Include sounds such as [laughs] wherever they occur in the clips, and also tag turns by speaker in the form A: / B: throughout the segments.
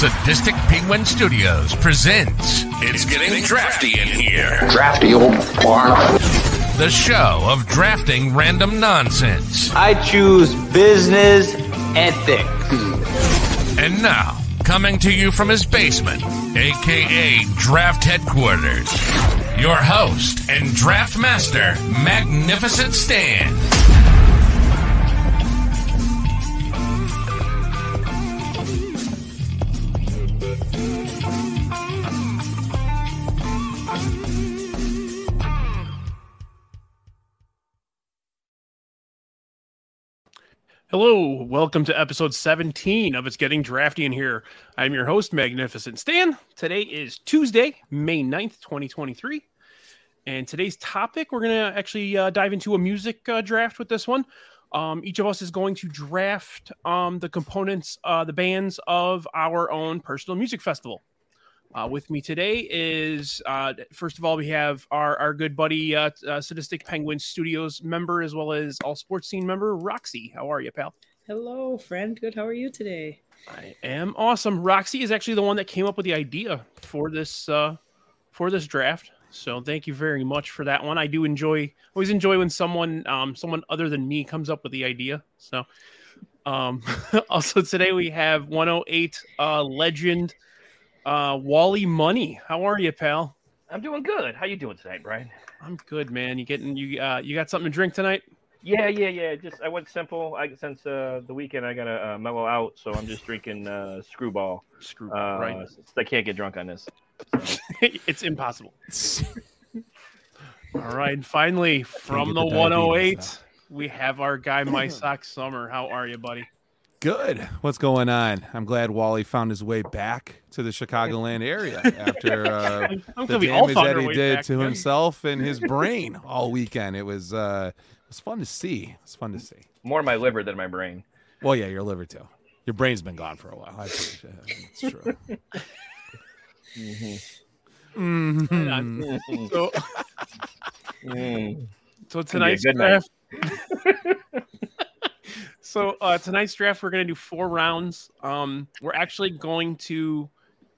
A: Sadistic Penguin Studios presents It's Getting Drafty in Here.
B: Drafty old barn.
A: The show of drafting random nonsense.
C: I choose business ethics.
A: And now, coming to you from his basement, aka Draft Headquarters, your host and draft master, Magnificent Stan.
D: Hello, welcome to episode 17 of It's Getting Drafty in Here. I'm your host, Magnificent Stan. Today is Tuesday, May 9th, 2023. And today's topic, we're going to actually uh, dive into a music uh, draft with this one. Um, each of us is going to draft um, the components, uh, the bands of our own personal music festival. Uh, with me today is, uh, first of all, we have our, our good buddy, uh, uh, Sadistic Penguin Studios member, as well as All Sports Scene member, Roxy. How are you, pal?
E: Hello, friend. Good. How are you today?
D: I am awesome. Roxy is actually the one that came up with the idea for this uh, for this draft. So thank you very much for that one. I do enjoy always enjoy when someone um, someone other than me comes up with the idea. So um, [laughs] also today we have 108 uh, legend uh, Wally Money. How are you, pal?
F: I'm doing good. How you doing tonight, Brian?
D: I'm good, man. You getting you uh, you got something to drink tonight?
F: Yeah, yeah, yeah. Just I went simple. I since uh, the weekend I gotta uh, mellow out, so I'm just drinking uh, Screwball.
D: Screwball,
F: Uh,
D: right?
F: I can't get drunk on this. [laughs]
D: it's impossible. All right, and finally from the
G: the
D: 108, we have our guy MySoxSummer. How are you, buddy?
G: Good. What's going on? I'm glad Wally found his way back to the Chicagoland area [laughs] after uh, the
D: gonna be all
G: damage that he did
D: back,
G: to
D: man.
G: himself and his [laughs] brain all weekend. It was uh, it was fun to see. It's fun to see.
F: More my liver than my brain.
G: Well, yeah, your liver too. Your brain's been gone for a while. I appreciate it. It's true. Mhm.
D: So, [laughs]
F: Mm.
D: so tonight's draft. So uh, tonight's draft, we're going to do four rounds. Um, we're actually going to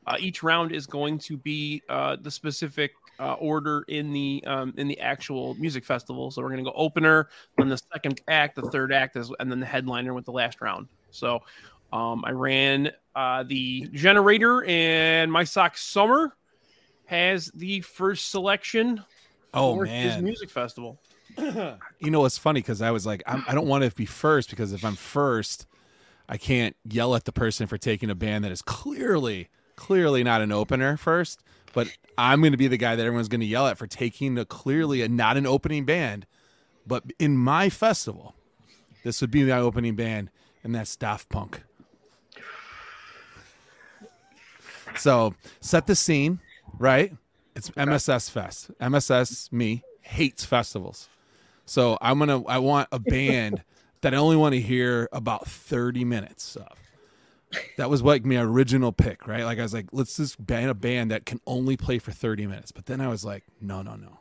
D: uh, each round is going to be uh, the specific uh, order in the um, in the actual music festival. So we're going to go opener, then the second act, the third act, is, and then the headliner with the last round. So um, I ran uh, the generator, and MySoxSummer has the first selection
G: Oh
D: for his music festival.
G: You know what's funny? Because I was like, I'm, I don't want to be first because if I'm first, I can't yell at the person for taking a band that is clearly, clearly not an opener first. But I'm going to be the guy that everyone's going to yell at for taking a clearly a not an opening band. But in my festival, this would be my opening band, and that's Daft Punk. So set the scene, right? It's MSS Fest. MSS me hates festivals. So I'm gonna I want a band [laughs] that I only want to hear about 30 minutes of. That was like my original pick, right? Like I was like, let's just ban a band that can only play for 30 minutes. But then I was like, no, no, no.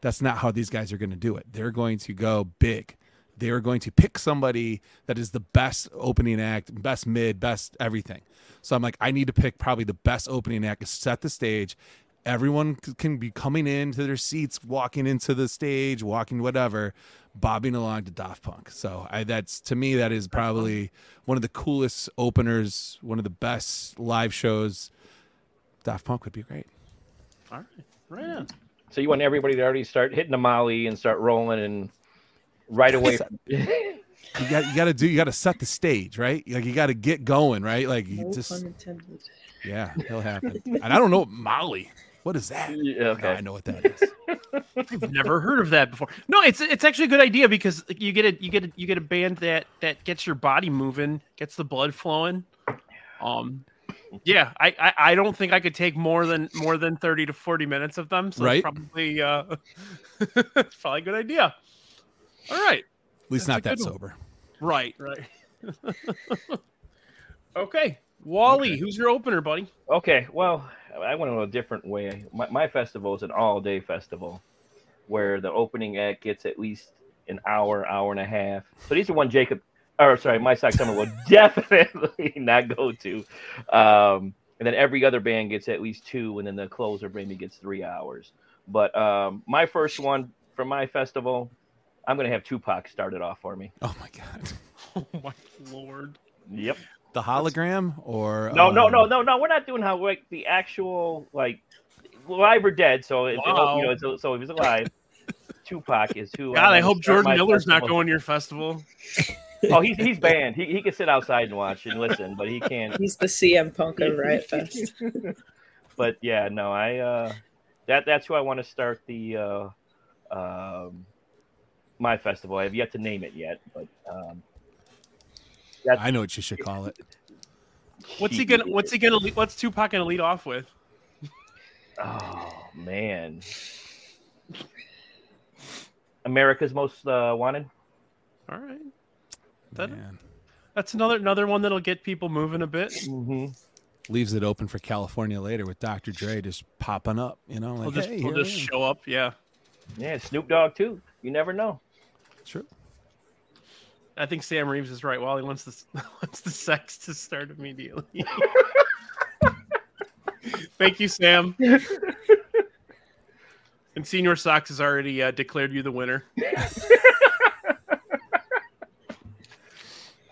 G: That's not how these guys are gonna do it. They're going to go big. They are going to pick somebody that is the best opening act, best mid, best everything. So I'm like, I need to pick probably the best opening act to set the stage. Everyone can be coming into their seats, walking into the stage, walking whatever, bobbing along to Daft Punk. So I, that's to me that is probably one of the coolest openers, one of the best live shows. Daft Punk would be great.
D: All right, right on.
F: So you want everybody to already start hitting the molly and start rolling and right away. [laughs]
G: You got you got to do you got to set the stage, right? Like you got to get going, right? Like you
E: No
G: just
E: pun intended.
G: yeah, it'll happen. [laughs] and I don't know Molly. What is that?
F: Yeah,
G: No,
F: okay.
G: I know what that is. [laughs]
D: I've never heard of that before. No, it's it's actually a good idea because you get a you get a, you get a band that that gets your body moving, gets the blood flowing. Um, yeah, I, I I don't think I could take more than more than thirty to forty minutes of them. So
G: Right.
D: it's probably uh, [laughs] probably a good idea. All right,
G: At least
D: That's
G: not that
D: good one.
G: sober.
D: right, right. [laughs] okay, Wally, who's your opener, buddy?
F: Okay, well, I went on a different way. My, my festival is an all-day festival, where the opening act gets at least an hour, hour and a half. So these are one Jacob, or sorry, my sack summer will [laughs] definitely not go to. Um, and then every other band gets at least two, and then the closer maybe gets three hours. But um, my first one from my festival, I'm gonna have Tupac start it off for me.
G: Oh my god. [laughs]
D: Oh my lord.
F: Yep.
G: The hologram or
F: No, no,
G: um,
F: no, no, no. We're not doing how like the actual like live or dead. So if
D: Wow.
F: you know, so, so if he's alive, [laughs] Tupac is who.
D: God,
F: I'm
D: I hope Jordan
F: my
D: Miller's not going to your festival.
F: Oh, he's he's banned. He he can sit outside and watch and listen, but he can't.
E: He's the CM Punk of Riot Fest. [laughs]
F: But yeah, no, I uh, that that's who I want to start the uh, um, my festival. I have yet to name it yet, but um, that's
G: I know what you should call it.
D: What's he gonna? What's he gonna? What's Tupac gonna lead off with?
F: Oh man, America's Most uh, Wanted.
D: All right, That- that's another another one that'll get people moving a bit.
F: Mm-hmm.
G: Leaves it open for California later with Dr. Dre just popping up, you know, like
D: He'll just
G: hey,
D: he'll just show up. Yeah,
F: Yeah, Snoop Dogg too. You never know.
G: True.
D: I think Sam Reeves is right. Wally wants the [laughs] wants the sex to start immediately. [laughs] Thank you, Sam. [laughs] and Senior Sox has already uh, declared you the winner.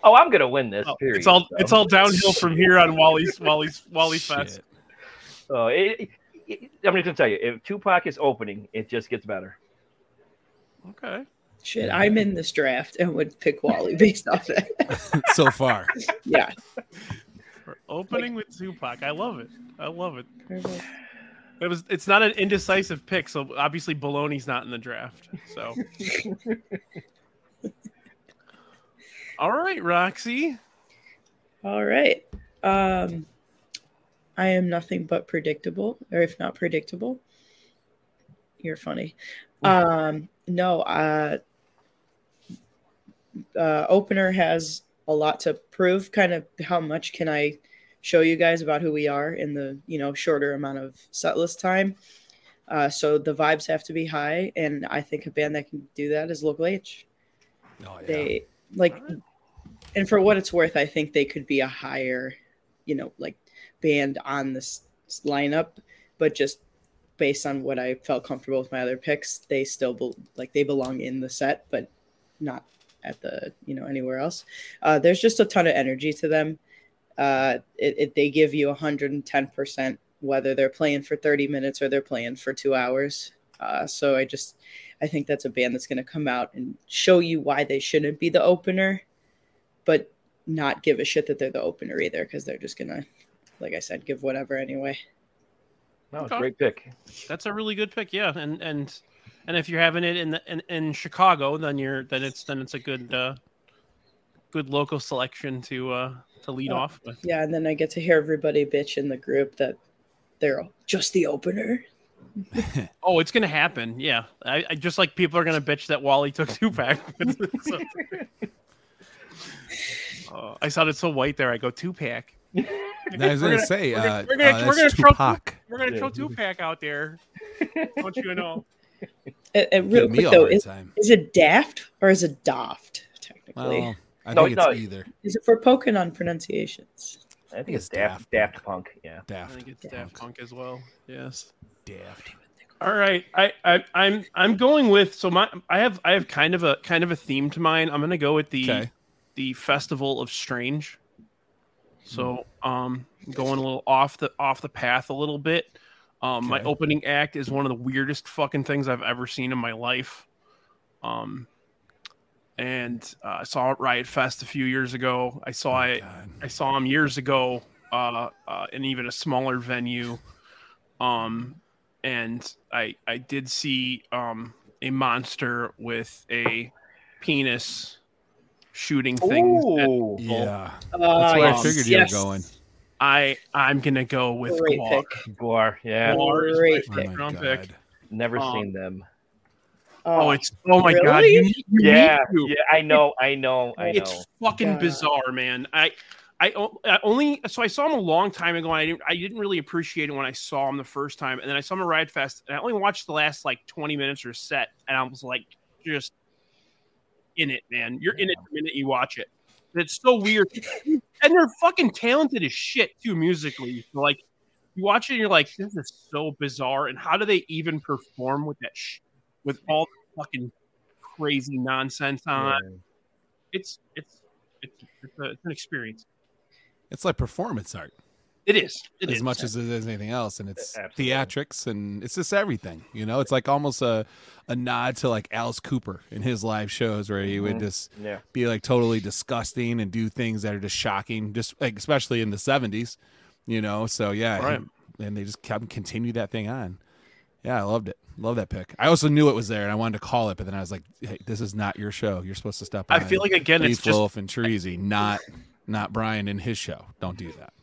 F: Oh, I'm gonna win this.
D: Oh,
F: period.
D: it's all
F: so.
D: it's all downhill from here on Wally's Wally's Wally Fest.
G: Shit.
F: Uh, it, it, I'm just gonna tell you, if Tupac is opening, it just gets better.
D: Okay.
E: Shit, I'm in this draft and would pick Wally based off that. [laughs]
G: so far.
E: yeah.
D: We're opening with Tupac. I love it. I love it. It was. It's not an indecisive pick, so obviously Baloney's not in the draft. So. [laughs] All right, Roxy.
E: All right. Um, I am nothing but predictable, or if not predictable. You're funny. Um, no, uh, uh, opener has a lot to prove. Kind of how much can I show you guys about who we are in the you know shorter amount of set list time? Uh, so the vibes have to be high, and I think a band that can do that is Local H
G: Oh, yeah.
E: they like and for what it's worth i think they could be a higher you know like band on this lineup but just based on what i felt comfortable with my other picks they still be, like they belong in the set but not at the you know anywhere else uh, there's just a ton of energy to them uh, it, it, they give you 110% whether they're playing for 30 minutes or they're playing for two hours uh, so i just I think that's a band that's going to come out and show you why they shouldn't be the opener, but not give a shit that they're the opener either because they're just going to, like I said, give whatever anyway.
F: No, it's a
D: Okay.
F: great pick.
D: That's a really good pick. Yeah, and and and if you're having it in the, in, in Chicago, then you're then it's then it's a good uh, good local selection to uh, to lead
E: Oh.
D: off with.
E: Yeah, and then I get to hear everybody bitch in the group that they're just the opener. [laughs]
D: Oh, it's gonna happen. Yeah, I, I just like people are gonna bitch that Wally took two pack. [laughs] so, uh, [laughs] I sounded so white there. I go two pack.
G: I was gonna
D: gonna-
G: say,
D: we're gonna-
G: uh,
D: we're gonna-
G: uh,
D: we're
G: that's
D: gonna throw-
G: Tupac.
D: We're gonna
F: Yeah.
D: throw two pack out there. Don't you to know?
E: And, and real quick though, is, is it daft or is it daft? Technically,
G: Well, I
F: No,
G: think it's
F: no.
G: either.
E: is it for poking on pronunciations?
F: I think
G: It's
F: it's Daft,
G: Daft
F: Daft Punk. Yeah. Daft.
D: I
G: Daft.
D: think it's Daft Punk as well. Yes.
G: Daft.
D: All right, I, I I'm I'm going with so my I have I have kind of a kind of a theme to mine. I'm gonna go with the
G: Okay.
D: the Festival of Strange. So um going a little off the off the path a little bit. Um my opening act is one of the weirdest fucking things I've ever seen in my life. Um and uh, I saw it Riot Fest a few years ago. I saw
G: Oh,
D: it
G: God.
D: I saw him years ago uh, uh, in even a smaller venue. Um, and I I did see um, a monster with a penis shooting things. at-
F: Ooh.
G: Yeah.
E: Uh,
G: That's where I
D: yes,
G: figured you were going.
D: I I'm gonna go with
E: Great
D: GWAR.
E: pick.
F: GWAR. Yeah.
D: GWAR is my
E: Great
G: Oh
D: first
G: my
D: round pick.
F: Never
D: Um,
F: seen them.
D: Oh, it's oh my god!
E: Really?
D: You, need- you
F: Yeah.
D: need to.
F: Yeah. I know. I know. I know.
D: It's fucking
E: God.
D: bizarre, man. I, I, o- I only so I saw him a long time ago, and I didn't I didn't really appreciate it when I saw him the first time, and then I saw him at Riot Fest, and I only watched the last like twenty minutes or set, and I was like, just in it, man. You're in it the minute you watch it. It's so weird, and they're fucking talented as shit too musically. So, like you watch it, and you're like, this is so bizarre. And how do they even perform with that? Sh- with all the fucking crazy nonsense on. It's it's it's it's, a, it's an experience.
G: It's like performance art
D: It is. It
G: as
D: is.
G: much as it is anything else, and it's
F: Absolutely.
G: theatrics and it's just everything. You know, it's like almost a a nod to like Alice Cooper in his live shows where he would
F: Mhm.
G: just
F: Yeah.
G: be like totally disgusting and do things that are just shocking, just like especially in the seventies. You know, so yeah,
D: Right.
G: and- and they just kept continue that thing on. Yeah, I loved it. Love that pick. I also knew it was there, and I wanted to call it, but then I was like, "Hey, this is not your show. You're supposed to step."
D: I feel like again, it's
G: Leaf
D: just
G: Wolf and Treasy, not not Brian and his show. Don't do that.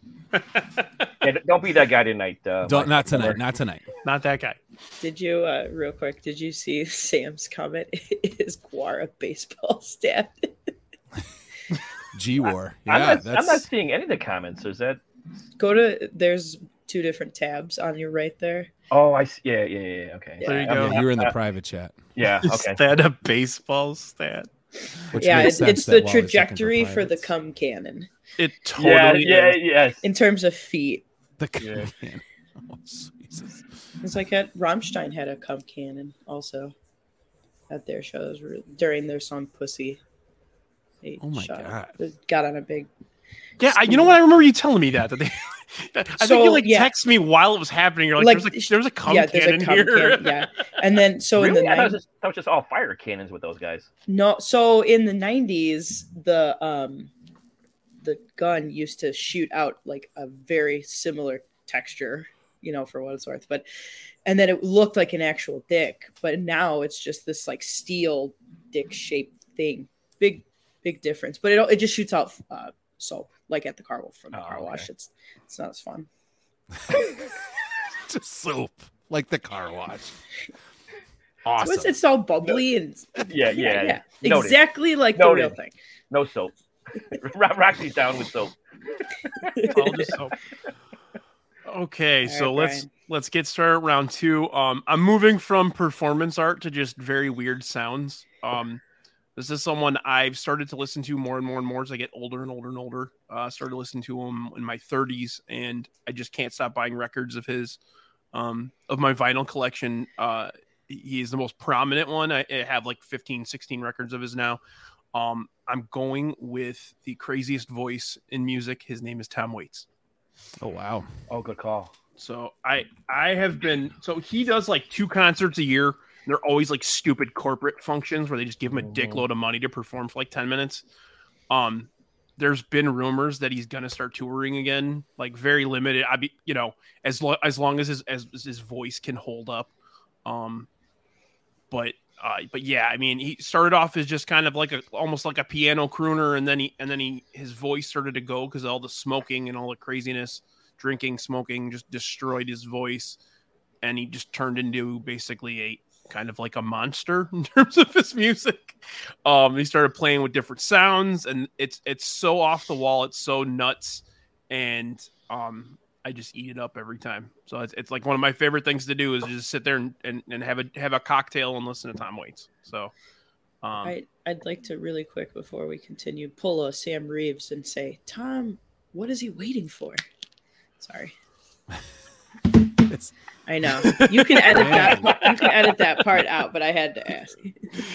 G: [laughs]
F: yeah. Don't be that guy tonight. Uh,
G: Don't not tonight. Not tonight.
D: not that guy.
E: Did you, uh, real quick, did you see [laughs] Sam's comment? [laughs] Is GWAR a baseball stat?
G: G War.
F: I'm,
G: Yeah,
F: not,
G: that's
F: I'm not seeing any of the comments. Is that?
E: Go to, there's two different tabs on your right there.
F: Oh, I see. Yeah, yeah, yeah. yeah, Okay.
D: There you
F: I'm-
D: go.
G: yeah,
F: I'm-
G: you were in the
F: uh,
G: private chat.
F: yeah.
D: Is
F: Okay.
D: that a baseball stat?
G: Which
E: yeah, it's, it's the
G: Wally's for
E: trajectory for, the cum cannon
D: It totally
F: Yeah.
D: is.
F: Yes.
E: in terms of feet.
G: The
F: Yeah. [laughs]
G: oh, Jesus.
E: It's like at Rammstein had a cum cannon also at their shows during their song "Pussy." They
G: Oh my
E: shot-
G: God.
E: they got on a big.
D: Yeah, I, you know what? I remember you telling me that. that, they, [laughs] that I think you like
E: yeah.
D: text me while it was happening. You're like,
E: Like,
D: there's a there's a cum
E: yeah, there's a
D: cannon
E: cum
D: here.
E: cannon, yeah, and then [laughs] so in the
F: I thought, it was just, that was just all fire cannons with those guys.
E: no, so in the nineties, the um, the gun used to shoot out like a very similar texture, you know, for what it's worth, but and then it looked like an actual dick, but now it's just this like steel dick shaped thing. Big, big difference, but it it just shoots out uh, soap like at the car from the
F: Oh,
E: car
F: okay.
E: wash. It's it's not as fun. [laughs]
G: Just soap, like the car wash. [laughs]
E: So
G: Awesome.
E: it's, it's all bubbly and
F: Yeah, yeah.
E: yeah,
F: Noted.
E: exactly like
F: Noted.
E: the real thing.
F: No soap. [laughs] Roxy's down with soap.
D: I'll just hope. Okay,
E: All
D: so
E: right,
D: let's
E: Brian.
D: let's get started round two. Um, I'm moving from performance art to just very weird sounds. Um, this is someone I've started to listen to more and more and more as I get older and older and older. Uh, started listening to him in my 30s, and I just can't stop buying records of his. Um, of my vinyl collection, uh, he is the most prominent one. I, I have like 15, 16 records of his now. Um, I'm going with the craziest voice in music. His name is Tom Waits.
G: oh wow.
F: Oh, good call.
D: So I I have been so he does like two concerts a year. They're always like stupid corporate functions where they just give him a
F: Mhm.
D: dickload of money to perform for like 10 minutes. Um there's been rumors that he's gonna start touring again, like very limited. I be you know, as lo- as long as his as, as his voice can hold up. Um but uh, but yeah, I mean, he started off as just kind of like a almost like a piano crooner, and then he and then he his voice started to go because all the smoking and all the craziness, drinking, smoking, just destroyed his voice, and he just turned into basically a kind of like a monster [laughs] in terms of his music. Um, he started playing with different sounds, and it's it's so off the wall, it's so nuts, and um, I just eat it up every time. So it's, it's like one of my favorite things to do is just sit there and, and, and have a have a cocktail and listen to Tom Waits. So um,
E: I, I'd like to really quick before we continue pull a Sam Reeves and say, Tom, what is he waiting for? Sorry, [laughs]
G: It's, [laughs]
E: I know you can edit that. You can edit that part out, but I had to ask.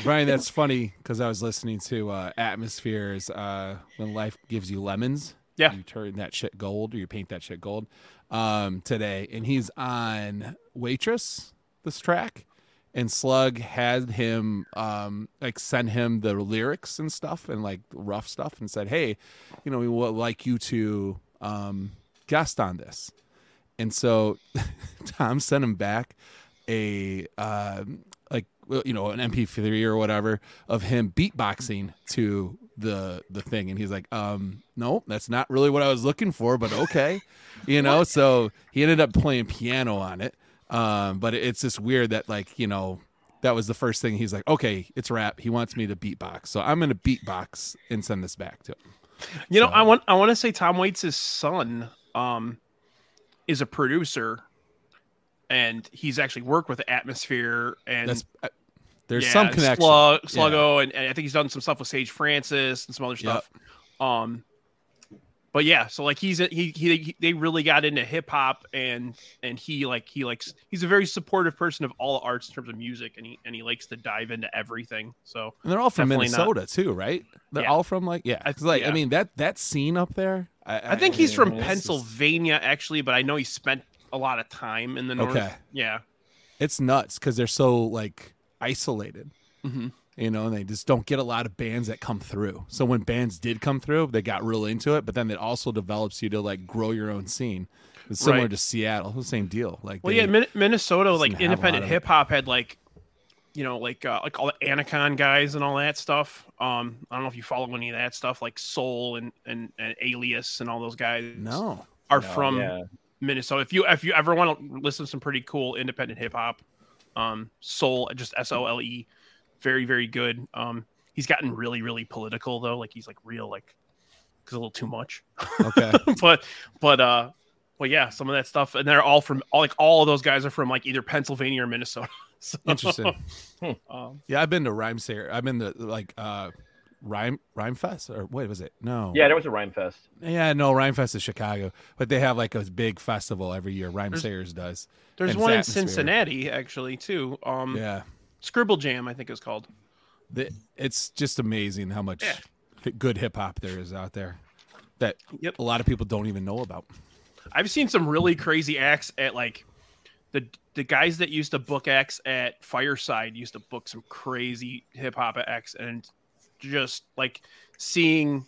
G: Brian, that's funny because I was listening to uh, Atmosphere's uh, when life gives you lemons.
D: Yeah.
G: you turn that shit gold or you paint that shit gold. Um, today, and he's on Waitress. This track, and Slug had him um like send him the lyrics and stuff and like rough stuff and said, "Hey, you know, we would like you to um guest on this." And so [laughs] Tom sent him back a um like you know an MP3 or whatever of him beatboxing to the the thing, and he's like, um, no, that's not really what I was looking for, but okay, [laughs] you know. So he ended up playing piano on it, um, but it's just weird that like you know that was the first thing he's like, okay, it's rap. He wants me to beatbox, so I'm gonna beatbox and send this back to him.
D: you know,
G: So-
D: I want I want to say Tom Waits' son um, is a producer, and he's actually worked with Atmosphere and
G: That's uh, there's
D: yeah,
G: some connection.
D: Slug, Sluggo, and, and I think he's done some stuff with Sage Francis and some other
G: Yep.
D: stuff. Um, but yeah, so like he's a, he he they really got into hip hop and and he like he likes he's a very supportive person of all arts in terms of music and he and he likes to dive into everything. So
G: And they're all from
D: Definitely not.
G: Minnesota too, right? They're
D: Yeah.
G: all from like yeah.
D: I-
G: like I mean that that scene up there. I,
D: I think he's from Pennsylvania actually, but I know he spent a lot of time in the north.
G: Okay.
D: Yeah.
G: it's nuts because they're so like isolated.
D: hmm
G: you know, and they just don't get a lot of bands that come through. So when bands did come through, they got real into it, but then it also develops you to like grow your own scene. It's similar
D: Right.
G: to Seattle, the same deal. Like,
D: Well,
G: they-
D: yeah, Min- Minnesota, like
G: have a lot
D: independent hip hop had like, you know, like uh, like all the Anticon guys and all that stuff. Um, I don't know if you follow any of that stuff, like Sole and and, and Alias and all those guys.
G: no,
D: are
F: No,
D: from
F: yeah.
D: Minnesota. If you if you ever want to listen to some pretty cool independent hip hop, um, Sole just S O L E, very very good. Um, he's gotten really really political though. Like he's like real like, cause a little too much.
G: okay, [laughs]
D: but but uh, well yeah, some of that stuff, and they're all from all like all of those guys are from like either Pennsylvania or Minnesota. So,
G: Interesting. [laughs]
D: um,
G: yeah, I've been to Rhyme Sayer. I've been to like uh Rhyme Rhyme Fest or what was it? No,
F: Yeah, there was a Rhyme Fest.
G: yeah, no, Rhyme Fest is Chicago, but they have like a big festival every year. Rhyme
D: There's-
G: Sayers does.
D: there's one in. Cincinnati actually too. Um,
G: Yeah,
D: Scribble Jam I think it's called.
G: the, it's just amazing how much
D: Yeah.
G: good hip hop there is out there that
D: Yep.
G: a lot of people don't even know about.
D: I've seen some really crazy acts at like the the guys that used to book X at Fireside used to book some crazy hip hop at X, and just like seeing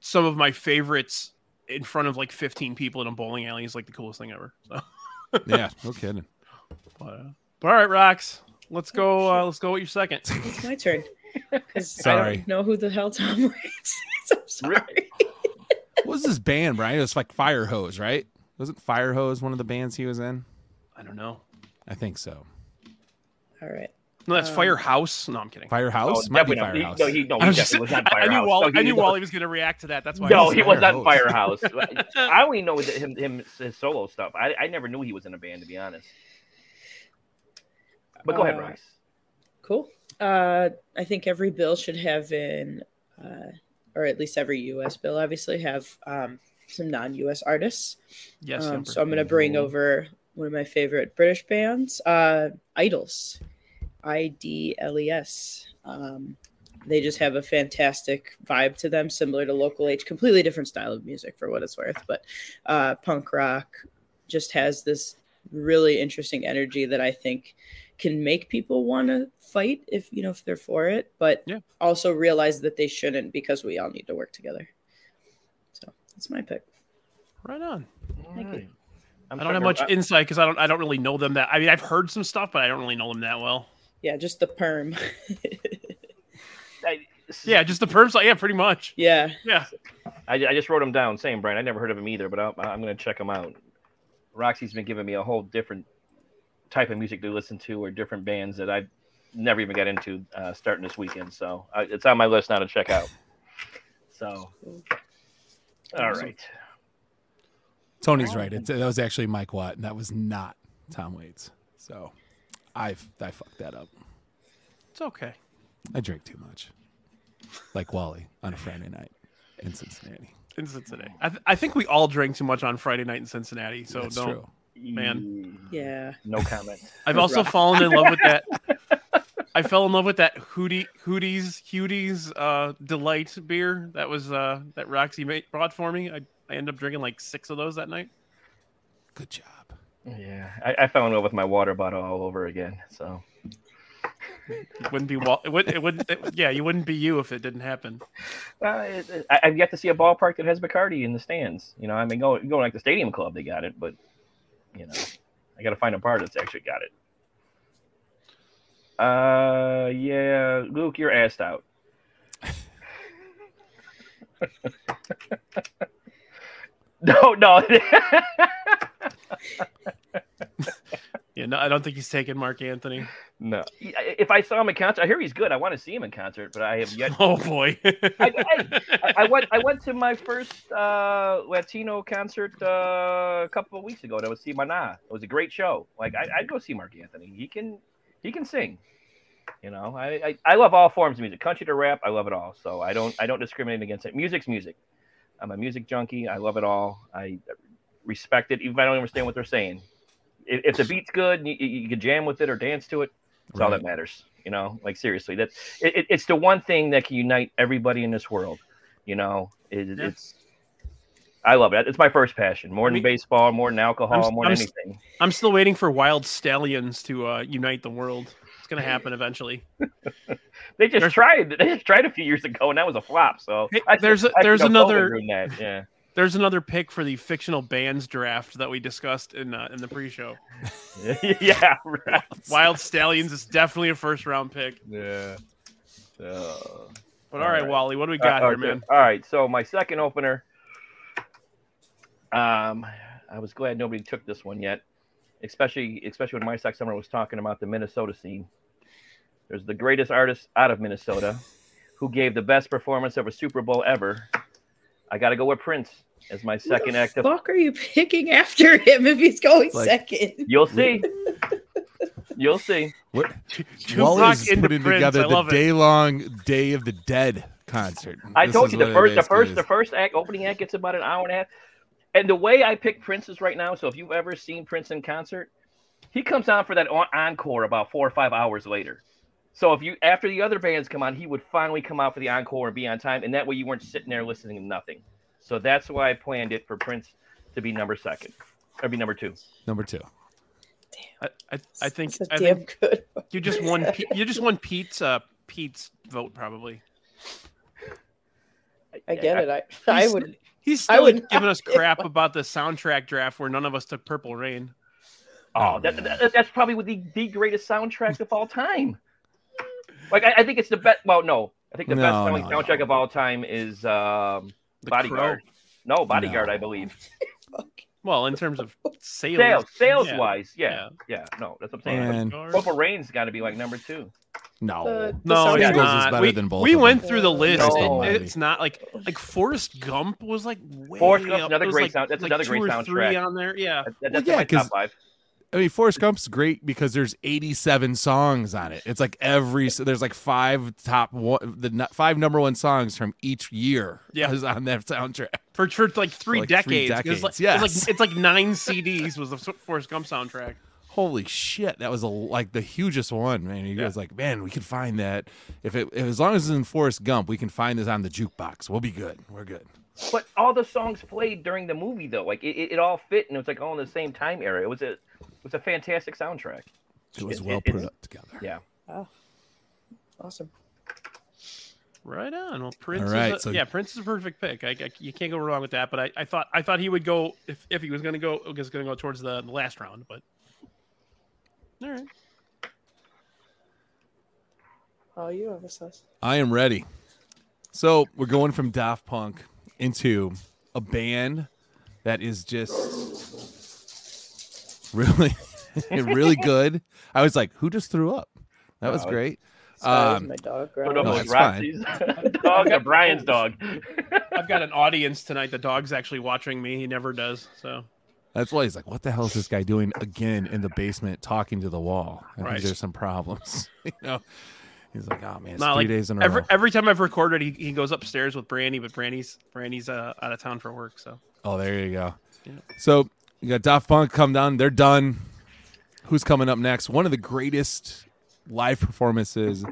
D: some of my favorites in front of like 15 people in a bowling alley is like the coolest thing ever. So, [laughs]
G: Yeah, no kidding.
D: but, uh, but all right, Rocks, let's go. Uh, let's go with your second. [laughs]
E: It's my turn. 'Cause I
G: Sorry.
E: don't know who the hell Tom [laughs] Waits is. I'm sorry.
G: What was this band, Brian? It was like Fire Hose, right? Wasn't Fire Hose one of the bands he was in?
D: I don't know.
G: I think so.
E: All right.
D: No, that's
E: Um,
D: Firehouse. No, I'm kidding.
G: Firehouse?
F: Oh,
G: Might be
F: definitely not.
G: Firehouse.
F: He, no, he, no,
D: I,
F: he [laughs]
D: was just,
F: definitely was not
D: I, [laughs] I knew Wally.
F: No, he
D: I knew
F: was-
D: Wally was going to react to that. That's why. I
F: No,
D: was
F: he was not
G: Firehouse.
F: Firehouse. [laughs] I only know that him, him his solo stuff. I, I never knew he was in a band, to be honest. But go ahead,
E: Uh,
F: Rox.
E: Cool. Uh, I think every bill should have in, uh, or at least every U.S. bill, obviously, have um, some non-U.S. artists.
D: yes.
E: Um, so I'm going to bring over one of my favorite British bands, uh, IDLES, I D L E S. Um, they just have a fantastic vibe to them, similar to Local H. Completely different style of music, for what it's worth, but uh, punk rock just has this really interesting energy that I think can make people want to fight if you know if they're for it, but
D: Yeah.
E: also realize that they shouldn't because we all need to work together. So that's my pick.
D: right on.
E: Thank you.
F: I'm
D: I don't have much
F: to-
D: insight because I don't I don't really know them that. I mean, I've heard some stuff, but I don't really know them that well.
E: Yeah, just the perm.
F: I,
D: Yeah, just the perms. Yeah, pretty much.
E: yeah.
D: Yeah,
F: I, I just wrote them down. Same, Brian. I never heard of him either, but I'm, I'm going to check him out. Roxy's been giving me a whole different type of music to listen to, or different bands that I never even got into uh, starting this weekend. So uh, it's on my list now to check out. So, all right.
G: Tony's right. It, that was actually Mike Watt, and that was not Tom Waits. So I I fucked that up.
D: it's okay.
G: I drink too much, like Wally on a Friday night in Cincinnati.
D: In Cincinnati, I, th- I think we all drank too much on Friday night in Cincinnati. So
G: That's
D: don't.
G: true.
D: Man.
E: Yeah.
F: No comment.
D: I've also
E: Rough.
D: fallen in love with that. [laughs] I fell in love with that Hootie Hooties Hooties uh, Delight beer that was uh, that Roxy made, brought for me. I, I ended up drinking like six of those that night.
G: Good job.
F: Yeah, I, I fell in love with my water bottle all over again. So
D: It wouldn't be Wal- it would it wouldn't it, yeah you wouldn't be you if it didn't happen.
F: uh, it, it- I, I've yet to see a ballpark that has Bacardi in the stands. You know, I mean, go go like the Stadium Club, they got it, but you know, I got to find a bar that's actually got it. Uh, yeah, Luke, you're assed out. [laughs] [laughs] no, no.
D: Yeah, no, I don't think he's taking Marc Anthony.
F: No. If I saw him in concert, I hear he's good. I want to see him in concert, but I have yet. [laughs]
D: Oh boy.
F: I, I, I went. I went to my first uh, Latino concert uh, a couple of weeks ago. That was see Mana. It was a great show. Like I, I'd go see Marc Anthony. He can. He can sing. You know, I, I I love all forms of music, country to rap. I love it all. So I don't I don't discriminate against it. Music's music. I'm a music junkie. I love it all. I respect it, even if I don't understand what they're saying. If, if the beat's good, you, you can jam with it or dance to it. That's all that matters. You know, like seriously, that's it, it- it's the one thing that can unite everybody in this world. You know, it,
D: Yeah.
F: it's. I love it. It's my first passion, more
D: I
F: than
D: mean-
F: baseball, more than alcohol,
D: I'm-
F: more than
D: I'm
F: anything.
D: I'm still waiting for Wild Stallions to uh, unite the world. It's gonna happen eventually. [laughs]
F: They just
D: There's-
F: tried. They just tried a few years ago, and that was a flop. So
D: Hey,
F: I,
D: there's a-
F: I
D: there's another-.
F: Yeah. [laughs]
D: There's another pick for the fictional bands draft that we discussed in uh, in the pre-show. [laughs]
F: yeah. Right.
D: Wild Stallions is definitely a first round pick.
F: Yeah.
D: But
F: All
D: all right,
F: right.
D: Wally, what do we got
F: all
D: here,
F: right,
D: man?
F: All right. So my second opener. Um, I was glad nobody took this one yet, especially especially when my sex summer was talking about the Minnesota scene. There's the greatest artist out of Minnesota, who gave the best performance of a Super Bowl ever. I got to go with Prince as my second
E: Who the
F: act of.
E: fuck are you picking after him if he's going
G: Like-
E: second?
F: You'll see. [laughs] You'll see.
G: What?
D: Tupac
G: Wally's
D: into
G: putting
D: Prince,
G: together the day long Day of the Dead concert.
F: I
G: This
F: told you the first, the first,
G: is.
F: the first act, opening act gets about an hour and a half. And the way I pick Prince's right now, so if you've ever seen Prince in concert, he comes on for that en- encore about four or five hours later. So if you after the other bands come on, he would finally come out for the encore and be on time, and that way you weren't sitting there listening to nothing. So that's why I planned it for Prince to be number second, or be number two.
G: number two.
D: I, I, I think
E: It's a
D: I
E: damn
D: think
E: good.
D: you just won. [laughs] You just won Pete's uh, Pete's vote probably.
E: I get it. I I would.
D: He's
E: I
D: still
E: would
D: giving us [laughs] crap about the soundtrack draft where none of us took Purple Rain.
F: Oh, that, that, that's probably the, the greatest soundtrack of all time. Like I, I think it's the best. Well, no, I think the
G: No,
F: best selling
G: no,
F: soundtrack
G: no.
F: of all time is um,
D: The
F: Bodyguard.
D: Crow.
F: No, Bodyguard,
G: No.
F: I believe. [laughs]
D: Well, in terms of sales,
F: Sales, sales
D: yeah.
F: wise, yeah, yeah, No, that's what I'm saying. Purple Rain's got to be like number two.
G: No.
E: The- the
D: No,
E: soundtrack-
D: it's
G: Eagles is
D: not.
G: better
D: we,
G: than both
D: we
G: of
D: went
E: them.
D: through the list.
F: No.
D: It- it's not like like Forrest Gump was like way
F: Forrest Gump's
D: up.
F: another
D: was
F: great
D: like-
F: sound- that's
D: like
F: another
D: two
F: great
D: or Three
F: soundtrack.
D: on there, yeah.
F: That, that-
G: Well, yeah,
F: in top five.
G: I mean, Forrest Gump's great because there's 87 songs on it. It's like every so there's like five top one, the five number one songs from each year.
D: Yeah.
G: is on that soundtrack.
D: For, for like three
G: like three
D: decades. It's like,
G: yes.
D: it's like it's like nine [laughs] CDs was the Forrest Gump soundtrack.
G: Holy shit, that was a, like the hugest one, man. You
D: Yeah.
G: guys like, man, we can find that if it if, as long as it's in Forrest Gump, we can find this on the jukebox. We'll be good. We're good.
F: But all the songs played during the movie, though, like it, it, it all fit, and it was like all in the same time era. It was a, it was a fantastic soundtrack.
G: It was
F: It-
G: well
F: it-
G: put
F: it's-
G: up together.
F: Yeah.
E: Oh, Awesome.
D: Right on. Well, Prince.
G: All right,
D: is a,
G: so-
D: yeah, Prince is a perfect pick. I, I- you can't go wrong with that. But I, I thought I thought he would go if, if he was going to go was going to go towards the, the last round. But all right.
E: Oh, you have a sus.
G: I am ready. So we're going from Daft Punk into a band that is just [laughs] really, [laughs] really [laughs] good. I was like, who just threw up? That was great.
E: Sorry,
G: Um,
E: my dog.
F: Put
E: growling.
F: up
G: No,
F: with
G: it's fine.
F: Roxy's dog Brian's dog.
D: I've got an audience tonight. The dog's actually watching me. He never does. So
G: That's why he's like, what the hell is this guy doing again in the basement talking to the wall? I
D: Right.
G: think there's some problems. [laughs] you know, he's like, oh man, it's
D: Not
G: three
D: like
G: days in a
D: every
G: row.
D: every time I've recorded, he, he goes upstairs with Brandy, but Brandy's Brandy's uh, out of town for work. So
G: Oh, there you go.
D: Yeah.
G: So you got Daft Punk come down. They're done. Who's coming up next? One of the greatest live performances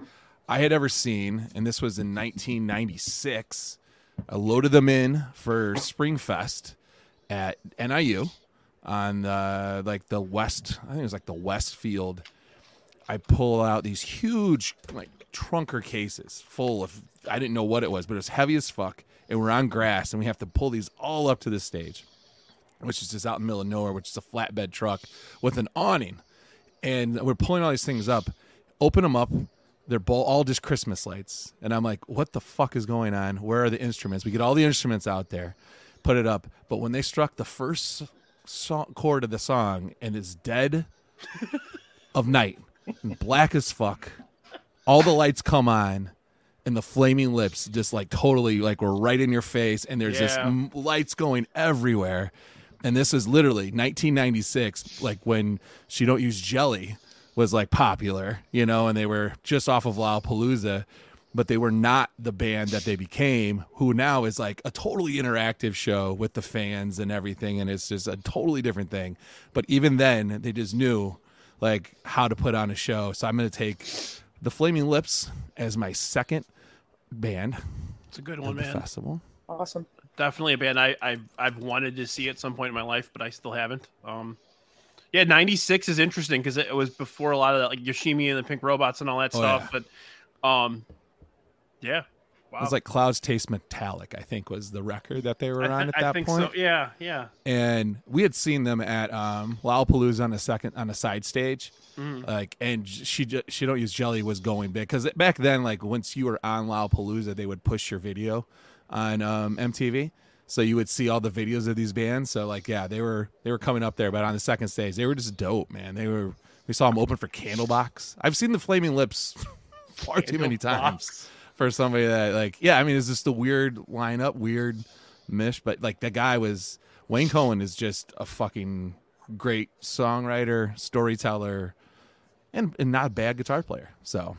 G: I had ever seen, and this was in 1996. I loaded them in for Springfest at NIU on like the west. I think it was like the west field. I pull out these huge like trunker cases full of I didn't know what it was, but it was heavy as fuck. And we're on grass, and we have to pull these all up to the stage, which is just out in the middle of nowhere, which is a flatbed truck with an awning. And we're pulling all these things up, open them up. They're all just Christmas lights, and I'm like, "What the fuck is going on? Where are the instruments?" We get all the instruments out there, put it up. But when they struck the first so- chord of the song, and it's dead [laughs] of night, and black as fuck, all the lights come on, and the flaming lips just like totally like we're right in your face, and there's just m- lights going everywhere. And this is literally 1996, like when she don't use jelly was like popular, you know, and they were just off of Lollapalooza, but they were not the band that they became, who now is like a totally interactive show with the fans and everything, and it's just a totally different thing. But even then, they just knew like how to put on a show. So I'm gonna take the Flaming Lips as my second band
D: It's a good
G: at
D: one,
G: the
D: man.
G: festival.
E: Awesome.
D: Definitely a band I, I've I've wanted to see at some point in my life, but I still haven't. Um, yeah, '96 is interesting because it was before a lot of that, like Yoshimi and the Pink Robots and all that
G: Oh,
D: stuff. But, um, yeah, wow.
G: It was like Clouds Taste Metallic, I think was the record that they were on
D: thi-
G: at
D: I
G: that
D: think
G: point.
D: so. Yeah, yeah.
G: and we had seen them at um Lollapalooza on a second on a side stage
D: Mhm.
G: like and she ju- she don't use jelly was going big because back then like once you were on Lollapalooza they would push your video on um MTV so you would see all the videos of these bands so like yeah they were they were coming up there but on the second stage they were just dope man they were we saw them open for Candlebox I've seen the Flaming Lips [laughs] far too many times for somebody that like yeah i mean it's just a weird lineup weird mish but like that guy was wayne coyne is just a fucking great songwriter storyteller and, and not a bad guitar player. So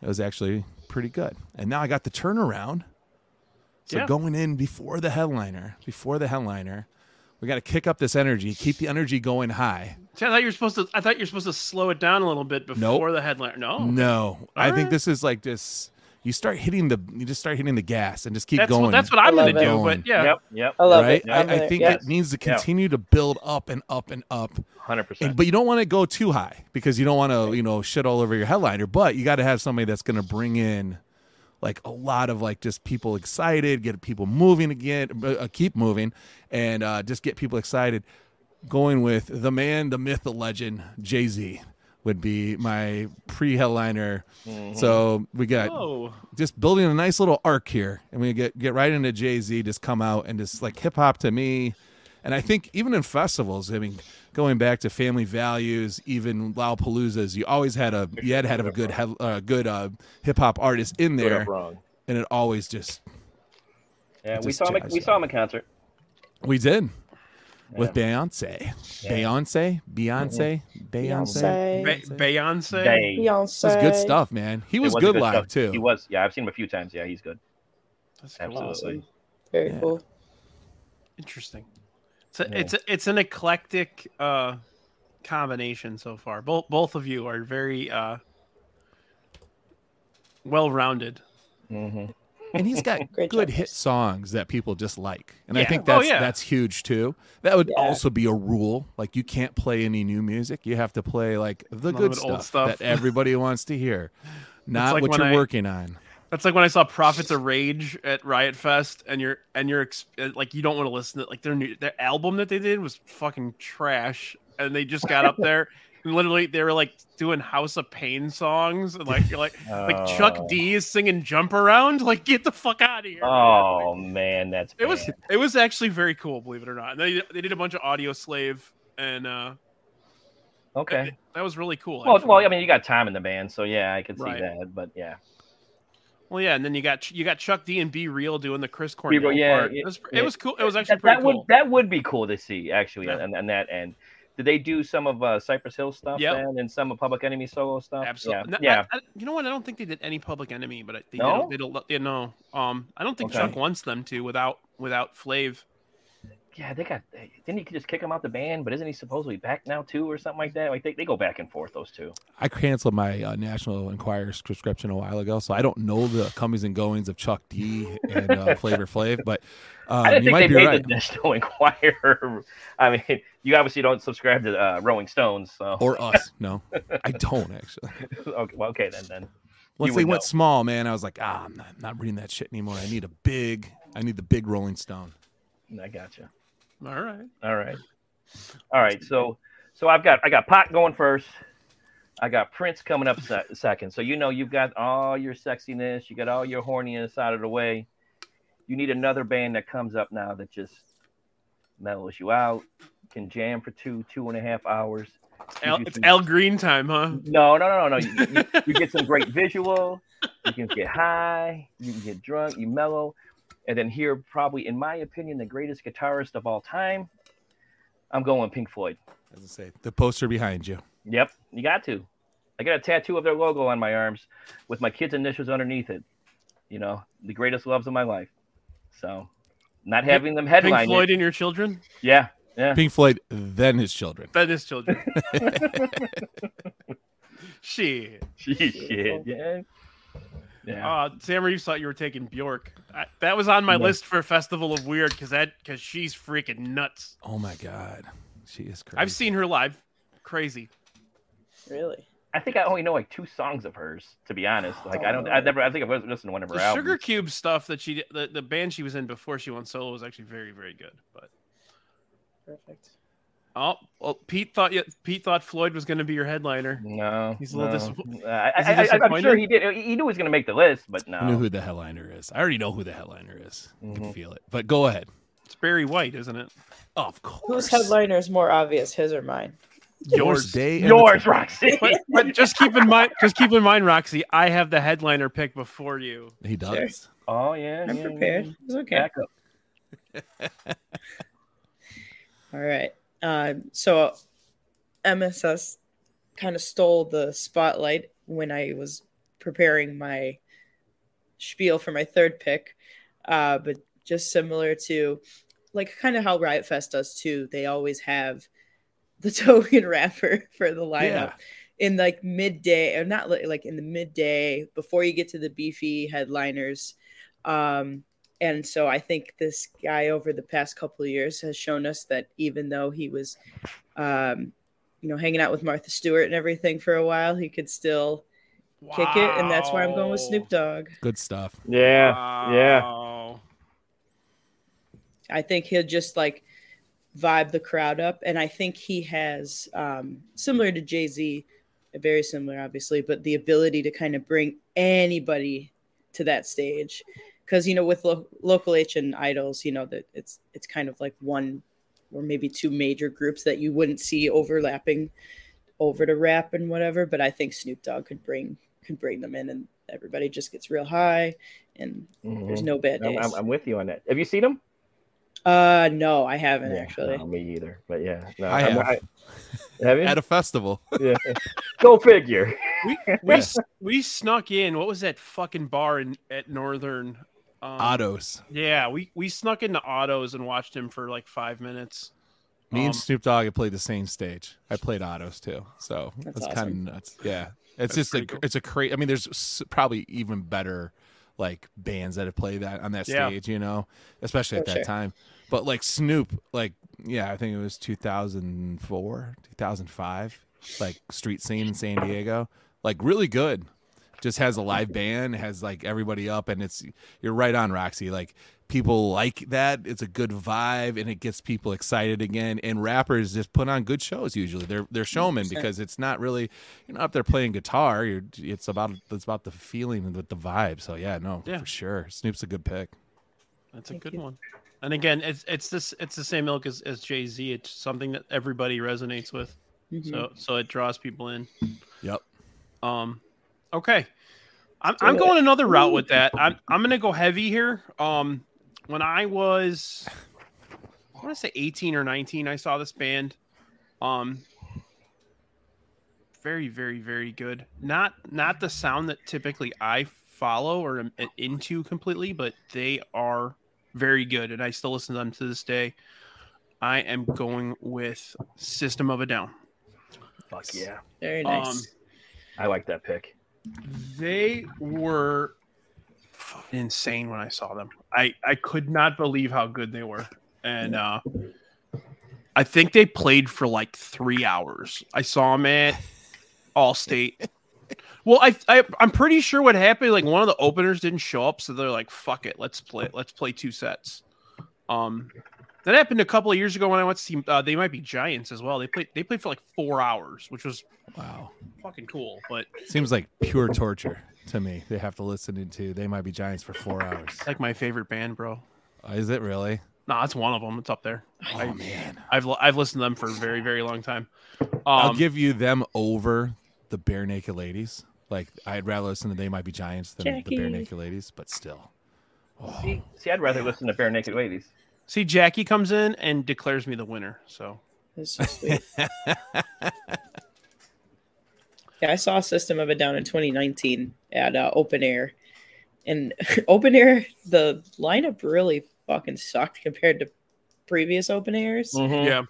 G: it was actually pretty good. And now i got the turnaround. So
D: Yeah.
G: going in before the headliner before the headliner we got to kick up this energy keep the energy going high.
D: See, I thought you were supposed to. I thought you were supposed to slow it down a little bit before the headliner. No,
G: no. I think this is like just you start hitting the you just start hitting the gas and just keep
D: that's
G: going
D: what that's what I'm gonna
E: love
D: do.
G: it.
D: But yeah,
F: Yep, yep,
E: I love
G: right?
E: it.
G: I,
E: I'm
G: I think
E: Yes.
G: it needs to
F: Yeah.
G: continue to build up and up and up.
F: hundred
G: And,
F: percent.
G: but you don't want to go too high because you don't want to, you know, shit all over your headliner. But you got to have somebody that's going to bring in like a lot of like just people excited, get people moving again, uh, keep moving, and uh, just get people excited. Going with the man, the myth, the legend, Jay Z would be my pre-headliner. So we got
D: Oh,
G: just building a nice little arc here, and we get get right into Jay Z. Just come out and just like hip hop to me, and I think even in festivals, I mean, going back to family values, even Lollapaloozas, you always had a you had to have a good head, uh, good uh, hip hop artist in there, and it always just
F: Yeah, we
G: Just
F: saw him. at- We saw him at concert.
G: we did with Beyonce, Beyonce, Beyonce, Beyonce.
E: Beyonce.
D: Beyonce.
E: Beyonce.
G: It was good stuff, man. He
F: it
G: was
F: a
G: good live
F: stuff.
G: too.
F: He was. Yeah, I've seen him a few times. Yeah, he's good.
D: That's.
F: Absolutely.
E: Awesome. Very
G: Yeah.
E: cool.
D: Interesting. It's a,
F: Yeah.
D: it's a, it's an eclectic uh, combination so far. Both both of you are very uh, well rounded.
F: hmm
G: and he's got [laughs]
E: Great
G: good
E: job,
G: hit songs that people just like and i
D: Yeah.
G: think
D: Oh,
G: that's
D: yeah.
G: that's huge too that would
E: Yeah.
G: also be a rule like you can't play any new music you have to play like the
D: None
G: good
D: of old
G: stuff,
D: stuff.
G: that everybody wants to hear [laughs] not
D: like
G: what you're
D: I-
G: working on
D: That's like when I saw Prophets of Rage at Riot Fest, and you're and you're uh, like you don't want to listen to like their new their album that they did was fucking trash, and they just got up there and [laughs] literally they were like doing House of Pain songs, and like you're like like Chuck
F: Oh.
D: D is singing Jump Around, [laughs] like get the fuck out of here. man.
F: Oh
D: Like,
F: man, that's
D: it was
F: bad.
D: it was actually very cool, believe it or not. And they they did a bunch of Audioslave, and uh,
F: okay.
D: that was really cool.
F: Well,
D: actually.
F: well, I mean, you got time in the band, so yeah, I could see
D: Right.
F: that. But yeah,
D: Well, yeah, and then you got you got Chuck D and B Real doing the Chris Cornell
F: yeah,
D: part.
F: yeah,
D: it, was,
F: yeah.
D: it was cool. It was actually
F: that,
D: pretty
F: that
D: cool.
F: would that would be cool to see actually
D: Yeah.
F: on, on that end. Did they do some of uh, Cypress Hill stuff
D: Yep.
F: then, and some of Public Enemy solo stuff?
D: Absolutely. No,
F: Yeah,
D: I- I- you know what? I don't think they did any Public Enemy, but they
F: No?
D: did. They don't. You know, um, I don't think
F: Okay.
D: Chuck wants them to without without Flav.
F: Yeah. They got. Didn't he just kick him out the band? But isn't he supposedly back now too, or something like that? Like they, they go back and forth those two.
G: i canceled my uh, national enquirer subscription a while ago so i don't know the comings and goings of chuck d and uh, [laughs] flavor flav but um,
F: I didn't
G: you
F: think
G: might
F: they
G: be
F: made
G: right
F: the National [laughs] Enquirer. I mean, you obviously don't subscribe to uh, Rolling Stones, so
G: or us no [laughs] i don't actually
F: okay, well, okay then. Then
G: once they went
F: know.
G: small man i was like ah i'm not, not reading that shit anymore i need a big i need the big rolling stone
F: I gotcha.
D: All right.
F: All right. All right. So so I've got I got Pot going first. I got Prince coming up se- second. So you know you've got all your sexiness, you got all your horniness out of the way. You need another band that comes up now that just mellows you out, can jam for two, two and a half hours. You
D: it's
F: some-
D: Al Green time, huh?
F: No, no, no, no, no. You, you, you get some great visual. You can get high. You can get drunk. You mellow, and then here, probably, in my opinion, the greatest guitarist of all time. I'm going Pink Floyd.
G: as i say the poster behind you
F: Yep, you got to. I got a tattoo of their logo on my arms with my kids' initials underneath it. You know, the greatest loves of my life. So, not having them
D: Pink Floyd
F: it.
D: and your children?
F: Yeah, yeah.
G: Pink Floyd, then his children.
D: Then his children. [laughs] Shit. [laughs]
F: Shit, yeah. Yeah.
D: Uh, Sam Reeves thought you were taking Bjork. I, that was on my
F: No.
D: list for Festival of Weird because that because she's freaking nuts.
G: Oh my god, she is crazy.
D: I've seen her live. Crazy.
E: Really?
F: I think I only know like two songs of hers, to be honest. [sighs] Like I don't, I never, I think I've listened to one of her
D: The
F: albums.
D: Sugar Cube stuff that she the, the band she was in before she went solo was actually very very good. But
E: Perfect.
D: Oh well, Pete thought you, Pete thought Floyd was going to be your headliner.
F: No,
D: He's a little
F: no.
D: disappoint-
F: Uh, [laughs] I,
D: Is he
F: I, I, I'm sure he did. He knew he was going to make the list, but no.
G: I knew who the headliner is. I already know who the headliner is. I can
F: Mhm.
G: feel it. But go ahead.
D: It's Barry White, isn't it?
G: of course.
E: Whose headliner is more obvious, his or mine?
G: Yours, day.
F: Yours, Roxy.
D: But, but just keep in mind, just keep in mind, Roxy, I have the headliner pick before you.
G: He does.
F: oh yeah,
E: I'm
F: yeah,
E: prepared.
F: yeah.
E: It's okay.
F: Back up. [laughs]
E: All right. Um, so MSS kind of stole the spotlight when I was preparing my spiel for my third pick. Uh, but just similar to like kind of how Riot Fest does too. They always have the [laughs] token rapper for the lineup
G: Yeah.
E: in like midday or not like in the midday before you get to the beefy headliners. Um, and so I think this guy over the past couple of years has shown us that even though he was, um, you know, hanging out with Martha Stewart and everything for a while, he could still kick it. And that's why I'm going with Snoop Dogg.
G: Good stuff.
F: Yeah, yeah.
E: I think he'll just like vibe the crowd up. And I think he has, um, similar to Jay Z, very similar, obviously, but the ability to kind of bring anybody to that stage. Because, you know, with lo- local H and IDLES, you know, that it's it's kind of like one or maybe two major groups that you wouldn't see overlapping over to rap and whatever. But I think Snoop Dogg could bring could bring them in and everybody just gets real high and there's
F: Mhm.
E: no bad
F: I'm,
E: days.
F: I'm, I'm with you on that. Have you seen him?
E: Uh, no, I haven't
F: Yeah,
E: actually.
F: no, me either. But yeah, no,
G: I
F: I'm-
G: have.
F: I- have you? [laughs]
G: At a festival. [laughs]
F: yeah. Go figure.
D: We we [laughs] s- we snuck in. What was that fucking bar in at Northern? Um,
G: Ottos.
D: Yeah, we we snuck into Ottos and watched him for like five minutes.
G: Me
D: Um,
G: and Snoop Dogg had played the same stage. I played Ottos too, so
E: That's
G: that's, kind of nuts. Yeah, it's
D: That's
G: just a
D: cool.
G: it's a crazy. I mean, there's probably even better like bands that have played that on that
D: Yeah.
G: stage, you know, especially at
E: For
G: that
E: sure.
G: time. But like Snoop, like yeah, I think it was 2004, 2005, like street scene in San Diego, like really good. Just has a live band, has like everybody up, and it's you're right on Roxy. Like people like that. It's a good vibe, and it gets people excited again. And rappers just put on good shows. Usually, they're they're showmen
E: 100%.
G: because it's not really you're not up there playing guitar. You're it's about it's about the feeling and the, the vibe. So yeah, no,
D: Yeah.
G: for sure. Snoop's a good pick.
D: That's a
E: Thank
D: good
E: you.
D: one. And again, it's it's this it's the same ilk as, as Jay Z. It's something that everybody resonates with.
E: Mhm.
D: So so it draws people in.
G: Yep.
D: Um, okay, I'm I'm going another route with that. I'm I'm gonna go heavy here. Um, when I was, I want to say 18 or 19, I saw this band. Um, very very very good. Not not the sound that typically I follow or am into completely, but they are very good, and I still listen to them to this day. I am going with System of a Down.
F: Fuck yeah.
E: Very nice.
D: Um,
F: I like that pick.
D: They were insane when I saw them. I I could not believe how good they were, and uh, I think they played for like three hours. I saw them at Allstate. Well, I, I I'm pretty sure what happened. Like one of the openers didn't show up, so they're like, "Fuck it, let's play. Let's play two sets." Um, that happened a couple of years ago when I went to see. Uh, they might be Giants as well. They played. They played for like four hours, which was
G: Wow.
D: fucking cool. But
G: Seems like pure torture to me. They have to listen to. They Might Be Giants for four hours.
D: like my favorite band, bro.
G: Uh, Is it really?
D: No, it's one of them. It's up there.
G: Oh
D: I,
G: man.
D: I've I've listened to them for a very very long time. Um,
G: I'll give you them over the Barenaked Ladies. Like I'd rather listen to They Might Be Giants than the Barenaked Ladies, but still. Oh,
F: See, see, I'd rather listen to Barenaked Ladies.
D: See Jackie comes in and declares me the winner. So
E: It's so sweet. Yeah, I saw System of a Down in 2019 at uh, Open Air, and [laughs] Open Air the lineup really fucking sucked compared to previous Open Airs.
F: Mhm.
D: Yeah.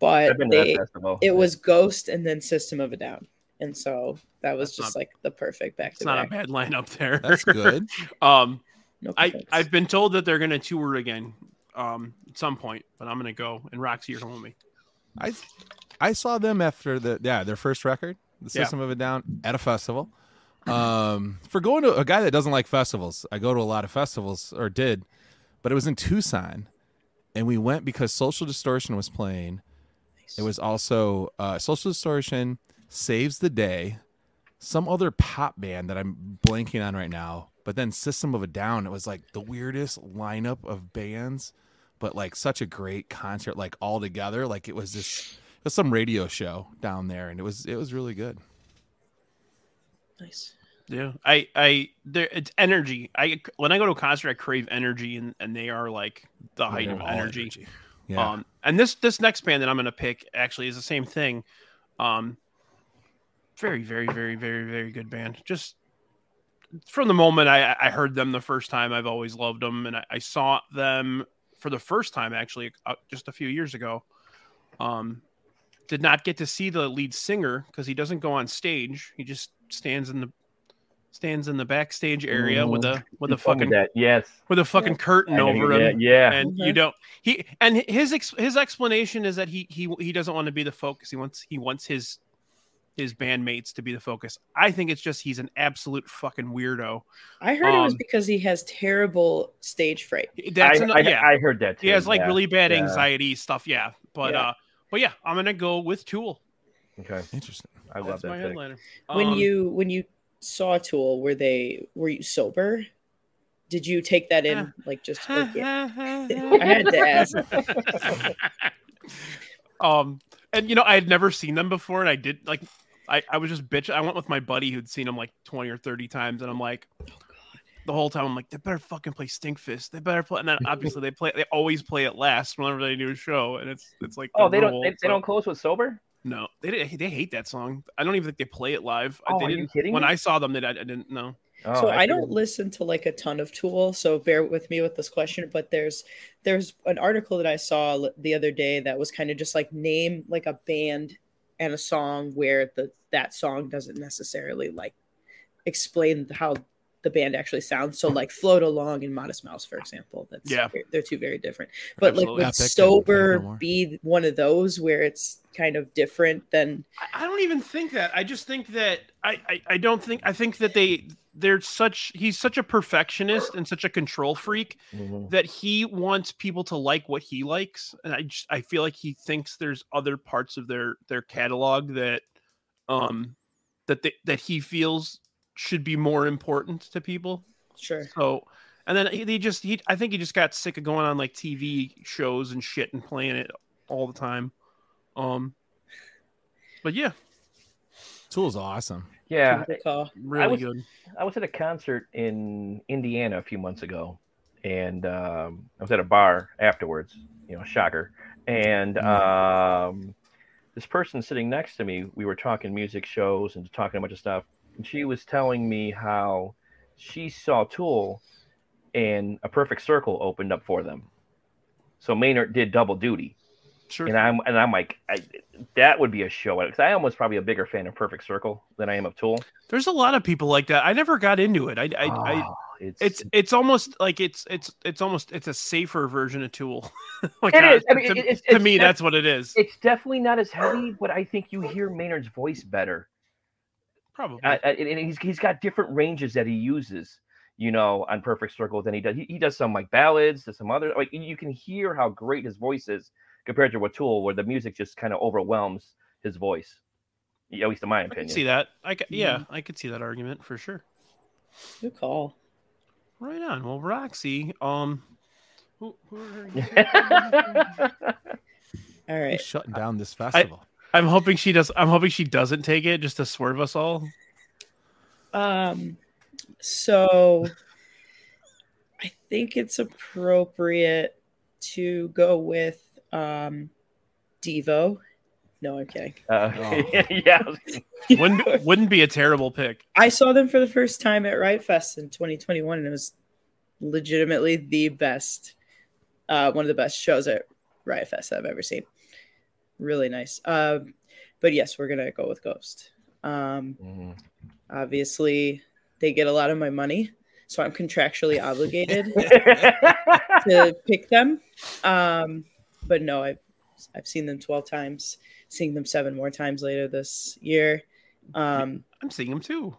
E: But
F: I've been to that
E: they,
F: festival.
E: it was Ghost and then System of a Down, and so that was
D: That's
E: just
D: not-
E: like the perfect back
D: It's
E: to
D: not a
E: back.
D: bad lineup there.
G: That's good. [laughs]
D: um,
E: No
D: I. I've been told that they're gonna tour again, um, at some point, but I'm gonna go and Roxy, you're with me.
G: I I saw them after the yeah their first record, the
D: Yeah.
G: System of a Down, at a festival. Um, for going to a guy that doesn't like festivals, I go to a lot of festivals or did, but it was in Tucson, and we went because Social Distortion was playing. It was also uh, Social Distortion, Saves the Day, some other pop band that I'm blanking on right now, but then System of a Down. It was like the weirdest lineup of bands, but like such a great concert, like all together. Like it was this, it was some radio show down there, and it was it was really good.
E: nice.
D: Yeah, I, I, there, it's energy. I when I go to a concert, I crave energy, and and they are like the height of
G: All
D: energy.
G: Yeah.
D: Um, and this this next band that I'm gonna pick actually is the same thing. Um, very, very, very, very, very good band. Just from the moment I, I heard them the first time, I've always loved them, and I, I saw them for the first time actually uh, just a few years ago. Um, did not get to see the lead singer because he doesn't go on stage. He just stands in the stands in the backstage area with a with a
F: You told me
D: fucking
F: that. Yes.
D: with a fucking curtain
F: I
D: over
F: yeah,
D: him
F: Yeah.
D: and
E: Mhm.
D: you don't he and his ex, his explanation is that he he he doesn't want to be the focus he wants he wants his his bandmates to be the focus i think it's just he's an absolute fucking weirdo
E: I heard it was
D: Um,
E: because he has terrible stage fright.
D: that's
F: I,
D: an,
F: I,
D: yeah
F: I heard that too.
D: he has like
F: yeah.
D: really bad
F: Yeah.
D: anxiety stuff yeah but
E: Yeah.
D: uh but yeah i'm gonna go with tool
F: Okay.
G: Interesting.
F: I love
D: that's
F: that.
D: my
F: pick.
D: headliner
E: when
D: Um,
E: you when you saw Tool, were they were you sober? Did you take that in [laughs] like just like yeah. [laughs] I had to ask. [laughs]
D: um, and you know, I had never seen them before, and I did like, I, I was just bitch. I went with my buddy who'd seen them like twenty or thirty times, and I'm like, oh, the whole time I'm like, they better fucking play Stinkfist. They better play, and then obviously they play. They always play it last whenever they do a show, and it's it's like
F: Oh,
D: the
F: they don't.
D: rule,
F: They, they don't close with sober.
D: No, they they hate that song. I don't even think they play it live.
F: Oh,
D: they
F: are you
D: didn't.
F: kidding
D: when
F: me?
D: I saw them, they I, I didn't know.
F: Oh,
E: so I, don't listen to like a ton of Tool, so bear with me with this question. But there's there's an article that I saw the other day that was kind of just like name like a band and a song where the that song doesn't necessarily like explain how the band actually sounds. So like Float Along and Modest Mouse, for example. That's
D: Yeah.
E: they're two very different. But
D: Absolutely.
E: like would
G: Epic
E: Sober
G: Faith No More.
E: be one of those where it's kind of different than
D: I- I don't even think that. I just think that I, I I don't think I think that they they're such he's such a perfectionist and such a control freak
F: Mhm.
D: that he wants people to like what he likes and I just I feel like he thinks there's other parts of their their catalog that um that they, that he feels should be more important to people.
E: sure.
D: So and then he, he just he I think he just got sick of going on like TV shows and shit and playing it all the time. Um but yeah,
G: Tool's awesome.
F: Yeah,
E: Good call.
D: really
F: was-
D: good.
F: I was at a concert in Indiana a few months ago, and um, I was at a bar afterwards. You know, shocker. And um, this person sitting next to me, we were talking music shows and talking a bunch of stuff, and she was telling me how she saw Tool, and a Perfect Circle opened up for them. So Maynard did double duty,
D: Sure.
F: and I'm and I'm like, I, that would be a show because I am was probably a bigger fan of Perfect Circle than I am of Tool.
D: There's a lot of people like that. I never got into it. I, I, I
F: Oh, it's
D: it's it's almost like it's it's it's almost it's a safer version of Tool. [laughs] like
F: It is. I mean,
D: to,
F: it's-
D: to
F: it's
D: me, that's what it is.
F: it's definitely not as heavy, but I think you hear Maynard's voice better.
D: Probably.
F: Uh, uh, and he's he's got different ranges that he uses, you know, on Perfect Circle than he does. He, he does some like ballads, to some other like you can hear how great his voice is compared to what Tool, where the music just kind of overwhelms his voice. At least in my
D: I can
F: opinion.
D: see that. I ca- yeah,
F: Mm-hmm.
D: I could see that argument for sure.
E: Good call.
D: Right on. Well, Roxy, um, who, who are you? [laughs]
E: All right.
G: Who's shutting down this festival?
D: I'm hoping she does. I'm hoping she doesn't take it just to swerve us all.
E: Um, so I think it's appropriate to go with um, Devo No, I'm kidding.
F: Uh,
G: Oh. [laughs]
F: yeah.
D: Wouldn't wouldn't be a terrible pick.
E: I saw them for the first time at Riot Fest in 2021, and it was legitimately the best, uh, one of the best shows at Riot Fest I've ever seen. Really nice. Uh, but yes, we're gonna go with Ghost. Um,
F: Mhm.
E: obviously, they get a lot of my money, so I'm contractually obligated [laughs] to pick them. Um, but no, I've I've seen them 12 times, seeing them seven more times later this year. Um,
D: I'm seeing them too.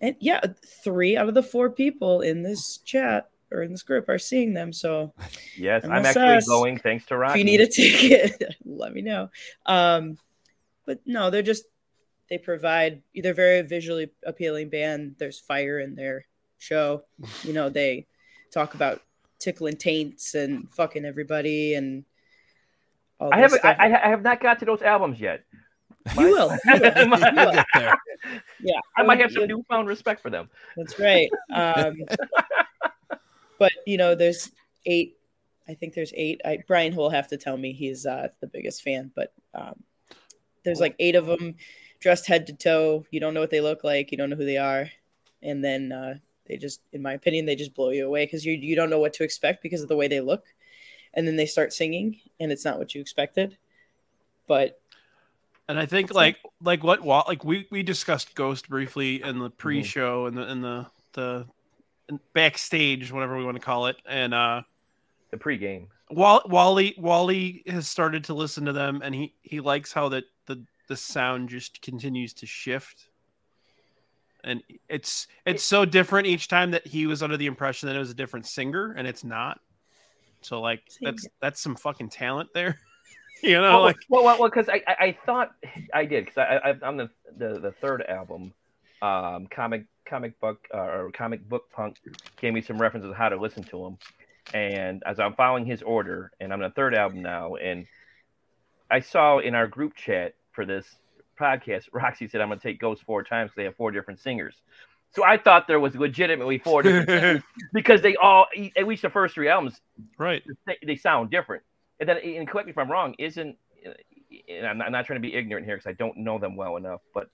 E: and yeah, three out of the four people in this chat or in this group are seeing them. So [laughs]
F: yes, I'm actually going thanks to
E: Ron.
F: if
E: you need a [laughs] ticket, [laughs] let me know. Um, but no, they're just they provide they're very visually appealing band. There's fire in their show. You know, they talk about tickling taints and fucking everybody and all
F: I have. I, I have not got to those albums yet.
E: you will. You will. You will. Yeah,
F: I might have some newfound respect for them.
E: That's right. Um, but you know, there's eight. I think there's eight. I, Brian will have to tell me he's uh, the biggest fan, but um, there's like eight of them dressed head to toe. You don't know what they look like. You don't know who they are, and then uh, they just, in my opinion, they just blow you away because you you don't know what to expect because of the way they look, and then they start singing, and it's not what you expected. But
D: And I think like like what like we we discussed Ghost briefly in the pre-show and the in the the backstage, whatever we want to call it, and uh.
F: The pregame.
D: Wall- Wally Wally has started to listen to them, and he he likes how that the the sound just continues to shift, and it's it's so different each time that he was under the impression that it was a different singer, and it's not. So like that's
E: Singer.
D: that's some fucking talent there, [laughs] you know.
F: well,
D: like
F: well, well, well, because I, I, I thought I did because I, I, I'm the, the the third album, um, comic comic book uh, or comic book punk gave me some references of how to listen to them, and as I'm following his order, and I'm on the third album now, and I saw in our group chat for this podcast, [laughs] Roxy said I'm going to take Ghost four times because they have four different singers. So I thought there was legitimately four different [laughs] singers because they all, at least the first three albums,
D: right.
F: they, they sound different. And then, and correct me if I'm wrong, isn't, and I'm not, I'm not trying to be ignorant here because I don't know them well enough, but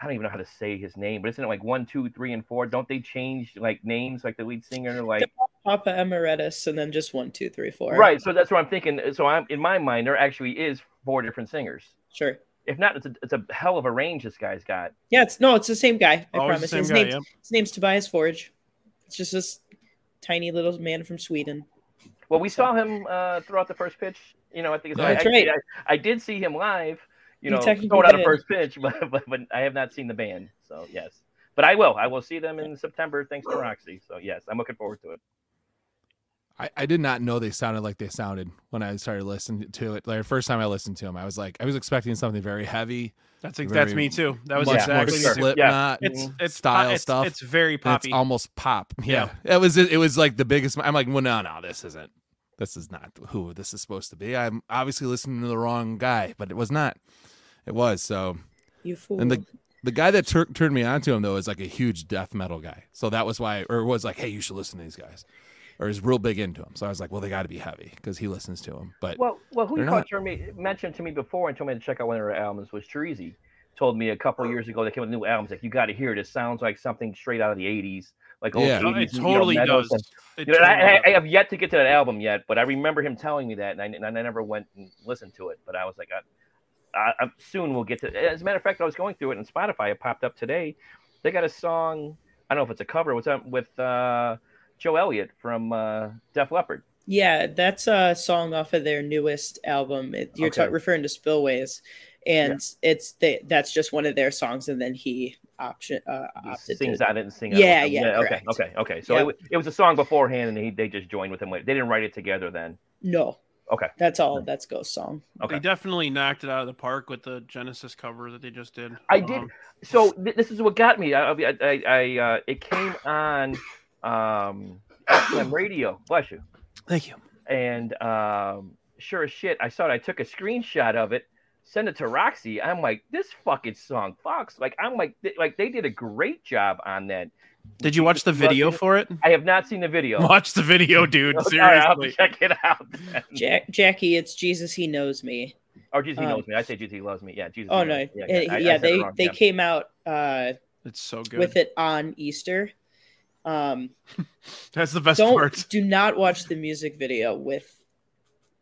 F: I don't even know how to say his name, but isn't it like one, two, three, and four? Don't they change like names, like the lead singer, like
E: Papa Emeritus, and then just one, two, three, four.
F: right? So that's what I'm thinking. So I'm in my mind, there actually is four different singers.
E: Sure.
F: If not, it's a, it's a hell of a range this guy's got.
E: Yeah, it's no, it's the same guy. I
D: Always
E: promise. his
D: same guy,
E: name's
D: yeah.
E: his name's Tobias Forge. It's just this tiny little man from Sweden.
F: Well, we saw him uh, throughout the first pitch. You know, I think it's,
E: That's
F: I,
E: right.
F: I, I did see him live. You
E: You
F: know,
E: technically
F: throwing out a first pitch, [laughs] but, but but I have not seen the band. So yes, but I will. I will see them in September thanks to Roxy. So yes, I'm looking forward to it.
G: I, I did not know they sounded like they sounded when I started listening to it. Like the first time I listened to them, I was like, I was expecting something very heavy,
D: That's
G: Very
D: that's me too. That was
G: much
F: Yeah,
G: more
D: exactly
F: sure.
D: me too.
G: Slipknot
D: It's it's
G: style
D: it's,
G: stuff.
D: It's very poppy.
G: It's almost pop. [laughs] Yeah. it was. It was like the biggest. I'm like, well, no, no, this isn't. This is not who this is supposed to be. I'm obviously listening to the wrong guy, but it was not. It was so.
E: You fool.
G: And the the guy that tur- turned me on to him though is like a huge death metal guy. So that was why, or was like, hey, you should listen to these guys, or is real big into him. So I was like, well, they got to be heavy because he listens to them. But
F: Well, well, who you
G: They're not-
F: me mentioned to me before and told me to check out one of their albums was Treasy. Told me a couple years ago they came with new albums. Like you got to hear it. It sounds like something straight out of the '80s, like old
G: Yeah.
D: No,
F: 80s.
D: it
F: you know,
D: totally does.
F: and-
D: It
F: You know, and
D: totally
F: I, I. I have yet to get to that album yet, but I remember him telling me that, and I, and I never went and listened to it. But I was like, I, I, I, soon we'll get to. As a matter of fact, I was going through it, and Spotify it popped up today. They got a song. I don't know if it's a cover. What's up with uh, Joe Elliott from uh, Def Leppard?
E: yeah, that's a song off of their newest album. It, you're ta-
F: Okay.
E: referring to Spillways, and it's they, that's just one of their songs. And then he option uh,
F: He
E: opted
F: sings
E: to.
F: I didn't sing.
E: Yeah,
F: it.
E: yeah,
F: Okay,
E: correct.
F: okay, okay. So
E: Yeah.
F: it, it was a song beforehand, and he, they just joined with him. They didn't write it together then.
E: No,
F: Okay,
E: that's all. That's Ghost song.
F: okay.
D: They definitely knocked it out of the park with the Genesis cover that they just did.
F: I did.
D: Um,
F: so th- this is what got me. I, I, I, I uh, it came on um, FM radio. Bless you.
D: thank you.
F: And um, sure as shit, I saw it. I took a screenshot of it, sent it to Roxy. I'm like, this fucking song, Fox. Like, I'm like, th- like they did a great job on that.
D: Did you watch the video for it?
F: I have not seen the video. [laughs]
D: Watch the video, [laughs] dude.
F: All right, I'll
D: Seriously.
F: check it out.
E: Jack, Jackie, it's Jesus. He knows me.
F: Or Jesus He
E: Um,
F: knows me. I say Jesus He loves me. Yeah, Jesus.
E: Oh no,
F: Knows
E: yeah,
F: me. I- I
E: yeah
F: said
E: they they
F: Yeah.
E: came out uh,
D: It's so good.
E: with it on Easter. Um, [laughs]
D: That's the best
E: don't
D: part.
E: do not watch the music video with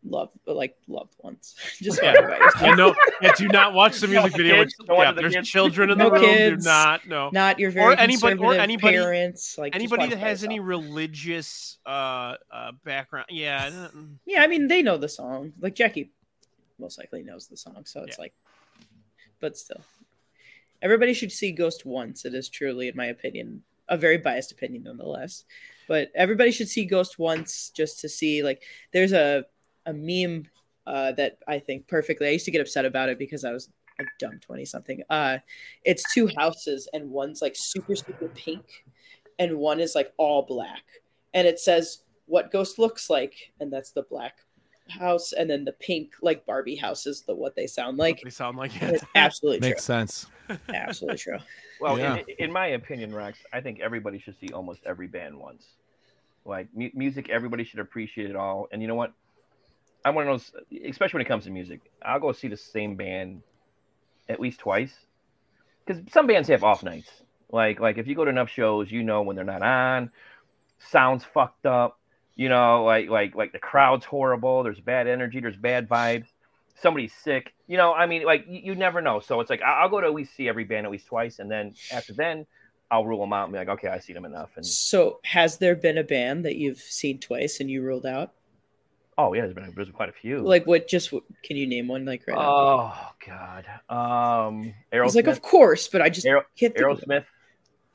E: love like loved ones. [laughs] Just
D: Yeah.
E: everybody.
D: Yeah, no, yeah, do not watch the [laughs] music
F: watch the
D: video.
F: kids.
D: With,
F: Don't
D: yeah,
F: the
D: there's
F: kids.
D: children in
E: No
D: the room.
E: kids.
D: Do not no.
E: not your very
D: anybody- or anybody-
E: parents. Like
D: Anybody that has any religious uh, uh background, yeah,
E: Yeah, I mean they know the song. Like Jackie most likely knows the song, so it's
D: Yeah.
E: like but still. Everybody should see Ghost once. It is truly, in my opinion, a very biased opinion nonetheless. But everybody should see Ghost once just to see like there's a a meme uh, that I think perfectly. I used to get upset about it because I was a dumb twenty something. Uh, it's two houses and one's like super super pink, and one is like all black, and it says what Ghost looks like, and that's the black house, and then the pink like Barbie house is the what they sound like.
D: they sound like
E: And
D: it.
E: It's [laughs] absolutely true.
G: Makes sense.
E: Absolutely true. [laughs]
F: Well,
G: Yeah.
F: in, in my opinion, Rex, I think everybody should see almost every band once. Like mu- music, everybody should appreciate it all. And you know what? I'm one of those, especially when it comes to music. I'll go see the same band at least twice, because some bands have off nights. Like, like if you go to enough shows, you know when they're not on. Sounds fucked up. You know, like, like, like the crowd's horrible. There's bad energy. There's bad vibes. Somebody's sick. You know, I mean, like you, you never know. So it's like I'll go to at least see every band at least twice, and then after then, I'll rule them out and be like, okay, I see them enough. And
E: So, has there been a band that you've seen twice and you ruled out?
F: Oh yeah, there's been there's quite a few.
E: Like, what? Just can you name one? Like right now?
F: oh god, um,
E: I was like, of course, but I just
F: Aero-
E: can't think.
F: Aerosmith.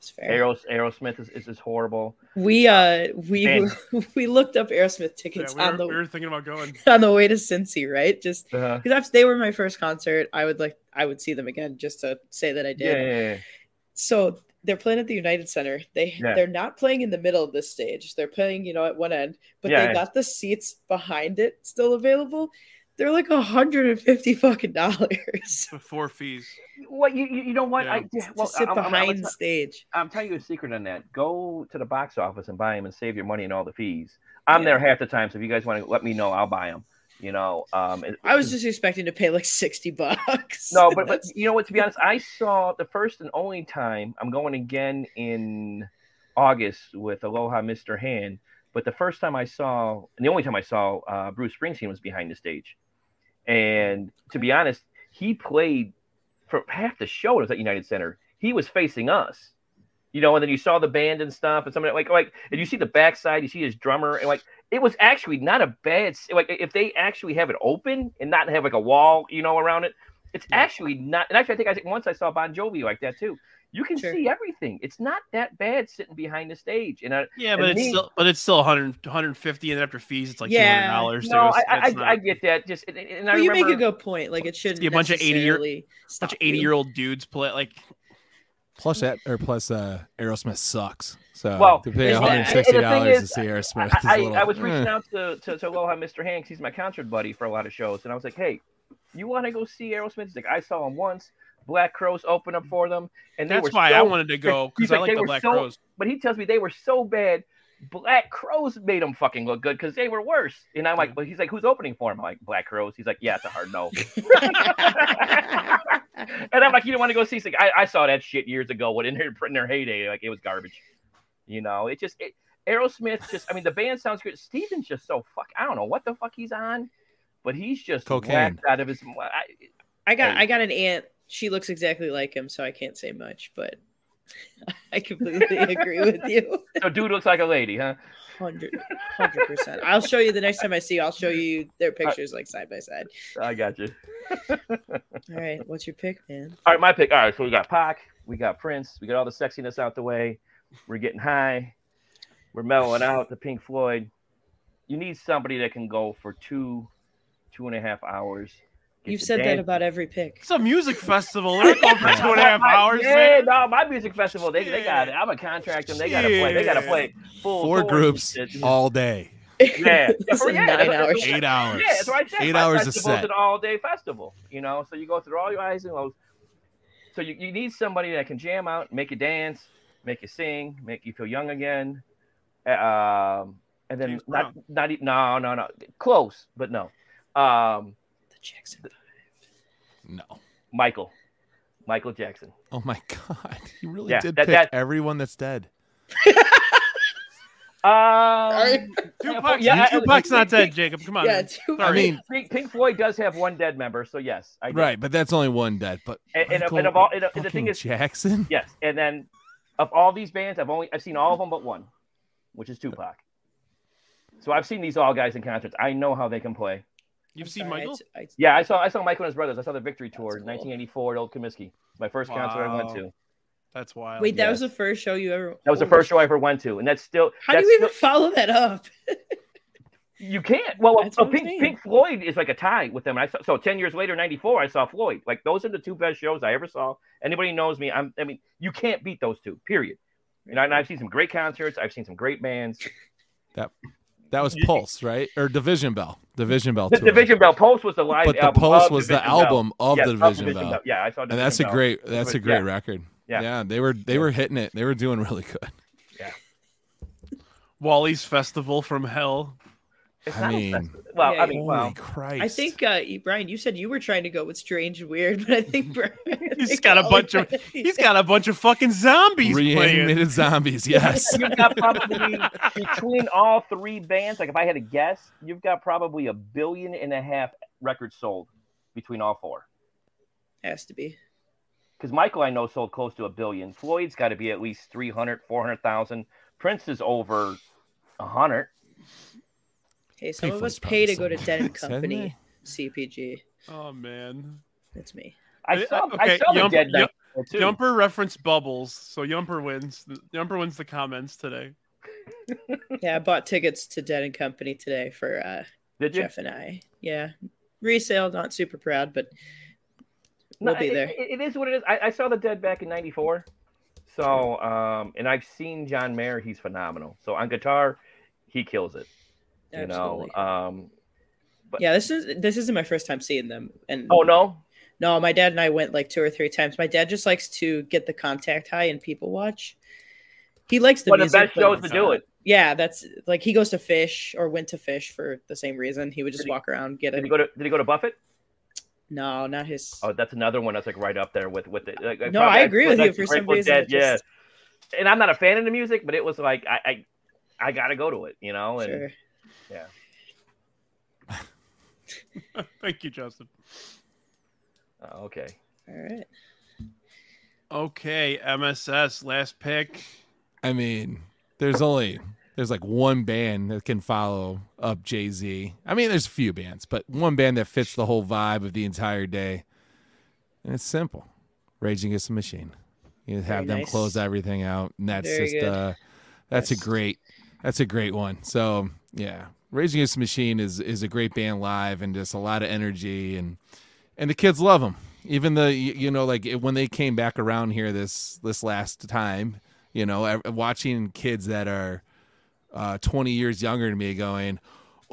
E: It's fair.
F: Aeros, Aerosmith is, is, is horrible.
E: We uh we
F: Man. [laughs]
E: we looked up Aerosmith
D: Yeah,
E: tickets
D: we,
E: on the
D: we were thinking about going. [laughs]
E: on the way to Cincy, right? Just because they were my first concert, I would like I would see them again just to say that I
F: yeah,
E: did.
F: yeah, yeah.
E: So they're playing at the United Center. They
F: Yeah.
E: they're not playing in the middle of this stage. They're playing, you know, at one end, but
F: Yeah,
E: they
F: yeah.
E: got the seats behind it still available. They're like a hundred and fifty fucking dollars [laughs]
D: Before fees.
F: What you, you you know what
D: Yeah.
F: I
E: to
F: well
E: sit
F: I'm, I'm,
E: behind
F: I'm,
E: stage.
F: I'm telling you a secret on that. Go to the box office and buy them and save your money and all the fees. I'm
E: Yeah.
F: there half the time, so if you guys want to let me know, I'll buy them. You know, um, it-
E: I was just expecting to pay like sixty bucks.
F: No, [laughs] but, but you know what? To be honest, I saw the first and only time. I'm going again in August with Aloha Mr. Hand. But the first time I saw, and the only time I saw uh, Bruce Springsteen was behind the stage. And to be honest, he played for half the show. It was at United Center. He was facing us, you know. And then you saw the band and stuff, and something like like, and you see the backside. You see his drummer, and like it was actually not a bad. Like if they actually have it open and not have like a wall, you know, around it, it's
D: Yeah.
F: actually not. And actually, I think I think once I saw Bon Jovi like that too. You can
E: Sure.
F: see everything. It's not that bad sitting behind the stage. And I,
D: Yeah,
F: And
D: but it's
F: me-
D: still but it's still 100 150 and then after fees it's like
E: Yeah.
D: $200.
F: no,
D: so
F: I, I, I,
D: not-
F: I get that. Just and, and I
E: well, you make a good point. Like it shouldn't
D: See a bunch of 80 year-
E: necessarily
D: bunch of 80 year old dudes play like
G: Plus that, or plus uh, Aerosmith sucks. So
F: Well,
G: to pay
E: there's
G: one
E: that.
G: hundred sixty
F: And the thing
G: dollars to see Aerosmith, is
F: I,
G: a little,
F: I, I was reaching
G: eh.
F: out to, to, to Aloha Mr. Hanks. He's my concert buddy for a lot of shows. And I was like, hey, you want to go see Aerosmith? He's like, I saw him once. Black Crowes opened up for them. And they
D: that's
F: were
D: why
F: so,
D: I wanted to go [laughs]
F: He's
D: because I
F: like,
D: like
F: they
D: the
F: were
D: Black
F: so-
D: Crows.
F: But he tells me they were so bad. Black Crowes made them fucking look good because they were worse. And I'm like, but he's like, who's opening for him? I'm like, Black Crowes. He's like, yeah, it's a hard no. [laughs] [laughs] and I'm like, you don't want to go see? He's like, I, I saw that shit years ago. What in their in their heyday, like it was garbage. You know, it just it, Aerosmith. Just, I mean, the band sounds good. Steven's just so fuck. I don't know what the fuck he's on, but he's just
G: Cocaine.
F: out of his. I,
E: I got
F: Hey.
E: I got an aunt. She looks exactly like him, so I can't say much, but [laughs] I completely [laughs] agree with you.
F: so dude looks like a lady, huh?
E: 100 percent. I'll show you the next time I see you. I'll show you their pictures like side by side.
F: I got you.
E: All right, what's your pick, man?
F: All right, my pick. All right, so we got Pac, we got Prince, we got all the sexiness out the way. We're getting high. We're mellowing out the Pink Floyd. You need somebody that can go for two, two and a half hours. Get
E: You've
F: the
E: said that about every pick.
D: It's a music festival. They're going for two and a half hours.
F: Yeah,
D: man.
F: no, my music festival. They, they got it. I'm a contract them. They gotta play. They gotta play full
G: four groups [laughs] all day,
F: Yeah, yeah,
E: It's [laughs]
F: for- yeah,
E: nine
F: that's-
E: hour
F: that's-
E: show.
G: eight hours,
F: Yeah, that's what I said.
G: eight
F: My
G: hours a
F: festival's
G: set.
F: an all day festival, you know. So you go through all your highs and lows. So you, you need somebody that can jam out, make you dance, make you sing, make you feel young again. Um, and then
D: James
F: not
D: Brown.
F: not no no no close, but no. Um,
E: The Jackson.
G: No.
F: Michael, Michael Jackson.
G: Oh my [laughs] god, he really
F: Yeah,
G: did
F: that-
G: pick
F: that-
G: everyone that's dead. [laughs]
F: Um,
D: Tupac's,
F: yeah, I-
D: Tupac's not
F: Pink-
D: dead,
F: Pink-
D: Jacob. Come on.
E: Yeah,
D: man.
E: two.
G: I mean,
F: Pink, Pink Floyd does have one dead member, so yes, I
G: right, but that's only one dead. But
F: And, and, and of all, and, and the thing is,
G: Jackson. [laughs]
F: yes, and then of all these bands, I've only I've seen all of them but one, which is Tupac. So I've seen these all guys in concerts. I know how they can play.
D: You've
E: I'm
D: seen
E: sorry,
D: Michael?
E: I- I-
F: Yeah, I saw I saw Michael and his brothers. I saw the Victory Tour in
E: cool.
F: 1984 at Old Comiskey. My first concert I went to.
D: That's wild.
E: Wait, that
F: Yeah.
E: was the first show you ever.
F: That was the first show I ever went to, and that's still
E: How do
F: that's
E: you even
F: still-
E: follow that up?
F: You can't. Well,
E: That's
F: so
E: oh,
F: Pink. Pink Floyd is like a tie with them. I saw, so ten years later, '94, I saw Floyd. Like those are the two best shows I ever saw. Anybody knows me, I'm. I mean, you can't beat those two. Period. You know, and I've seen some great concerts. I've seen some great bands. [laughs]
G: That was Pulse, right? Or Division Bell. Division Bell.
F: The
G: tour.
F: Division Bell Pulse was the live
G: But the
F: album.
G: Pulse
F: of
G: was the
F: Division Bell.
G: album of
F: Yes,
G: the
F: of
G: Division Bell.
F: Yeah, I saw. That.
G: And that's a great that's a great
F: Yeah.
G: record.
F: Yeah.
G: Yeah, they were they were hitting it. They were doing really good. Yeah.
D: Wally's Festival from Hell.
F: It's
G: I
F: not
G: mean-
F: festival. well,
E: Yeah,
F: I mean,
G: Holy
F: well,
G: Christ.
E: I think uh, Brian, you said you were trying to go with strange and weird, [laughs] but I think [laughs] Brian, I
D: He's
E: think
D: got a bunch of he's got a bunch of fucking zombies playing.
G: reanimated [laughs] zombies. Yes.
F: you've got probably between all three bands. Like if I had to guess, you've got probably a billion and a half records sold between all four.
E: has to be.
F: because Michael I know sold close to a billion. Floyd's got to be at least 300, 400,000. Prince is over a hundred.
E: Hey, some
G: Pink
E: of us pay to go to
G: sold
E: Dead and [laughs] Company CPG.
D: Oh man.
E: That's me.
F: I saw,
D: okay,
F: I saw the
D: Yump-
F: Dead
D: Yump-
F: Night too.
D: Jumper reference bubbles, so Yumper wins. Yumper wins the comments today. [laughs]
E: Yeah, I bought tickets to Dead and Company today for uh,
F: Did you?
E: Jeff and I. Yeah, resale. Not super proud, but we'll be
F: it-
E: there.
F: it- it is what it is. I, I saw the Dead back in '94, so um, and I've seen John Mayer. He's phenomenal. So on guitar, he kills it. You
E: Absolutely.
F: know. Um, but,
E: yeah, this is this isn't my first time seeing them. And
F: oh no,
E: no, my dad and I went like two or three times. My dad just likes to get the contact high and people watch. He likes the
F: of the best shows to do it.
E: Yeah, that's like he goes to Phish or went to Phish for the same reason. He would just
F: Did he-
E: walk around, get
F: Did
E: it.
F: he go to Did he go to Buffett?
E: No, not his.
F: Oh, that's another one that's like right up there with with it. Like,
E: no,
F: probably-
E: I agree with you. For some reason,
F: Dead,
E: it
F: yeah. And I'm not a fan of the music, but it was like I I, I got to go to it, you know. And
E: Sure. [laughs]
D: Thank you, Justin.
F: oh, okay,
E: All right.
D: Okay, MSS last pick.
G: I mean, there's only there's like one band that can follow up Jay Z. I mean, there's a few bands, but one band that fits the whole vibe of the entire day, and it's simple: Rage Against the Machine. You have
E: Very
G: them
E: nice.
G: close everything out, and that's
E: Very
G: just
E: good.
G: uh, that's a great that's a great one. So yeah, Rage Against the Machine is is a great band live, and just a lot of energy, and and the kids love them. Even the you know like when they came back around here this this last time, you know, watching kids that are uh, 20 years younger than me going,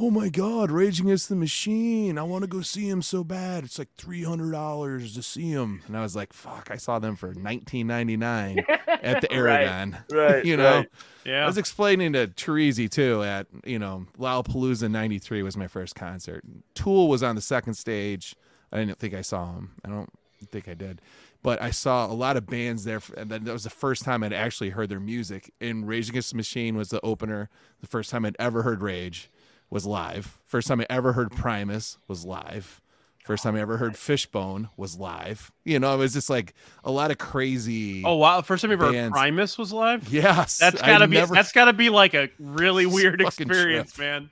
G: "Oh my God, Rage Against the Machine! I want to go see him so bad. It's like three hundred dollars to see him." And I was like, "Fuck!" I saw them for 19.99 at the [laughs] Aragon.
F: right, [laughs]
G: you know,
F: right.
G: I was explaining to Terezi too at you know Lollapalooza '93 was my first concert. Tool was on the second stage. I didn't think I saw him. I don't think I did, but I saw a lot of bands there, and then that was the first time I'd actually heard their music. And Rage Against the Machine was the opener. The first time I'd ever heard Rage was live. First time I ever heard Primus was live. First time I ever heard Fishbone was live. You know, it was just like a lot of crazy.
D: Oh wow! First time you ever heard Primus was live.
G: yes,
D: That's
G: I
D: gotta be
G: never-
D: that's gotta be like a really [laughs] weird experience,
G: trip.
D: man.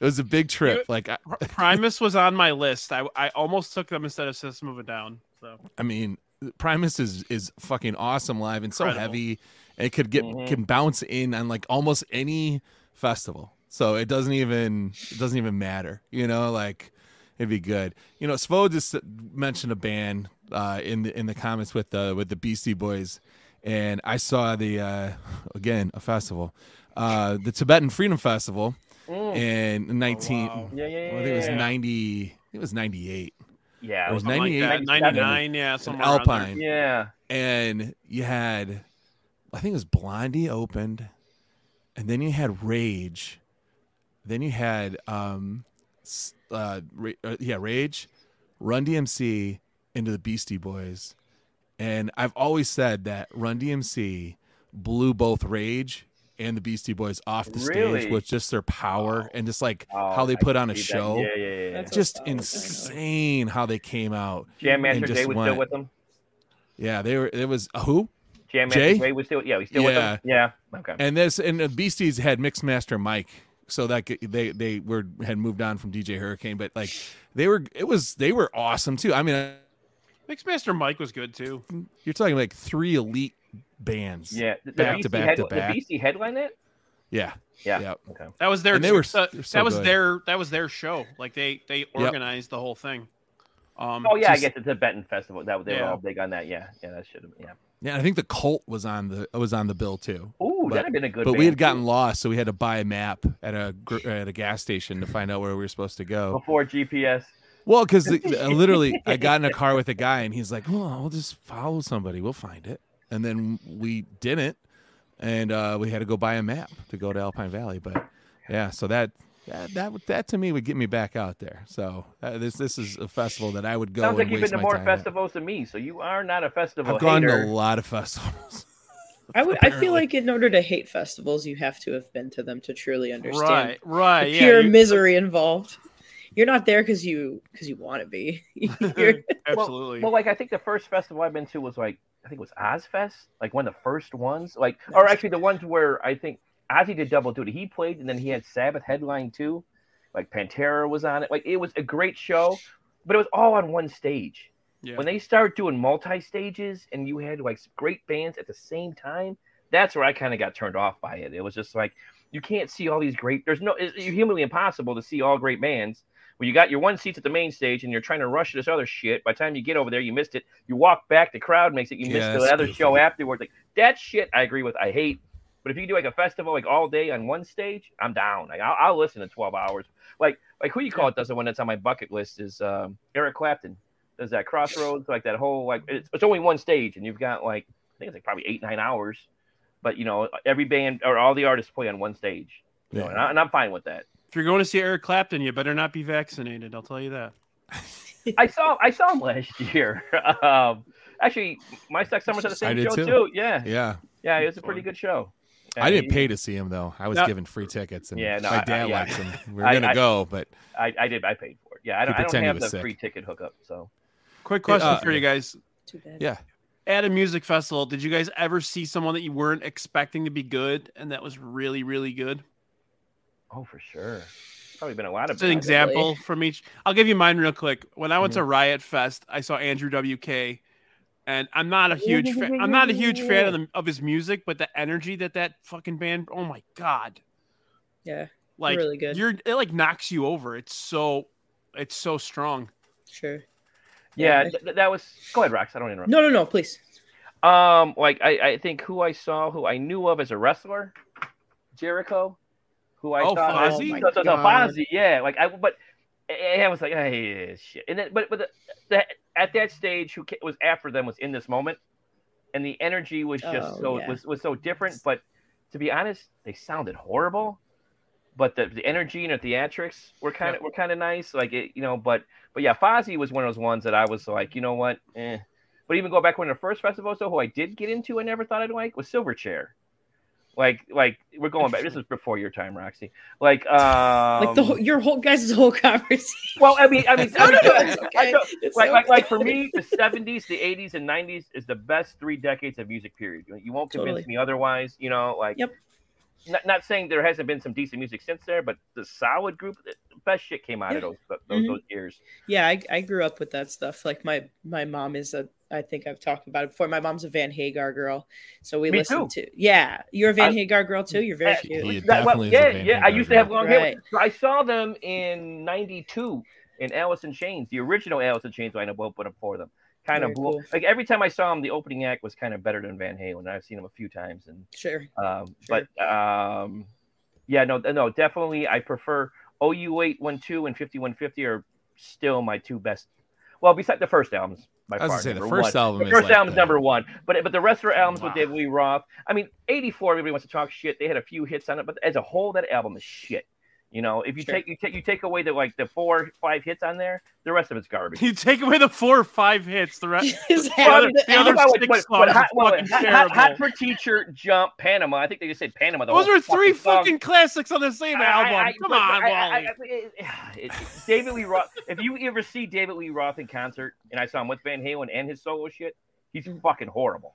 G: It was a big trip. Like I, [laughs]
D: Primus was on my list. I I almost took them instead of System of a Down. So
G: I mean, Primus is is fucking awesome live and so
D: Incredible.
G: heavy. It could get
F: Mhm.
G: can bounce in on like almost any festival. So it doesn't even it doesn't even matter. You know, like it'd be good. You know, Svo just mentioned a band uh, in the in the comments with the with the Beastie Boys, and I saw the uh, again a festival, uh, the Tibetan Freedom Festival
F: Mm.
G: in nineteen.
D: wow.
F: Yeah, yeah, yeah.
G: well, I think it was
F: yeah.
G: ninety. It was ninety eight.
F: Yeah,
G: it was
D: something like
G: 98,
D: that. 99, yeah, somewhere around there.
G: Alpine.
F: Yeah.
G: and you had I think it was Blondie opened, and then you had Rage, then you had um, uh, Ra- uh yeah Rage, Run DMC, into the Beastie Boys, and I've always said that Run DMC blew both Rage and the Beastie Boys off the
F: Really?
G: stage with just their power and just like
F: Oh,
G: how they
F: I
G: put on a
F: see that.
G: show.
F: Yeah, yeah, yeah.
E: That's
G: Just
E: solid.
G: insane how they came out.
F: Jam Master
G: and
F: Jay was
G: went-
F: still with them.
G: Yeah, they were. It was who?
F: Jam Master
G: Jay?
F: Jay was still. Yeah, he's still with them. Yeah. Okay.
G: And this and the Beasties had Mixmaster Mike, so that they they were had moved on from DJ Hurricane, but like they were, it was they were awesome too. I mean,
D: Mixmaster Mike was good too.
G: you're talking like three elite bands.
F: Yeah. The, the
G: Back
F: BC
G: to back
F: head,
G: to back.
F: The BC headline it.
G: yeah,
F: Yeah.
G: yeah.
F: Okay.
D: That was their
G: And they were
D: uh,
G: they're so
D: that was
G: good.
D: their that was their show. Like they they organized the whole thing. Um,
F: Oh yeah,
G: Just-
F: I guess it's a Benton festival. That they were all big on that. Yeah. Yeah. That should have. Yeah.
G: Yeah, I think the Cult was on the was on the bill too.
F: Ooh, that'd have been a good.
G: but we had gotten
F: too.
G: lost, so we had to buy a map at a at a gas station to find out where we were supposed to go.
F: before GPS.
G: Well, because [laughs] literally, I got in a car with a guy, and he's like, "Oh, we'll just follow somebody. We'll find it." And then we didn't, and uh, we had to go buy a map to go to Alpine Valley. But yeah, so that that that, that to me would get me back out there. So uh, this this is a festival that I would go. To.
F: Sounds like you've
G: waste
F: been to more
G: time at.
F: festivals than me, so you are not a festival
G: I've gone
F: hater.
G: to a lot of [laughs] festivals.
E: I would. I feel like in order to hate festivals, you have to have been to them to truly understand
D: right, right,
E: the
D: yeah.
E: pure
D: you- [laughs]
E: misery involved. You're not there because you because you want to be. [laughs] You're,
D: absolutely.
F: Well, like I think the first festival I've been to was like I think it was Ozzfest, like one of the first ones, like or actually the ones where I think Ozzy did double duty. He played and then he had Sabbath headline too, like Pantera was on it. Like it was a great show, but it was all on one stage.
D: yeah.
F: When they start doing multi stages and you had like great bands at the same time, that's where I kind of got turned off by it. It was just like you can't see all these great. There's no. It's humanly impossible to see all great bands. When you got your one seats at the main stage and you're trying to rush this other shit. By the time you get over there, you missed it. You walk back, the crowd makes it. You
G: Yeah,
F: missed the other
G: goofy.
F: show afterwards. Like that shit, I agree with. I hate. But if you do like a festival like all day on one stage, I'm down. Like I'll, I'll listen to 12 hours. Like like who you call it does the one that's on my bucket list is um, Eric Clapton. Does that Crossroads like that whole like it's, it's only one stage and you've got like I think it's like probably eight nine hours, but you know every band or all the artists play on one stage. You know,
G: Yeah.
F: and, I, and I'm fine with that.
D: if you're going to see Eric Clapton, you better not be vaccinated. I'll tell you that.
F: I saw I saw him last year. [laughs] um, actually, MySoxSummer's at the same show
G: too.
F: too. Yeah,
G: yeah,
F: yeah, it was a pretty good show.
G: I
F: And
G: didn't pay to see him though. I was
D: No.
G: given free tickets, and
F: Yeah, no, I-
G: my
F: I-
G: dad
F: yeah.
G: likes him. [laughs] We were
F: I-
G: gonna
F: I-
G: go, but
F: I, I did. I paid for it. Yeah, I don't, I don't have
G: was
F: the
G: sick.
F: free ticket hookup. So
D: Quick question
G: uh,
D: for you guys.
E: too bad.
G: yeah,
D: At a music festival, did you guys ever see someone that you weren't expecting to be good and that was really, really good?
F: oh for sure, probably been a lot of.
D: Just an
F: bands.
D: example from each. I'll give you mine real quick. When I went to Riot Fest, I saw Andrew WK, and I'm not a huge fan. I'm not a huge fan of [laughs] the, of his music, but the energy that that fucking band. Oh my god!
E: Yeah,
D: Like
E: really good.
D: You're it like knocks you over. It's so, it's so strong.
E: sure.
F: Yeah,
E: Yeah.
F: th- that was. Go ahead, Rox. I don't interrupt.
E: No, no, no, please.
F: Um, like I, I think who I saw, who I knew of as a wrestler, Jericho, who I
D: Oh,
F: saw.
D: Fozzy?
E: Oh my
F: So, so, so
E: God.
F: Fozzy, yeah. Like I, but I I was like, hey, shit. And then, but but the, the, at that stage, who was after them was in this moment, and the energy was just
E: Oh,
F: so
E: yeah.
F: was was so different. But to be honest, they sounded horrible. But the, the energy and the theatrics were kind of were kind of nice, like it, you know. But but yeah, Fozzy was one of those ones that I was like, you know what, eh. But even go back when the first festival, so who I did get into, I never thought I'd like was Silverchair. Like, like we're going back. This is before your time, Roxy. Like, um,
E: Like the whole, your whole guys' whole conversation.
F: well, I mean, I mean,
E: No, [laughs]
F: I mean,
E: no, no, it's okay. It's
F: like, like, like for me, the '70s, the '80s, and '90s is the best three decades of music. Period. You- You won't convince
E: Totally.
F: me otherwise. You know, like,
E: Yep.
F: Not, not saying there hasn't been some decent music since there, but the solid group, the best shit came out of
E: Yeah.
F: those those,
E: Mhm.
F: those years.
E: Yeah, I, I grew up with that stuff. Like my my mom is a I think I've talked about it before. My mom's a Van Hagar girl, so we
F: Me
E: listen
F: too.
E: to. Yeah, you're a Van
F: I-
E: Hagar girl too. You're very
F: I-
E: cute.
G: He
F: That- well,
G: definitely is a
F: yeah,
G: Van
F: yeah. I used to have
G: girl.
F: long hair. So I saw them in '92 in Alice in Chains, the original Alice in Chains. I know opened up for them. Kind
E: Very
F: of blew.
E: cool.
F: Like every time I saw him, the opening act was kind of better than Van Halen. I've seen him a few times, and
E: Sure.
F: um,
E: Sure.
F: but um, yeah, no, no, definitely. I prefer OU eight one two and fifty one fifty are still my two best. Well, besides the first albums, by
G: I was
F: far.
G: gonna say the first
F: one.
G: album
F: The
G: is
F: first
G: like
F: album's
G: the-
F: number one, but but the rest of their albums with David Lee Roth. I mean, eighty four. Everybody wants to talk shit. They had a few hits on it, but as a whole, that album is shit. You know, if you
E: Sure.
F: take you take you take away the like the four five hits on there, the rest of it's garbage. [laughs]
D: You take away the four or five hits, the rest. [laughs]
E: Is [laughs]
D: The other-
E: the
D: the other
E: album-
F: What-
D: six
F: what-
D: songs
F: what-
D: are
F: hot, what- hot, hot, hot for teacher, jump, Panama. I think they just said Panama. The
D: Those
F: whole
D: are three
F: song.
D: fucking classics on the same
F: I-
D: album.
F: I- I-
D: Come
F: but
D: on,
F: I- I-
D: Wally.
F: I- [sighs] it- it- David Lee Roth. If you ever see David Lee Roth in concert, and I saw him with Van Halen and his solo shit, he's
E: Mm.
F: fucking horrible.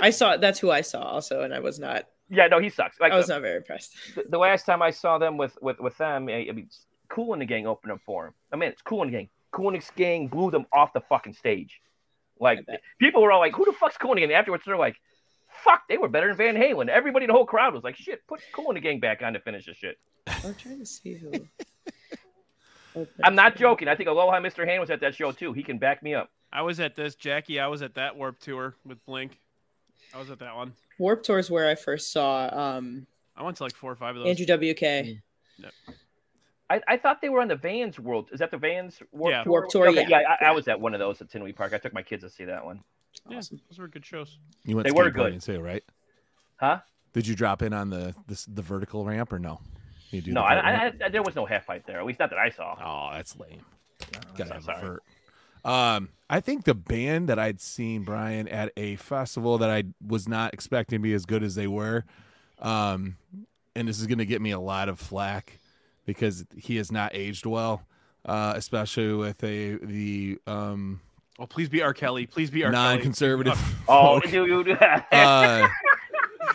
E: I saw that's who I saw also, and I was not.
F: Yeah, no, he sucks. Like
E: I was not very impressed. [laughs]
F: the, the last time I saw them with with with them, I, I mean, Kool & the Gang opened up for him. I mean, it's Kool & the Gang. Kool & the Gang blew them off the fucking stage. Like people were all like, "Who the fuck's Kool & the Gang?" Afterwards, they're like, "Fuck, they were better than Van Halen." Everybody in the whole crowd was like, "Shit, put Kool & the Gang back on to finish this shit."
E: I'm trying to see who. [laughs]
F: I'm not joking. I think Aloha Mr. Hand was at that show too. He can back me up.
D: I was at this, Jackie. I was at that Warp Tour with Blink. I was at that one.
E: Warp Tour is where I first saw um,
D: I went to like four or five of those.
E: Andrew WK.
F: I, I thought they were on the Vans World. Is that the Vans Warp
D: Yeah.
F: Tour?
E: Warp Tour,
F: Okay,
E: yeah.
F: I, I was at one of those at Tinley Park. I took my kids to see that one.
D: Yeah,
E: Awesome.
D: those were good shows.
G: You went
F: They were
G: skateboarding
F: good.
G: too, right?
F: Huh?
G: Did you drop in on the this, the vertical ramp or no? You do
F: No,
G: the
F: I,
G: vert
F: I. I, there was no half pipe there. At least not that I saw.
G: Oh, that's lame. Gotta have a vert. Um, I think the band that I'd seen Brian at a festival that I was not expecting to be as good as they were, um, and this is going to get me a lot of flack because he has not aged well, uh, especially with a the um,
D: Oh, please be R. Kelly. Please be R. Kelly.
G: non-conservative. [laughs]
F: Oh, dude.
G: uh,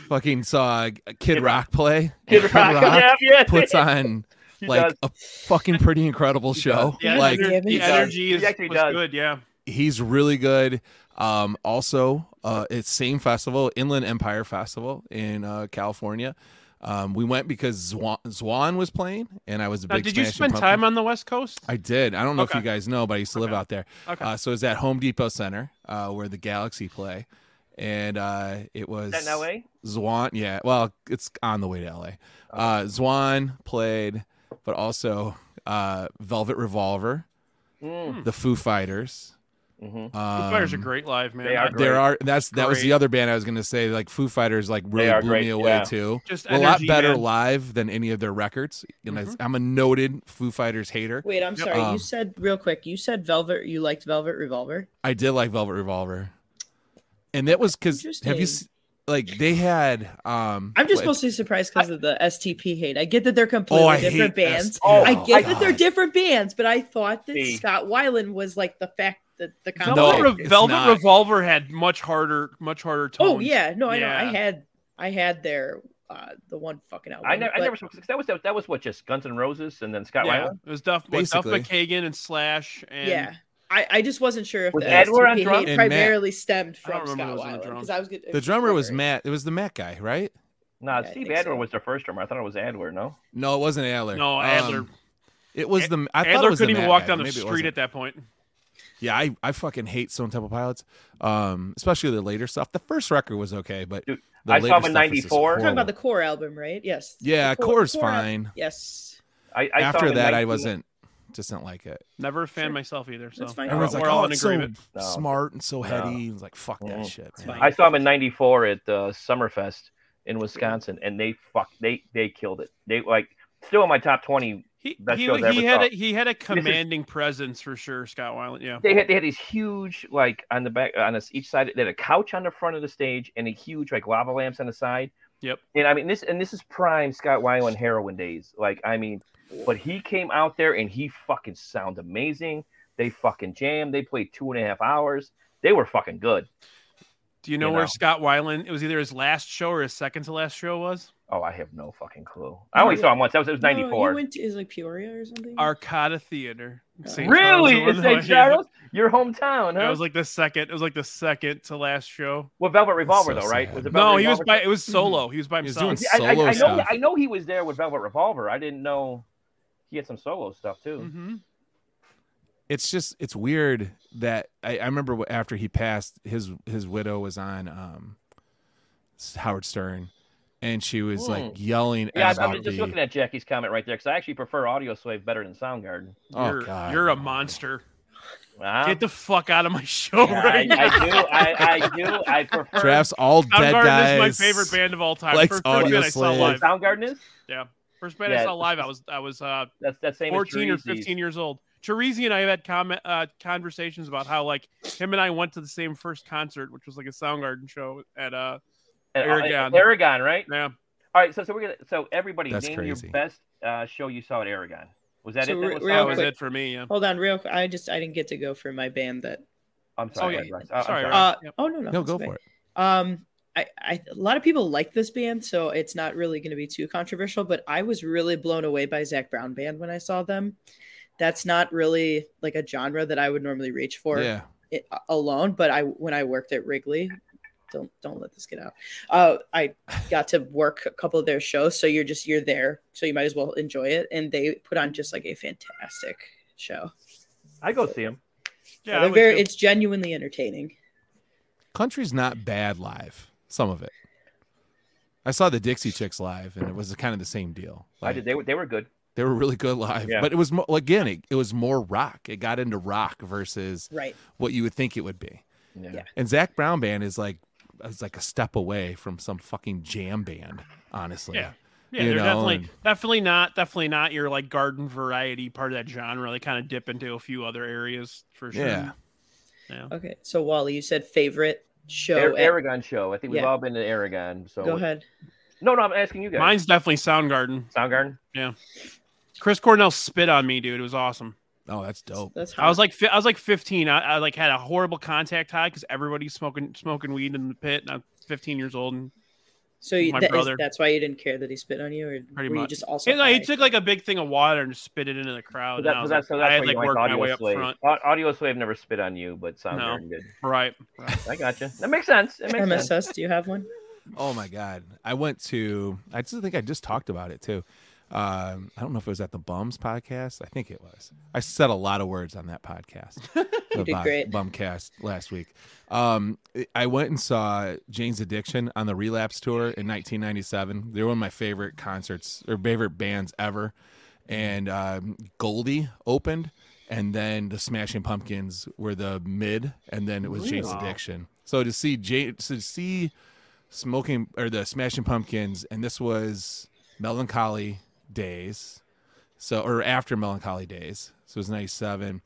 G: fucking saw Kid
F: Kid
G: Rock play.
F: Kid [laughs] Rock. Yeah, yeah.
G: puts on
F: He
G: like
F: does.
G: a fucking pretty incredible [laughs] show.
D: Yeah,
G: like
D: the,
E: Damn,
D: the
E: he does.
D: energy
F: He
D: is
F: actually does.
D: good. Yeah.
G: he's really good. Um, also, uh, it's same festival, Inland Empire Festival in uh, California. Um, we went because Zwan, Zwan was playing, and I was a
D: Now,
G: big.
D: did you spend
G: Pumpkins-
D: time on the West Coast?
G: I did. I don't know if you guys know, but I used to live out there.
D: Okay.
G: Uh, so it's at Home Depot Center, uh, where the Galaxy play, and uh, it was
F: Is that in LA?
G: Zwan. Yeah, well, it's on the way to LA. Uh, Zwan played, but also uh, Velvet Revolver,
F: Mm,
G: the Foo Fighters.
F: hmm
G: Um,
D: Foo Fighters are great live, man.
F: they are great.
G: There are that's that was the other band I was gonna say. Like Foo Fighters, like really blew
F: great,
G: me away
F: yeah.
G: too.
D: Just
G: a lot better
D: man.
G: live than any of their records. And I-
D: Mhm.
G: I'm a noted Foo Fighters hater.
E: Wait, I'm
D: Yep.
E: sorry.
G: Um,
E: you said real quick. You said Velvet. You liked Velvet Revolver.
G: I did like Velvet Revolver, and that was because have you
E: Interesting.
G: s- like they had um
E: I'm just
G: like-
E: mostly surprised because of the STP hate. I get that they're completely
G: Oh,
E: different bands.
F: Oh,
E: I get
G: my
E: that they're different bands, but I thought that
F: See.
E: Scott Weiland was like the fact that the
D: Velvet,
G: No.
D: Re- Velvet
G: not.
D: Revolver had much harder, much harder tones.
E: Oh yeah, no, I know. I had I had their uh the one fucking album.
F: I never, I
E: but-
F: never. That was that was what just Guns N' Roses and then Scott
D: Yeah,
F: Weiland.
D: it was Duff, what, Duff McKagan and Slash. And
E: yeah. I, I just wasn't sure if
F: Was
E: the
F: Edward on
E: STP
F: drums?
E: hate
G: And Matt-
E: primarily stemmed from Scott
D: who was on the
E: Weiland because I was good.
G: the drummer was Matt. It was the Matt guy, right?
F: Nah,
E: Yeah,
F: Steve Adler
E: so.
F: was their first drummer. I thought it was Adler. No.
G: No, it wasn't Adler.
D: No,
G: Um,
D: Adler.
G: it was the I thought it
D: Adler
G: was
D: couldn't even walk
G: guy,
D: down the
G: maybe
D: street at that point.
G: Yeah, I, I fucking hate Stone Temple Pilots, um, especially the later stuff. The first record was okay, but
F: Dude,
G: the
F: I saw
G: later
F: in
G: stuff was just
F: 94.
E: Talking about the core album, right? Yes.
G: yeah,
E: The core-
G: Core's
E: core al-
G: fine.
E: Yes.
F: I, I
G: After
F: him in
G: that, I wasn't just didn't like it.
D: Never a fan
E: Sure.
D: myself either. So
E: That's fine.
G: Everyone's
D: we're
G: like,
D: all
G: "Oh,
D: in
G: it's so
D: agreement.
F: No.
G: smart and so
F: No.
G: heady." It's like, "Fuck that
F: Mhm.
G: shit."
E: It's
G: man.
E: fine.
F: I saw him in '94 at uh, Summerfest in Wisconsin, and they fuck they they killed it. They like still in my top 20.
D: He,
F: Best
D: he,
F: shows I
D: he
F: ever
D: had a, he had a commanding presence for sure, Scott Weiland. Yeah.
F: They had they had these huge like on the back on this, each side. They had a couch on the front of the stage and a huge like lava lamps on the side.
D: Yep.
F: And I mean this and this is prime Scott Weiland heroin days. Like I mean, but he came out there and he fucking sound amazing. They fucking jammed. They played two and a half hours. They were fucking good.
D: Do you know
F: You
D: where
F: know.
D: Scott Weiland? It was either his last show or his second to last show was
F: Oh, I have no fucking clue. I only saw him once. That was it was
E: No,
F: '94.
E: you went to is like Peoria or something.
D: Arcada Theater. Oh. St.
F: really?
D: Charles,
F: In St. Charles? Your hometown,
D: Yeah,
F: huh?
D: It was like the second. It was like the second to last show.
F: Well, Velvet Revolver,
G: so
F: though, right? Was it
D: No,
F: Velvet
D: he was by. It was [laughs] solo. He was by
G: He was
D: himself.
G: doing
F: I, I, I
G: solo
F: know,
G: stuff.
F: I know he was there with Velvet Revolver. I didn't know he had some solo stuff too.
D: hmm
G: it's just it's weird that I, I remember after he passed, his his widow was on um, Howard Stern, and she was
F: Hmm.
G: like yelling
F: Yeah,
G: about
F: I'm just
G: the.
F: looking at Jackie's comment right there because I actually prefer Audioslave better than Soundgarden.
G: Oh,
D: You're,
G: God.
D: you're a monster.
F: Wow.
D: Get the fuck out of my show
F: I,
D: right now.
F: I do. I, I do. I [laughs] prefer.
G: Drafts all dead
D: Soundgarden
G: guys.
D: is my favorite band of all time.
G: likes
D: First, first band I saw
G: Audioslave.
D: live.
F: Soundgarden is.
D: Yeah. First band I saw live, I was I was uh,
F: That's that same.
D: 14 or 15 years old. Cherise and I have had comment uh, conversations about how like him and I went to the same first concert, which was like a Soundgarden show at uh
F: And, uh,
D: Aragon.
F: Aragon, right?
D: yeah.
F: All right, so so we're gonna so everybody
G: That's
F: name
G: crazy.
F: your best uh, show you saw at Aragon. Was that
E: So
F: it? That
E: re-
F: was
E: real
D: That was
E: quick.
D: it for me. Yeah.
E: Hold on, real quick. I just I didn't get to go for my band that.
F: I'm sorry,
D: Oh, yeah.
F: Russ. I'm
D: Sorry,
F: sorry.
E: Uh,
D: Yep.
E: Oh no, no,
G: No, go
E: okay.
G: for it.
E: Um, I, I a lot of people like this band, so it's not really going to be too controversial. But I was really blown away by Zac Brown Band when I saw them. That's not really like a genre that I would normally reach for
G: Yeah.
E: it, alone. But I when I worked at Wrigley, don't don't let this get out. Uh, I got to work a couple of their shows, so you're just you're there, so you might as well enjoy it. And they put on just like a fantastic show.
F: I go see them.
D: Yeah, I
E: they're very.
D: too.
E: It's genuinely entertaining.
G: Country's not bad live. Some of it. I saw the Dixie Chicks live, and it was kind of the same deal.
F: I did. They were they were good.
G: They were really good live,
F: Yeah.
G: but it was more, again, it, it was more rock. It got into rock versus
E: Right.
G: what you would think it would be.
F: Yeah.
E: Yeah.
G: And Zac Brown band is like is like a step away from some fucking jam band, honestly.
D: Yeah. Yeah,
G: You
D: they're
G: know,
D: definitely
G: and-
D: definitely not definitely not your like garden variety part of that genre. They kind of dip into a few other areas for sure.
G: Yeah.
D: Yeah.
E: Okay. So Wally, you said favorite show.
F: Ar-
E: at-
F: Aragon show. I think we've
E: Yeah.
F: all been to Aragon. So
E: Go ahead.
F: No, no, I'm asking you guys.
D: Mine's definitely Soundgarden.
F: Soundgarden. Yeah.
D: Chris Cornell spit on me, dude. It was awesome.
G: Oh, that's dope.
E: That's
D: I was like, fi- I was like 15. I, I like had a horrible contact high because everybody's smoking smoking weed in the pit, and I'm 15 years old. And
E: so you,
D: my
E: that is-
D: brother.
E: that's why you didn't care that he spit on you, or
D: Pretty
E: were you just also?
D: he, like, he took like a big thing of water and spit it into the crowd.
F: So,
D: and
F: that,
D: I,
F: so
D: was
F: that's, so that's
D: I had
F: you
D: like
F: like
D: worked my
F: Audio
D: way up front.
F: Au- Audioslave never spit on you, but Soundgarden did.
D: Right. right.
F: I got you. That makes sense. It makes sense.
E: MSS. Do you have one?
G: Oh my god! I went to. I just think I just talked about it too. Um, I don't know if it was at the Bums podcast. I think it was. I said a lot of words on that podcast. [laughs]
E: You did great.
G: Bumcast last week. Um, I went and saw Jane's Addiction on the Relapse tour in 1997. They were one of my favorite concerts or favorite bands ever. And um, Goldie opened, and then the Smashing Pumpkins were the mid, and then it was Jane's
D: Wow.
G: Addiction. So to see Jane, to see smoking or the Smashing Pumpkins, and this was Mellon Collie Days, so or after Mellon Collie Days. So it was '97.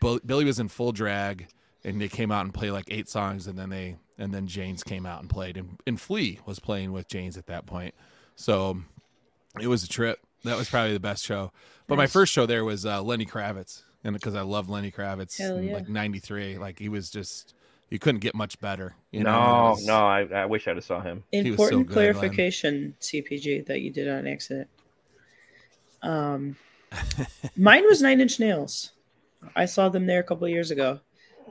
G: Bill- Billy was in full drag, and they came out and played like eight songs, and then they and then Jane's came out and played, and, and Flea was playing with Jane's at that point. So it was a trip. That was probably the best show. But my first show there was uh, Lenny Kravitz, and because I love Lenny Kravitz,
E: Hell
G: in, like '93, like he was just you couldn't get much better. You know?
F: no,
G: It was-
F: no, I, I wish I'd have saw him.
G: was so
E: Important
G: good, Len.
E: clarification, CPG, that you did on accident. Um, mine was Nine Inch Nails. I saw them there a couple of years ago.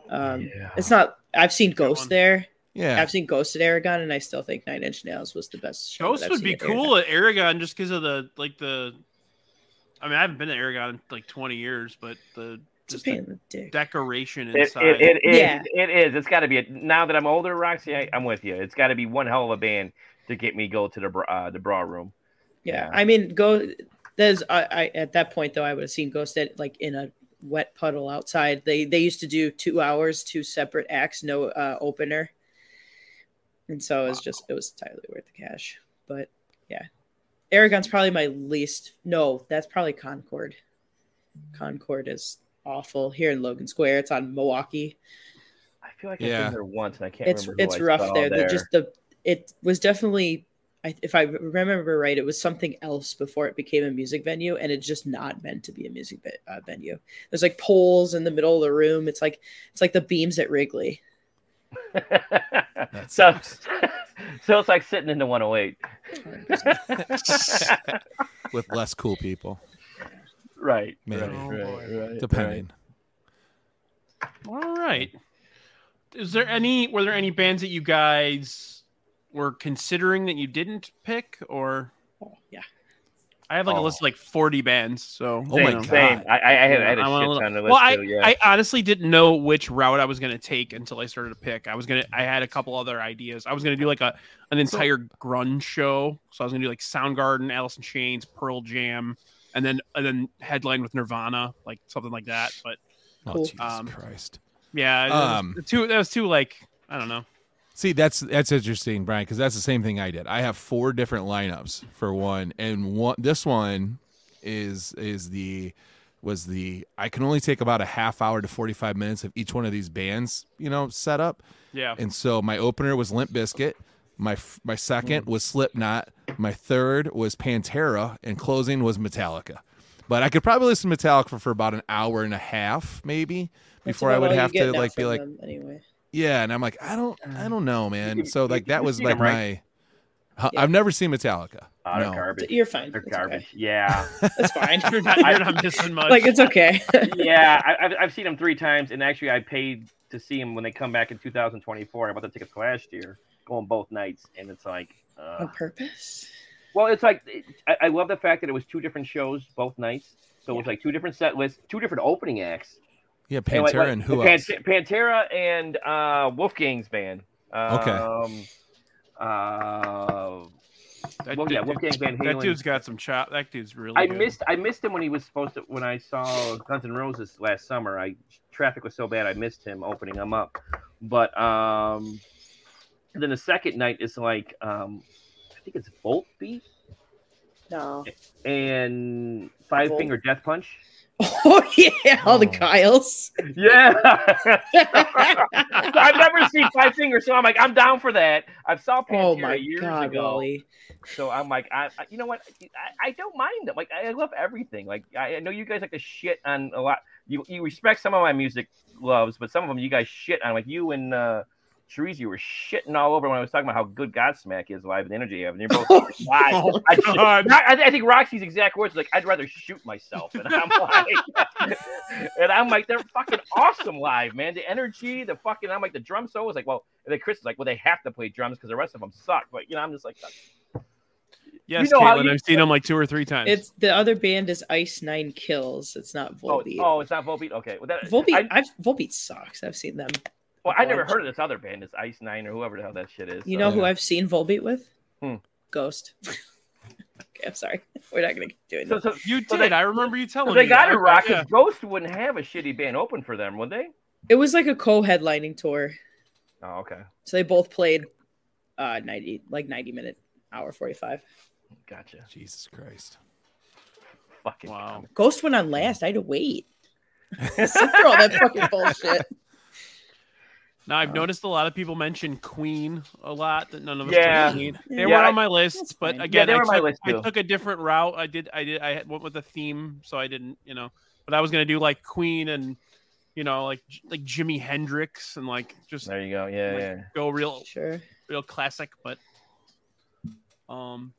E: Um,
F: Yeah.
E: It's not. I've seen Ghost there.
G: Yeah,
E: I've seen Ghost at Aragon, and I still think Nine Inch Nails was the best. show
D: Ghost
E: that
D: would be
E: at
D: cool at Aragon just because of the like the. I mean, I haven't been to Aragon in like 20 years, but the just the
E: the dick.
D: decoration
F: It,
D: inside.
F: it, it is.
E: Yeah.
F: It is. It's got to be. A, now that I'm older, Roxy, I, I'm with you. It's got to be one hell of a band to get me go to the uh, the bra room.
E: Yeah,
F: Yeah.
E: I mean, go. There's I, I at that point though I would have seen Ghost at like in a wet puddle outside. They they used to do two hours, two separate acts, no uh, opener, and so it was just it was entirely worth the cash. But yeah, Aragon's probably my least. No, that's probably Concord. Concord is awful here in Logan Square. It's on Milwaukee.
F: I feel like
G: Yeah.
F: I've been there once, and I can't
E: It's
F: remember. who
E: it's
F: I
E: rough
F: saw
E: there. The, just the it was definitely. I, if I remember right, it was something else before it became a music venue, and it's just not meant to be a music ve- uh, venue. There's like poles in the middle of the room. It's like it's like the beams at Wrigley.
F: so, [laughs] [laughs] so it's like sitting in the 108. [laughs]
G: with less cool people,
F: right.
G: Maybe.
F: Right,
D: Oh,
F: right,
D: boy.
F: right,
G: depending.
D: All right. Is there any? Were there any bands that you guys were considering that you didn't pick, or
E: Oh, yeah.
D: I have like a
F: Oh.
D: list of like 40 bands. So
G: Oh my. God.
F: same. I, I, I had, I had a
D: I want
F: shit ton of list
D: well, I,
F: too. Yeah.
D: I honestly didn't know which route I was going to take until I started to pick. I was gonna, I had a couple other ideas. I was gonna do like a an entire grunge show. So I was gonna do like Soundgarden, Alice in Chains, Pearl Jam, and then and then headline with Nirvana, like something like that. But
G: Oh
E: Cool.
G: Jesus
D: Um,
G: Christ!
D: yeah, it was
G: Um,
D: too that was too like I don't know.
G: See, that's that's interesting, Brian, because that's the same thing I did. I have four different lineups for one, and one this one is is the was the I can only take about a half hour to forty five minutes of each one of these bands, you know, set up.
D: Yeah.
G: And so my opener was Limp Bizkit. My my second was Slipknot. My third was Pantera, and closing was Metallica. But I could probably listen to Metallica for, for about an hour and a half, maybe, before I would have to like be like,
E: anyway.
G: Yeah. And I'm like, I don't, I don't know, man. So like that was like my.
E: Yeah.
G: I've never seen Metallica.
F: Oh, they're
G: no.
F: garbage.
E: You're fine.
F: They're
E: It's
F: garbage.
E: okay.
F: Yeah, [laughs]
E: That's fine. [laughs]
D: You're not, you're not missing much.
E: like it's okay. [laughs]
F: yeah. I, I've, I've seen them three times, and actually, I paid to see them when they come back in 2024. I bought the tickets last year, going both nights, and it's like, uh,
E: On purpose.
F: well, it's like I, I love the fact that it was two different shows both nights. So it was like two different set lists, two different opening acts.
G: Yeah,
F: And, like-
G: Pantera and who
F: the
G: else?
F: Pantera and uh, Wolfgang's band. Um,
G: Okay.
F: Uh,
D: that,
F: well, yeah,
D: dude,
F: Wolfgang Van Halen.
D: That dude's got some chop. That dude's really.
F: I
D: good.
F: missed I missed him when he was supposed to when I saw Guns N' Roses last summer. I traffic was so bad I missed him opening them up. But um then the second night is like um I think it's Volt Beat
E: No.
F: and Five
E: Volt.
F: Finger Death Punch. [laughs]
E: Oh yeah, all the
G: Oh.
E: Kyles.
F: Yeah. [laughs] I've never seen Five Finger, so I'm like, I'm down for that. I saw Pantera
E: oh my
F: years
E: god,
F: ago.
E: Wally.
F: So I'm like, I, I you know what? I, I don't mind them. Like, I love everything. Like, I, I know you guys like to shit on a lot. You you respect some of my music loves, but some of them you guys shit on. Like you and uh, Cherise, you were shitting all over when I was talking about how good Godsmack is live and the energy you have. And you're both live. [laughs]
D: Oh,
F: I,
D: God.
F: I, I think Roxy's exact words was like, I'd rather shoot myself. And I'm [laughs] like, [laughs] and I'm like, they're fucking awesome live, man. The energy, the fucking, I'm like, the drum solo is like, well, and then Chris is like, well, they have to play drums because the rest of them suck. But you know, I'm just like,
D: Yes,
F: know
D: Caitlin.
F: you-
D: I've seen them like two or three times.
E: It's the other band is Ice Nine Kills. It's not
F: oh,
E: Volbeat.
F: oh, it's not Volbeat. Okay, well, that,
E: Volbeat,
F: I,
E: I've Volbeat sucks. I've seen them.
F: Well, I never heard of this other band. It's Ice Nine or whoever the hell that shit is.
E: You
F: so-
E: know who
G: yeah.
E: I've seen Volbeat with?
F: Hmm.
E: Ghost. [laughs] okay, I'm sorry. [laughs] We're not gonna do doing
F: So, so,
D: you did.
F: so they-
D: I remember you telling
F: so they
D: me.
F: got
D: that.
F: to rock. 'cause
D: Yeah.
F: Ghost wouldn't have a shitty band open for them, would they?
E: It was like a co-headlining tour.
F: Oh, okay,
E: So they both played uh 90 like 90 minute hour 45.
F: gotcha.
G: Jesus Christ.
F: Fucking
D: Wow.
E: Ghost went on last. I had to wait. [laughs] Sit through all that fucking bullshit.
D: Now I've noticed a lot of people mention Queen a lot. That none of us
F: Yeah.
D: Queen. They
E: Yeah,
D: were
F: I-
D: on my list, but again,
F: they
D: I,
F: were on my
D: took,
F: list,
D: I took a different route. I did. I did. I had- went with a theme, so I didn't. You know, but I was gonna do like Queen and you know like like Jimi Hendrix and like just
F: There you go. Yeah,
D: like,
F: yeah.
D: go real
E: Sure.
D: real classic. But um,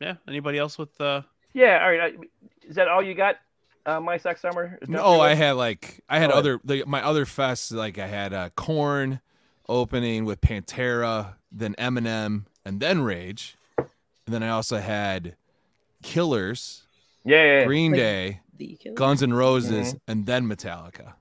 D: yeah. Anybody else with uh?
F: Yeah, all right. Is that all you got, uh, MySoxSummer? Is
G: No,
F: your
G: I had like I had
F: Oh.
G: other the, my other fests like I had uh, Korn opening with Pantera, then Eminem, and then Rage, and then I also had Killers,
F: Yeah, yeah, yeah.
G: Green
E: Like-
G: Day,
E: The
G: Guns N' Roses,
F: Mm-hmm.
G: and then Metallica.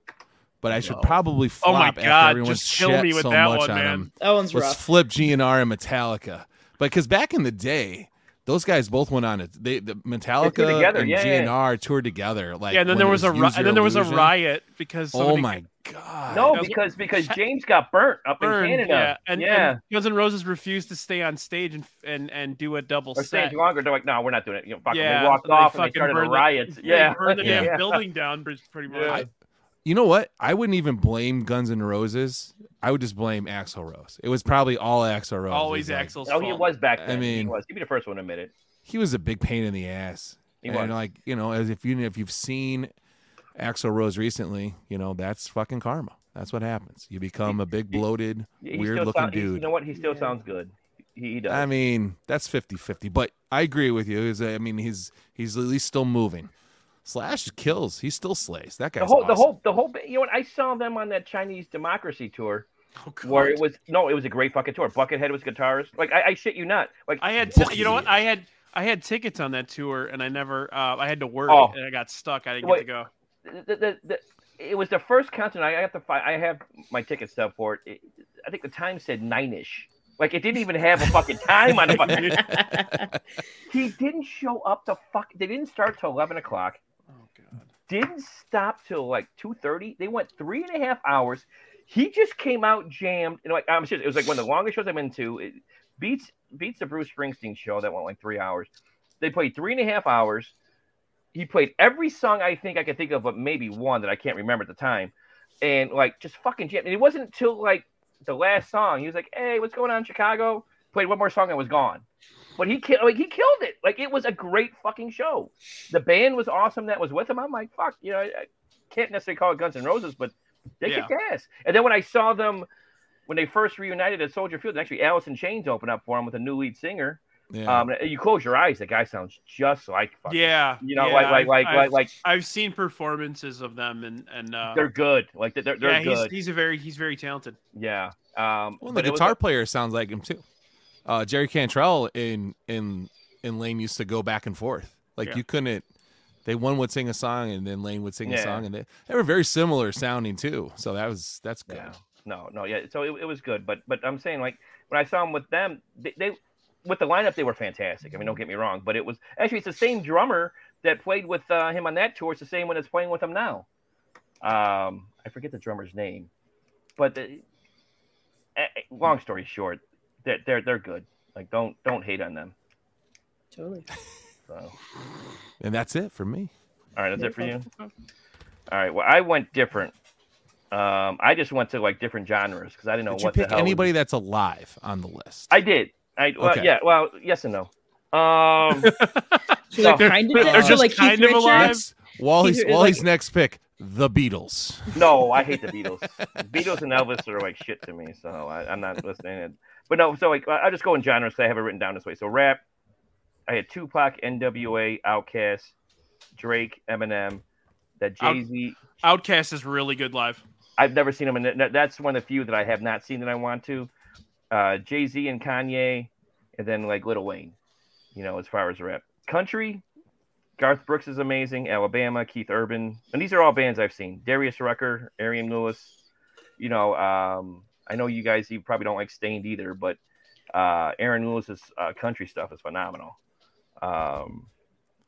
G: But I should
D: Wow.
G: probably
D: Oh my
G: flop after
D: God,
G: everyone
D: just kill
G: shit
D: me with
G: so
D: that
G: much
D: one,
G: on
D: man.
G: them.
E: That one's
G: Let's
E: rough.
G: flip GNR and Metallica. But because back in the day, those guys both went on it. They the Metallica
F: together,
G: and
F: yeah, yeah.
G: GNR toured together. Like
D: yeah, and then there
G: it
D: was a ri- and then there was a riot because
G: Oh my god!
F: No, because because [laughs] James got burnt up
D: burned,
F: in Canada.
D: Yeah, and,
F: yeah.
D: and Guns N' Roses refused to stay on stage and and and do a double
F: or
D: set.
F: staying longer. They're like, no, we're not doing it. You know, fuck 'em.
D: Yeah,
F: they walked
D: they
F: off and they started a
D: burned the-
F: riot.
D: They
F: Yeah,
D: burned the [laughs]
G: Yeah.
D: damn building down, pretty pretty much.
F: Yeah.
G: I- You know what? I wouldn't even blame Guns N' Roses. I would just blame Axl Rose. It was probably all Axl Rose.
D: Always
G: It like-
D: Axl's
F: Oh, he was back
G: I
F: then. he
G: mean-
F: was. He'd be the first one to admit it.
G: He was a big pain in the ass.
F: He
G: and
F: was.
G: like you know, as if you if you've seen Axl Rose recently, you know that's fucking karma. That's what happens. You become a big bloated,
F: He- he
G: weird
F: still
G: looking
F: sound-
G: dude.
F: You know what? He still
E: Yeah.
F: sounds good. He, he does.
G: I mean, that's 50-50, but I agree with you. Is I mean, he's he's at least still moving. Slash kills. He still slays. That guy.
F: the whole, the whole, the whole. You know what? I saw them on that Chinese Democracy tour
D: Oh, God.
F: where it was no, it was a great fucking tour. Buckethead was guitarist. Like I, I shit you not. Like
D: I had,
G: Bucky.
D: you know what? I had, I had tickets on that tour, and I never, uh, I had to work,
F: Oh.
D: and I got stuck. I didn't
F: Wait.
D: get to go.
F: the, the, the, it was the first concert. I have to find. I have my ticket stub for it. it. I think the time said nine ish. Like it didn't even have a fucking time on [laughs] it. he didn't show up to fuck. They didn't start till eleven o'clock. Didn't stop till like two thirty. They went three and a half hours. he just came out jammed. Know, like I'm serious. It was like one of the longest shows I've been to. It beats beats the Bruce Springsteen show that went like three hours. They played three and a half hours. He played every song I think I could think of, but maybe one that I can't remember at the time. And like just fucking jam. And it wasn't until like the last song he was like, "Hey, what's going on, Chicago?" Played one more song and was gone. But he killed, like he killed it. Like it was a great fucking show. The band was awesome that was with him. I'm like, fuck, you know, I, I can't necessarily call it Guns and Roses, but they
D: Yeah.
F: kicked ass. And then when I saw them when they first reunited at Soldier Field, actually Alice in Chains opened up for him with a new lead singer.
G: Yeah.
F: Um, you close your eyes, the guy sounds just like fucking.
D: Yeah,
F: You know,
D: yeah,
F: like like like
D: I've,
F: like like
D: I've seen performances of them, and and uh,
F: they're good. Like they're they're
D: yeah, he's
F: good.
D: he's a very he's very talented.
F: Yeah. Um,
G: well, the
F: but it was
G: guitar player sounds like him too. Uh, Jerry Cantrell in in in Layne used to go back and forth. Like
D: Yeah.
G: you couldn't. They one would sing a song and then Layne would sing a song, and they, they were very similar sounding too. So that was that's good.
F: Yeah. No, no, yeah. So it, it was good, but but I'm saying like when I saw them with them, they, they with the lineup they were fantastic. I mean, don't get me wrong, but it was actually it's the same drummer that played with uh, him on that tour. It's the same one that's playing with him now. Um, I forget the drummer's name, but the, eh, eh, long story short, they're they're they're good. Like don't don't hate on them.
E: Totally.
F: So
G: And that's it for me.
F: all right, that's it for you. All right, well I went different. Um, I just went to like different genres because I didn't know
G: Did you
F: what
G: pick
F: the hell.
G: anybody that's alive on the list?
F: I did. I well,
G: Okay.
F: yeah. Well, yes and no. Um, [laughs]
E: So
F: No.
E: they're kind of [laughs]
D: They're
E: so
D: just
E: like Keith
D: kind of alive.
G: Next, Wally's
E: Peter
G: Wally's
E: like-
G: next pick, the Beatles.
F: no, I hate the [laughs] Beatles. Beatles and Elvis are like shit to me, so I, I'm not listening. But no, so like I'll just go in genres. 'cause I have it written down this way. So rap, I had Tupac, N.W.A., Outkast, Drake, Eminem, that Jay Z.
D: Outkast is really good live.
F: I've never seen him, and that- that's one of the few that I have not seen that I want to. Uh, Jay Z and Kanye, and then like Little Wayne. You know, as far as rap, country, Garth Brooks is amazing. Alabama, Keith Urban, and these are all bands I've seen. Darius Rucker, Aaron Lewis. You know, um, I know you guys you probably don't like Staind either, but uh, Aaron Lewis's uh, country stuff is phenomenal. Um,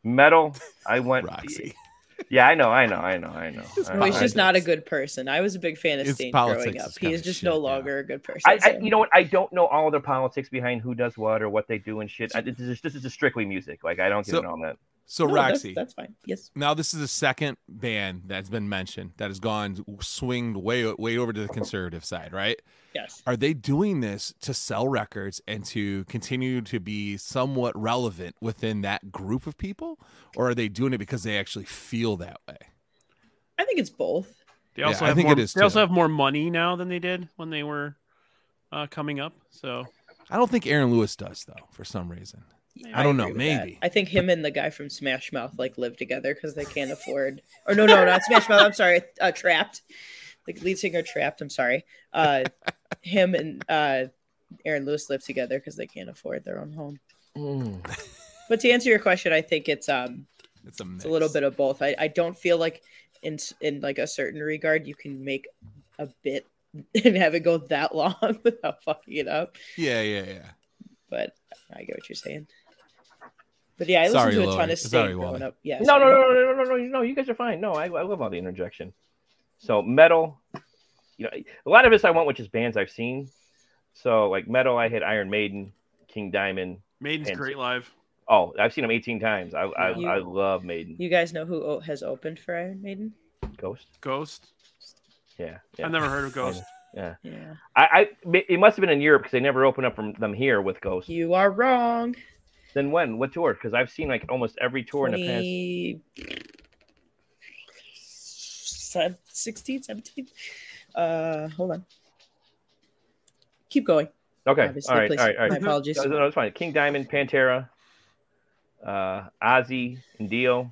F: metal, I went.
G: Roxy. [laughs]
F: Yeah, I know, I know, I know, I know.
E: No, he's
F: I-
E: just not a good person. I was a big fan of
G: His Staind
E: growing up.
G: is
E: He is just
G: shit,
E: no
G: yeah.
E: longer a good person.
F: I, I, you know what? I don't know all the politics behind who does what or what they do and shit. I, this is this is just strictly music. Like I don't get
G: So-
F: into all that.
G: So
E: No, that's-
G: Roxy,
E: that's, fine. Yes.
G: now this is the second band that's been mentioned that has gone swinged way way over to the conservative side, right?
E: Yes.
G: Are they doing this to sell records and to continue to be somewhat relevant within that group of people, or are they doing it because they actually feel that way?
E: I think it's both.
D: They
G: Yeah,
D: also
G: I
D: have
G: think
D: more,
G: it is
D: They also have more money now than they did when they were uh, coming up. So
G: I don't think Aaron Lewis does though, for some reason. I don't know,
E: agree with that.
G: maybe.
E: I think him and the guy from Smash Mouth like live together because they can't afford. Or no, no, not Smash Mouth. I'm sorry, uh, Trapt. Like lead singer Trapt. I'm sorry. Uh, him and uh, Aaron Lewis live together because they can't afford their own home. But to answer your question, I think it's um
G: It's a
E: it's a little bit of both. I, I don't feel like in in like a certain regard you can make a bit [laughs] and have it go that [laughs] long without fucking it up.
G: Yeah, yeah, yeah.
E: But I get what you're saying. But yeah, I
G: Sorry,
E: listened to a
G: Lori.
E: ton of
G: Sorry,
E: Sting growing
G: Wally.
E: up. Yeah,
F: No, no, no, no, no, no, no, no. You guys are fine. No, I, I love all the interjection. So metal, you know, a lot of this I want, which is bands I've seen. So like metal, I hit Iron Maiden, King Diamond.
D: Maiden's
F: And-
D: great live.
F: Oh, I've seen them 18 times. I I,
E: You-
F: I love Maiden.
E: You guys know who o- has opened for Iron Maiden?
F: Ghost.
D: Ghost.
F: Yeah, yeah.
D: I've never heard of Ghost.
F: Yeah,
E: Yeah,
F: I, I it must have been in Europe because they never opened up from them here with Ghost.
E: you are wrong.
F: Then when? What tour? Because I've seen like almost every tour in the past.
E: 20... 16, 17? Uh, hold on. Keep going.
F: Okay.
E: obviously,
F: all right.
E: please.
F: All right. All
E: My apologies.
F: No, no, it's fine. King Diamond, Pantera, uh, Ozzy, and Dio.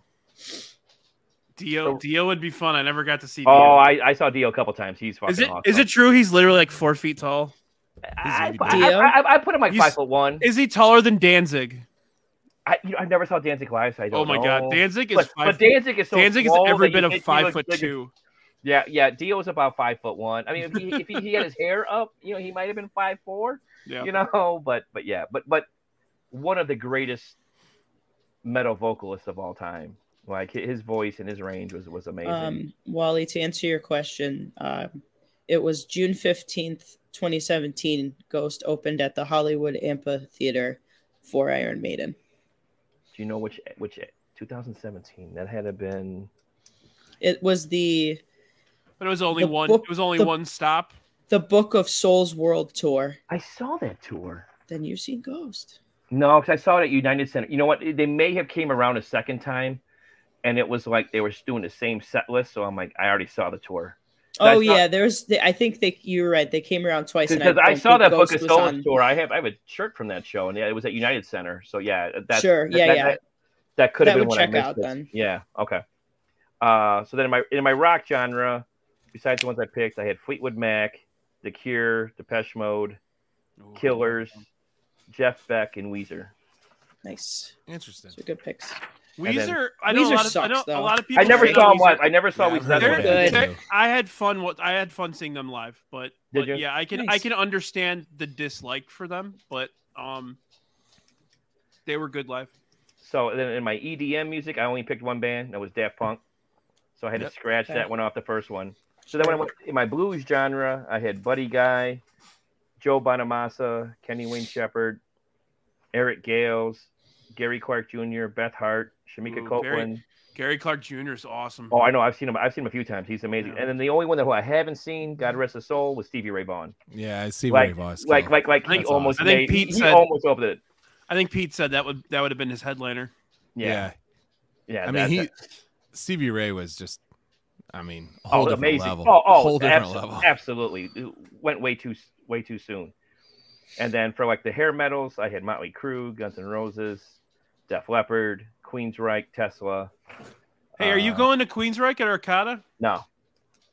D: Dio.
F: So-
D: Dio would be fun. I never got to see. Dio.
F: Oh, I, I saw Dio a couple times. He's fucking
D: is it
F: awesome.
D: is it true he's literally like four feet tall?
F: I,
G: Is
F: I,
G: he
E: Dio?
F: I, I, I put him like
D: He's-
F: five foot one.
D: Is he taller than Danzig?
F: I, you know, I never saw Danzig live, so I don't
D: Oh my
F: know.
D: god, Danzig is
F: but,
D: five.
F: but Danzig is so
D: Danzig is
F: swole
D: every
F: that
D: bit of five foot
F: like a-
D: two. [laughs]
F: Yeah, yeah. Dio Dio's about five foot one. I mean, if he if he, he had his hair up, you know, he might have been five four.
D: Yeah.
F: You know, [laughs] but but yeah, but but one of the greatest metal vocalists of all time. Like his voice and his range was was amazing.
E: Um, Wally, to answer your question, um, it was June 15th, 2017. Ghost opened at the Hollywood Amphitheater for Iron Maiden.
F: Do you know which which 2017? That had to been.
E: It was the
D: But it was only one.
E: book-
D: it was only
E: the-
D: one stop.
E: the Book of Souls World Tour.
F: I saw that tour.
E: Then you've seen Ghost.
F: No, because I saw it at United Center. You know what? They may have came around a second time, and it was like they were doing the same set list. So I'm like, I already saw the tour
E: Oh
F: not-
E: yeah, there's. The, I think they. You were right. They came around twice. and
F: because I,
E: don't
F: saw that
E: Ghost
F: Book of
E: was
F: Souls
E: on-
F: tour. I have I have a shirt from that show, and yeah, it was at United Center. So yeah, that's
E: Sure,
F: that-
E: yeah,
F: that,
E: yeah.
F: That, that could have been
E: would
F: when I
E: check
F: missed
E: out
F: it.
E: then.
F: Yeah. Okay. Uh, so then in my in my rock genre, besides the ones I picked, I had Fleetwood Mac, The Cure, Depeche Mode, Killers, Jeff Beck, and Weezer.
E: Nice.
G: Interesting.
E: Those are good picks.
F: And then-
D: Weezer. I know a lot of. I
E: sucks,
D: know a lot of people.
F: I never saw them live. I never saw
G: Yeah,
F: Weezer.
G: I've
F: That's
G: heard
E: They're
F: it is.
E: good.
G: too.
D: I had fun. What I had fun seeing them live, but, but yeah, I can I can understand the dislike for them, but um, they were good live.
F: So then in my EDM music, I only picked one band. That was Daft Punk. So I had
G: Yep.
F: to scratch
E: Okay.
F: that one off the first one. So then when I went in my blues genre, I had Buddy Guy, Joe Bonamassa, Kenny Wayne Shepherd, Eric Gales, Gary Clark Jr., Beth Hart, Shemekia
D: Ooh,
F: Copeland.
D: Gary Clark Jr. is awesome.
F: Oh, I know. I've seen him. I've seen him a few times. He's amazing.
D: Yeah.
F: And then the only one that who I haven't seen, God rest his soul, was Stevie Ray Vaughan.
G: Yeah, I see
F: Like-
G: Ray Voss.
F: Like, like, like he almost
G: awesome.
D: I think. Pete
F: he
D: said-
F: almost opened it.
D: I think Pete said that would that would have been his headliner.
F: Yeah,
G: yeah.
F: yeah.
G: I
F: that-
G: mean, he
F: that-
G: Stevie Ray was just, I mean, a
F: oh,
G: different
F: amazing.
G: level.
F: Oh, oh,
G: whole different
F: abso-
G: level.
F: Absolutely, It went way too way too soon. And then for like the hair metals, I had Motley Crue, Guns N' Roses, Def Leppard, Queensryche, Tesla.
D: Hey, are you
F: Uh,
D: going to Queensryche at Arcada?
F: No,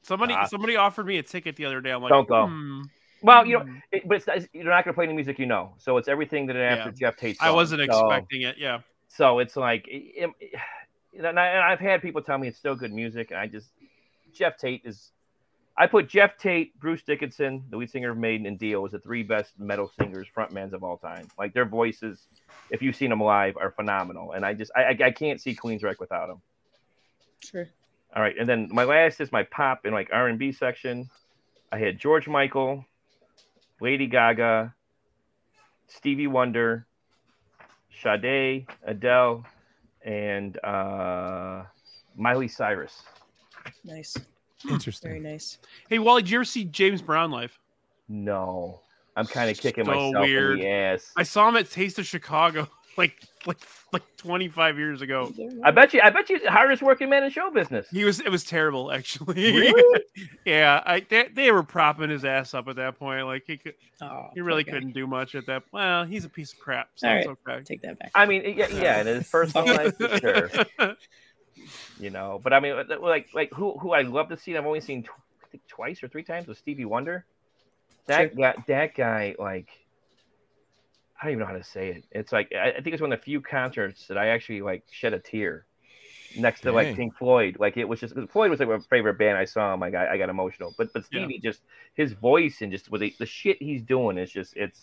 D: Somebody
F: Nah.
D: somebody offered me a ticket the other day. I'm like,
F: Don't go.
D: hmm.
F: well, you know, it, but it's, not- you're not going to play any music you know. So it's everything that after
D: Yeah.
F: Geoff Tate.
D: I wasn't
F: So-
D: expecting it. Yeah.
F: So it's like, it, it- [sighs] and, I, and I've had people tell me it's still good music, and I just Geoff Tate is. I put Geoff Tate, Bruce Dickinson, the lead singer of Maiden, and Dio as the three best metal singers, frontmans of all time. Like their voices, if you've seen them live, are phenomenal, and I just I, I, I can't see Queensryche without them.
E: Sure.
F: All right, and then my last is my pop and like R and B section. I had George Michael, Lady Gaga, Stevie Wonder, Sade, Adele, and uh, Miley Cyrus.
E: Nice.
G: Interesting.
E: Very nice.
D: Hey, Wally, did you ever see James Brown live?
F: No, I'm kind of kicking
D: So
F: myself
D: weird.
F: in the ass.
D: I saw him at Taste of Chicago [laughs] like like like 25 years ago.
F: I bet you. I bet you, hardest working man in show business.
D: He was it was terrible actually. [laughs]
F: Really?
D: yeah, I they, they were propping his ass up at that point. Like he could,
E: Oh,
D: he really couldn't do much at that. Well, he's a piece of crap, so
E: All
D: it's
E: right.
D: okay.
E: Take that back.
F: I mean, yeah, yeah, in his [laughs] personal life, for sure. You know, but I mean, uh, like, like who who I love to see. I've only seen tw- I think twice or three times with Stevie Wonder. That guy, that guy, like, I don't even know how to say it. It's like I, I think it's one of the few concerts that I actually like shed a tear next to like. Pink Floyd. Like it was just Floyd was like my favorite band I saw oh him. I got I got emotional, but but
D: Yeah.
F: Stevie just his voice and just with the, the shit he's doing is just it's.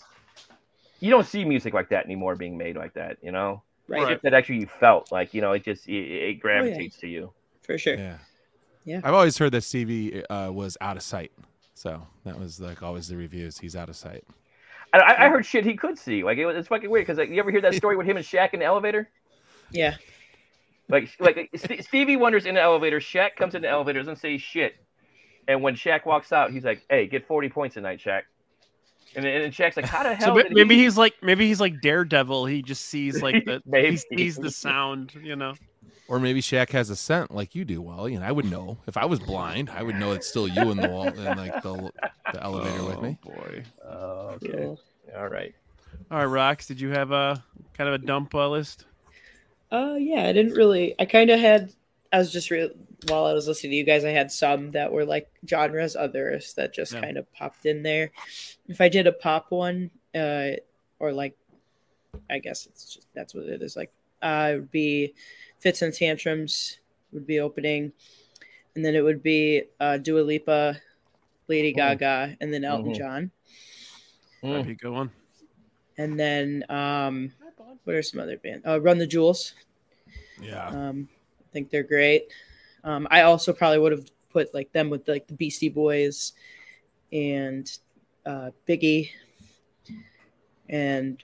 F: You don't see music like that anymore being made like that, you know.
E: Right.
D: Right.
F: That actually you felt like you know it just it, it gravitates to you.
E: For sure.
G: Yeah.
E: Yeah.
G: I've always heard that Stevie uh, was out of sight. So that was like always the reviews. He's out of sight.
F: I, I I heard shit he could see. Like it, was- it's fucking weird because like, you ever hear that story with him and Shaq in the elevator?
E: Yeah.
F: Like like [laughs] St- Stevie Wonder's in the elevator. Shaq comes in the elevator, doesn't say shit, and when Shaq walks out, he's like, "Hey, get forty points tonight, Shaq." And then and Shaq's like, "How the [laughs]
D: So
F: hell?"
D: ma-
F: did
D: maybe
F: he...
D: he's like maybe he's like Daredevil. He just sees like the [laughs]
F: Maybe.
D: he sees the sound, you know.
G: Or maybe Shaq has a scent like you do, Wally, and I would know. If I was blind, I would know it's still you in the wall in like the, the elevator with me.
D: Oh, boy.
F: Oh, okay.
E: Cool.
F: All right.
D: All right, Rox, did you have a kind of a dump uh, list?
E: Uh, yeah, I didn't really. I kind of had. I was just real while I was listening to you guys. I had some that were like genres, others that just
D: Yeah.
E: kind of popped in there. If I did a pop one, uh, or like, I guess it's just that's what it is. Like, uh, it would be Fitz and Tantrums would be opening, and then it would be uh, Dua Lipa, Lady
F: Mhm.
E: Gaga, and then Elton
F: Mhm.
E: John,
D: That'd
F: Mm.
D: be a good one.
E: and then um, what are some other bands? Uh, Run the Jewels.
G: Yeah.
E: Um, I think they're great. Um, I also probably would have put like them with like the Beastie Boys and uh, Biggie, and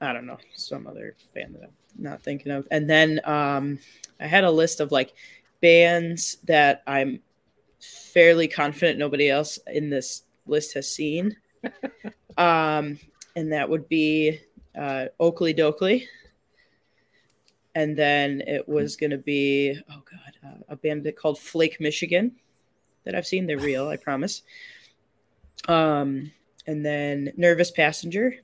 E: I don't know some other band that I'm not thinking of. And then um, I had a list of like bands that I'm fairly confident nobody else in this list has seen. [laughs] um, and that would be uh, Oakley Dokley. And then it was going to be, oh God, uh, a band that called Flake Michigan that I've seen. They're real, I promise. Um, and then Nervous Passenger.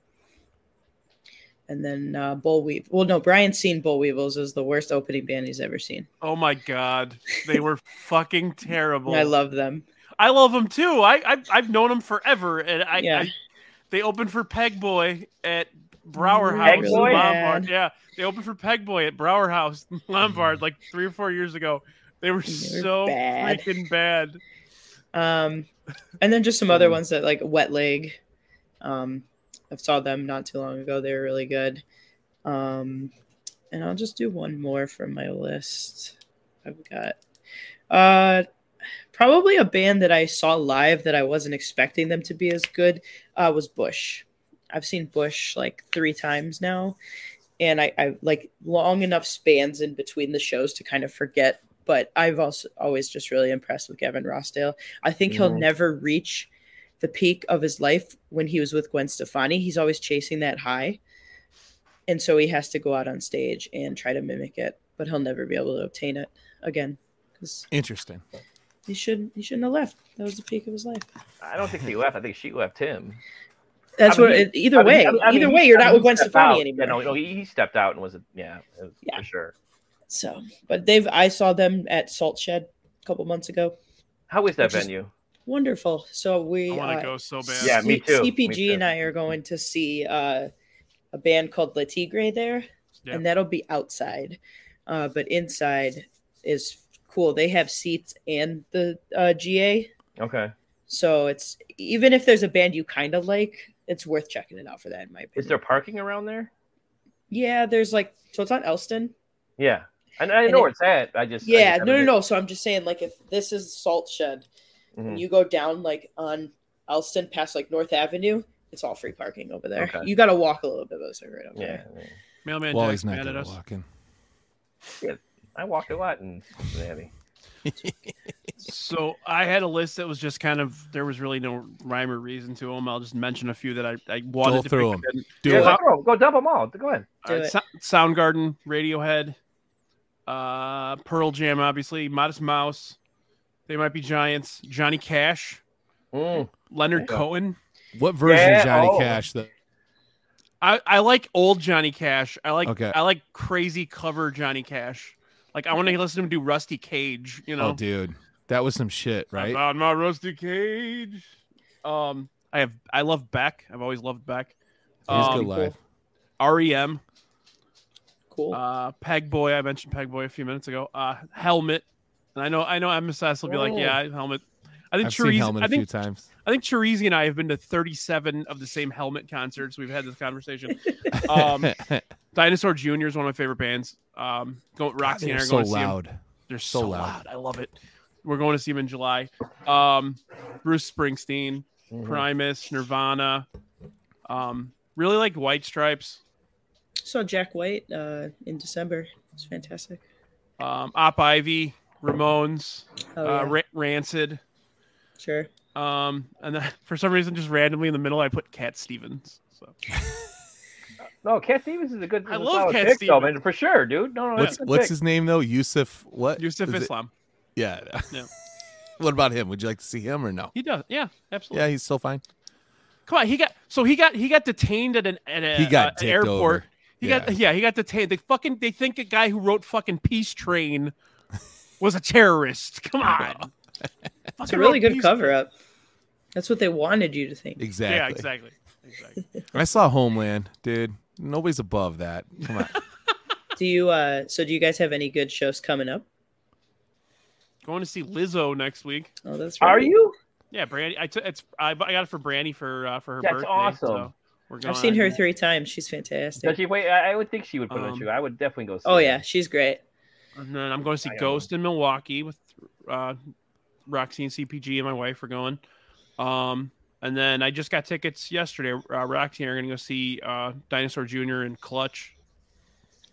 E: And then uh, Bull Weave. Well, no, Brian's seen Bollweevils is the worst opening band he's ever seen.
D: Oh my god, they were fucking [laughs] terrible.
E: I love them.
D: I love them too. I I've, I've known them forever, and I,
E: Yeah.
D: I they opened for Pegboy at
E: Brauer
D: House in
F: Boy?
D: Lombard. Yeah, they opened for Pegboy at Brauer House [laughs] Lombard like three or four years ago. They were
E: They were
D: so
E: bad.
D: freaking bad.
E: Um, and then just some other ones that like Wet Leg. Um, I've saw them not too long ago. They were really good. Um, and I'll just do one more from my list. I've got uh, probably a band that I saw live that I wasn't expecting them to be as good. Uh, was Bush. I've seen Bush like three times now, and I, I like long enough spans in between the shows to kind of forget. But I've also always just really impressed with Gavin Rossdale. I think he'll
F: Mhm.
E: never reach the peak of his life when he was with Gwen Stefani. He's always chasing that high. And so he has to go out on stage and try to mimic it, but he'll never be able to obtain it again
G: Interesting.
E: he should he shouldn't have left. That was the peak of his life.
F: I don't think he left. I think she left him.
E: That's
F: I mean,
E: what.
F: he-
E: either
F: I mean,
E: way,
F: I mean- I mean,
E: either way, you're
F: I
E: not
F: mean,
E: with Gwen Stefani
F: out.
E: anymore.
F: Yeah, no, no, he, he stepped out and was a, yeah, was
E: Yeah.
F: for sure.
E: So, but they've I saw them at Salt Shed a couple months ago.
F: How is that
E: Which is-
F: venue?
E: Wonderful. So we
D: want to
E: uh,
D: go so bad.
F: Yeah, me too. Me
E: CPG
F: too.
E: and I are going to see uh, a band called Le Tigre there,
D: Yeah.
E: and that'll be outside. Uh, but inside is cool. They have seats and the uh, GA,
F: Okay.
E: so it's even if there's a band you kind of like, it's worth checking it out for that. In my opinion.
F: Is there parking around there?
E: Yeah, there's like so it's on Elston.
F: Yeah. And I
E: And
F: know
E: it-
F: where it's at. I just I
E: Yeah,
F: just
E: no, no, no. So I'm just saying, like, if this is Salt Shed,
F: been-
E: and
F: mm-hmm.
E: you go down like on Elston past like North Avenue, it's all free parking over there.
F: Okay.
E: You got to walk a little bit, but it's like right up
F: Yeah.
E: there.
D: Mailman
G: Well,
D: Jack's
G: he's not
D: mad at
G: at
D: us.
G: walking.
F: I walked a lot in Cincinnati. [laughs]
D: So I had a list that was just kind of there was really no rhyme or reason to them. I'll just mention a few that I, I wanted
G: Go
D: to
G: through
D: pick,
G: 'em.
D: but didn't.
G: Do
F: yeah,
G: it.
F: Go, go, go dump them all. Go ahead.
E: Do
D: All right,
E: it.
D: So- Soundgarden, Radiohead, uh, Pearl Jam, obviously, Modest Mouse. They might be Giants. Johnny Cash,
F: Mm.
D: Leonard
F: Yeah.
D: Cohen.
G: What version
F: Yeah,
G: of Johnny
F: oh.
G: Cash? though?
D: I, I like old Johnny Cash. I like
G: Okay.
D: I like crazy cover Johnny Cash. Like I want to listen to him do Rusty Cage. You know,
G: oh, dude, that was some shit, right?
D: found my Rusty Cage. Um, I have I love Beck. I've always loved Beck.
G: He's
D: Um,
G: good live.
D: REM,
E: Cool.
D: uh, Pegboy. I mentioned Pegboy a few minutes ago. Uh, Helmet, and I know I know MSS will be like,
F: Oh.
D: yeah, Helmet. I think
G: I've seen
D: Cherise,
G: Helmet
D: I
G: a few
D: think
G: times.
D: I think Cherise and I have been to 37 of the same Helmet concerts. We've had this conversation. [laughs] Um, [laughs] Dinosaur Jr. is one of my favorite bands. Um, go, Roxy and I
G: They're so
D: going to see him.
G: loud.
D: They're so,
G: So
D: loud.
G: loud.
D: I love it. We're going to see them in July. Um, Bruce Springsteen,
F: Mhm.
D: Primus, Nirvana. Um, really like White Stripes.
E: Saw Jack White uh, in December. It's fantastic.
D: Um, Op Ivy, Ramones,
E: Oh,
D: uh,
E: yeah.
D: Ra- Rancid.
E: sure.
D: Um, and then [laughs] for some reason, just randomly in the middle, I put Cat Stevens. So [laughs]
F: No, Cat Stevens is a good.
D: I love Cat
F: pick, though,
D: Stevens.
F: man, for sure, dude. No, no,
G: What's
F: that's a good
G: what's his name though? Yusuf. What?
D: Yusuf
G: Is it-
D: Islam.
G: Yeah. [laughs]
D: Yeah.
G: what about him? Would you like to see him or no?
D: He does. Yeah, absolutely.
G: Yeah, he's still fine.
D: Come on, he got so he got he got detained at an at a
G: He got
D: uh, an airport.
G: over.
D: He
G: Yeah.
D: got yeah, he got detained. They fucking they think a guy who wrote fucking Peace Train was a terrorist. Come on. [laughs]
E: It's a really good cover up. That's what they wanted you to think.
G: Exactly.
D: Yeah, exactly. Exactly. [laughs]
G: I saw Homeland, dude. Nobody's above that. Come on. [laughs]
E: Do you? uh So do you guys have any good shows coming up?
D: Going to see Lizzo next week.
E: Oh, that's right.
F: Are you?
D: Yeah, Brandy. I took it's I, I got it for Brandy for uh, for her
F: That's
D: birthday.
F: awesome.
D: So we're going.
E: I've seen her three times. She's fantastic.
F: Does she wait? I, I would think she would put it on
D: Um,
F: you. I would definitely go. See
E: Oh
F: her.
E: yeah, she's great.
D: And then I'm going to see
F: I don't
D: Ghost in Milwaukee with uh, Roxy and CPG and my wife are going. Um, and then I just got tickets yesterday. Uh, Roxy and I are gonna go see uh, Dinosaur Jr. and Clutch.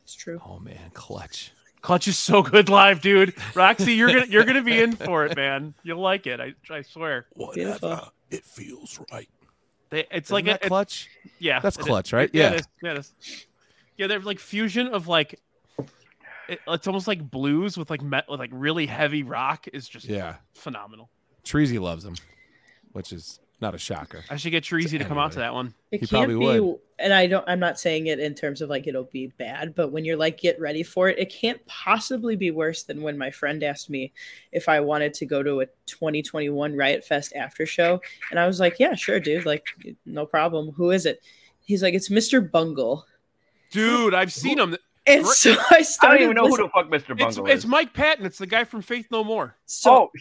E: It's true.
G: Oh man, clutch.
D: Clutch is so good live, dude. Roxy, you're gonna you're gonna be in for it, man. You'll like it. I I swear.
E: Beautiful.
G: It feels right.
D: They, it's
G: Isn't
D: like
G: that
D: a, it-
G: clutch.
D: yeah.
G: That's
D: it is.
G: clutch, right?
D: Yeah,
G: Yeah.
D: it is. yeah, it is. yeah. They're like fusion of like. It, it's almost like blues with like met, with like really heavy rock is just
G: Yeah.
D: phenomenal.
G: Treasy loves them, which is not a shocker.
D: I should get Treasy to come out to that one.
E: It
G: He
E: can't
G: probably
E: be,
G: would.
E: and I don't. I'm not saying it in terms of like it'll be bad, but when you're like get ready for it, it can't possibly be worse than when my friend asked me if I wanted to go to a 2021 Riot Fest after show, and I was like, yeah, sure, dude, like no problem. Who is it? He's like, it's Mr. Bungle,
D: Dude, I've seen him.
E: And so [laughs] I started.
F: I don't even know who the fuck Mr.
D: It's,
F: Bungle
D: it's
F: is.
D: Mike Patton. It's the guy from Faith No More.
E: so
F: oh,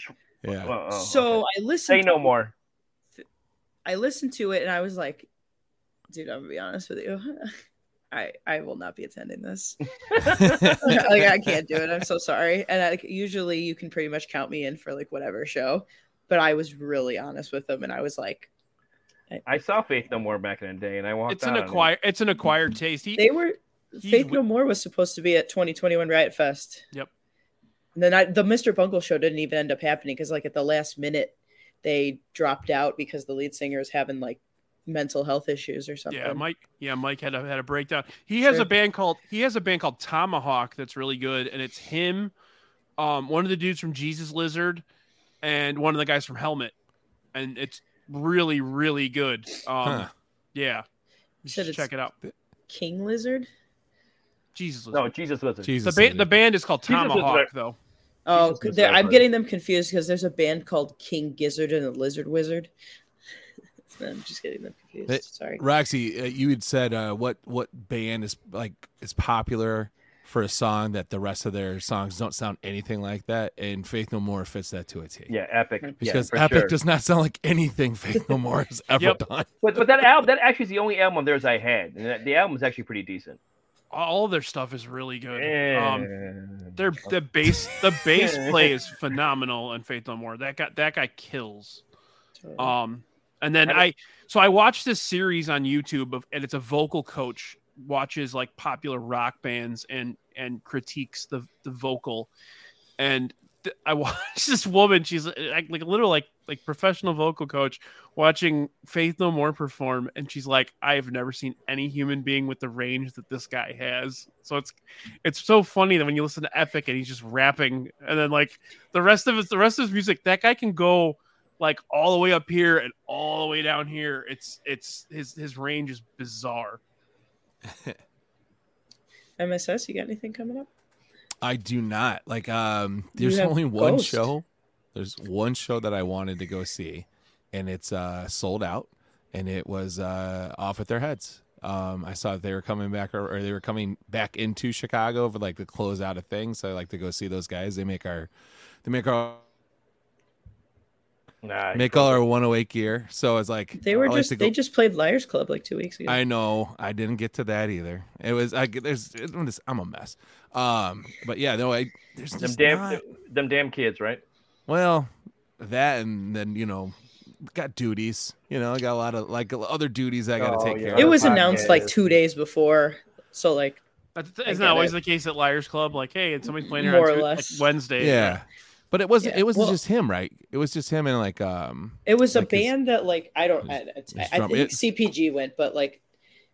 G: Yeah.
F: oh, oh,
E: so
F: okay.
E: I listened.
F: say no more.
E: I listened to it and I was like, dude, I'm gonna be honest with you. [laughs] I I will not be attending this. [laughs] like I can't do it. I'm so sorry. And I, usually you can pretty much count me in for like whatever show, but I was really honest with them and I was like,
F: I saw Faith No More back in the day, and I walked.
D: It's an
F: out on it.
D: acquired. It's an acquired taste. He,
E: they were
D: He's
E: Faith No More was supposed to be at 2021 Riot Fest.
D: Yep.
E: And then I, the Mr. Bungle show didn't even end up happening because like at the last minute they dropped out because the lead singer is having like mental health issues or something.
D: yeah, Mike. Yeah, Mike had a had a breakdown. He has
E: Sure.
D: a band called he has a band called Tomahawk that's really good, and it's him, um, one of the dudes from Jesus Lizard, and one of the guys from Helmet, and it's really really good. Um,
G: Huh.
D: yeah,
E: You
D: you should check it out.
E: King Lizard.
D: Jesus Lizard.
F: No, Jesus Lizard.
G: Jesus.
D: the band
G: Lizard.
D: the band is called
F: Jesus Lizard.
D: Tomahawk though.
E: Oh,
F: Jesus
E: there- I'm getting them confused because there's a band called King Gizzard and the Lizard Wizard. [laughs] I'm just getting them confused.
G: They-
E: Sorry.
G: Roxy, uh, you had said uh, what what band is like is popular for a song that the rest of their songs don't sound anything like that, and Faith No More fits that to a T.
F: Yeah, Epic.
G: Because
F: yeah,
G: Epic
F: sure.
G: does not sound like anything Faith No More has [laughs] ever
D: Yep.
G: done.
F: But but that album that actually is the only album of theirs I had, and that, the album is actually pretty decent.
D: All their stuff is really good.
F: Eh.
D: Um, their the bass the bass [laughs] play is phenomenal in Faith No More. That guy that guy kills. Um, and then
F: I
D: I so I watched this series on YouTube of, and it's a vocal coach watches like popular rock bands and and critiques the the vocal, and I [laughs] watched this woman. She's uh, like, like a little like like professional vocal coach watching Faith No More perform, and she's like, I have never seen any human being with the range that this guy has. So it's it's so funny that when you listen to Epic and he's just rapping, and then like the rest of his the rest of his music, that guy can go like all the way up here and all the way down here. It's it's his his range is bizarre. [laughs]
E: MSS, you got anything coming up?
G: I do not like. Um, there's only one
E: Ghost.
G: show. There's one show that I wanted to go see, and it's uh, sold out, and it was uh, Off With Their Heads. Um, I saw that they were coming back, or, or they were coming back into Chicago for like the close out of things. So I like to go see those guys. They make our, they make our
F: Nah,
G: make all our 108 gear. So it's like
E: They were
G: I like
E: just
G: to
E: they just played Liars Club like two weeks ago.
G: I know. I didn't get to that either. It was I there's it- I'm a mess. Um, but yeah, no, I there's
F: them damn
G: not-
F: them damn kids, right?
G: well that and then you know got duties. You know, I got a lot of like other duties I got to
F: Oh,
G: take
F: yeah.
G: care
E: it
G: of.
E: It was announced like two days before, so like
D: That's, isn't that always
E: it.
D: the case at Liars Club? Like, hey, it's somebody's playing here
E: More
D: on
E: or
D: Tuesday- like
E: less.
D: Wednesday.
G: yeah. But it wasn't
E: Yeah,
G: it wasn't
E: well-
G: just him, right? It was just him and like um
E: it was a
G: Like his-
E: band that like I don't
G: his-
E: I,
G: his
E: I, I think
G: it's-
E: CPG went, but like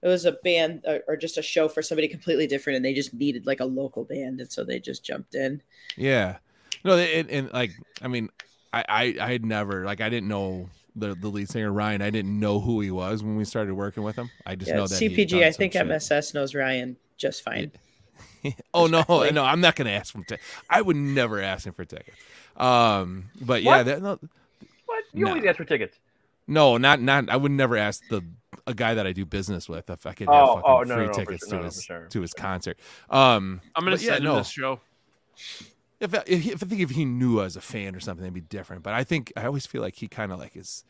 E: it was a band or, or just a show for somebody completely different, and they just needed like a local band, and so they just jumped in.
G: Yeah. No, and, and like I mean, I, I I had never like I didn't know the the lead singer Ryan. I didn't know who he was when we started working with him. I just
E: Yeah,
G: know that
E: CPG.
G: done
E: I
G: some
E: think
G: shit.
E: MSS knows Ryan just fine. [laughs]
G: oh no, [laughs] no, I'm not gonna ask him. T- I would never ask him for tickets. Um, but yeah,
F: What?
G: that, no,
F: What? You always ask for tickets.
G: no, not not. I would never ask the a guy that I do business with if I could have
F: Oh,
G: fucking
F: oh, no,
G: free
F: no, no,
G: tickets
F: sure,
G: to
F: no, no,
G: his
F: sure,
G: to his concert. Um,
D: I'm gonna
G: but yeah,
D: send
G: no.
D: him this show.
G: if, I- if, if I think if he knew I was a fan or something, it'd be different. But I think I always feel like he kind of like is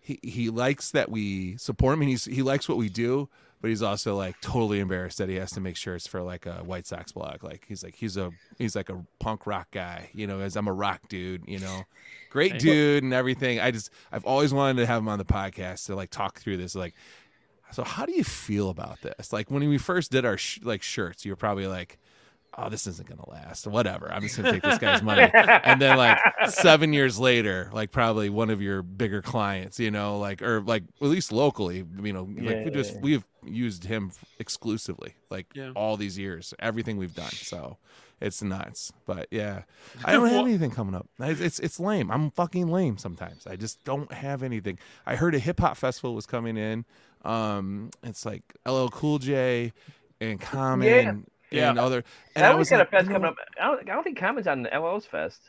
G: he he likes that we support him and he's he likes what we do, but but he's also like totally embarrassed that he has to make sure it's for like a White Sox blog. Like he's like he's a he's like a punk rock guy, you know, as I'm a rock dude, you know, great
D: Hey.
G: dude and everything. I just I've always wanted to have him on the podcast to like talk through this, like. So how do you feel about this? Like when we first did our sh- like shirts, you were probably like, "Oh, this isn't gonna last. Whatever. I'm just gonna take this guy's money." [laughs] and then like seven years later, like probably one of your bigger clients, you know, like or like at least locally, you know, like we just
F: yeah.
G: we've used him exclusively, like
D: Yeah.
G: all these years, everything we've done. So it's nuts. But yeah, [laughs] I don't have anything coming up. It's it's, it's lame. I'm fucking lame sometimes. I just don't have anything. I heard a hip hop festival was coming in. Um, it's like LL Cool J and Common.
D: Yeah.
G: And other, and
F: I
G: I was
F: got
G: like,
F: a fest coming up. I don't, I don't think Common's on the LL's fest.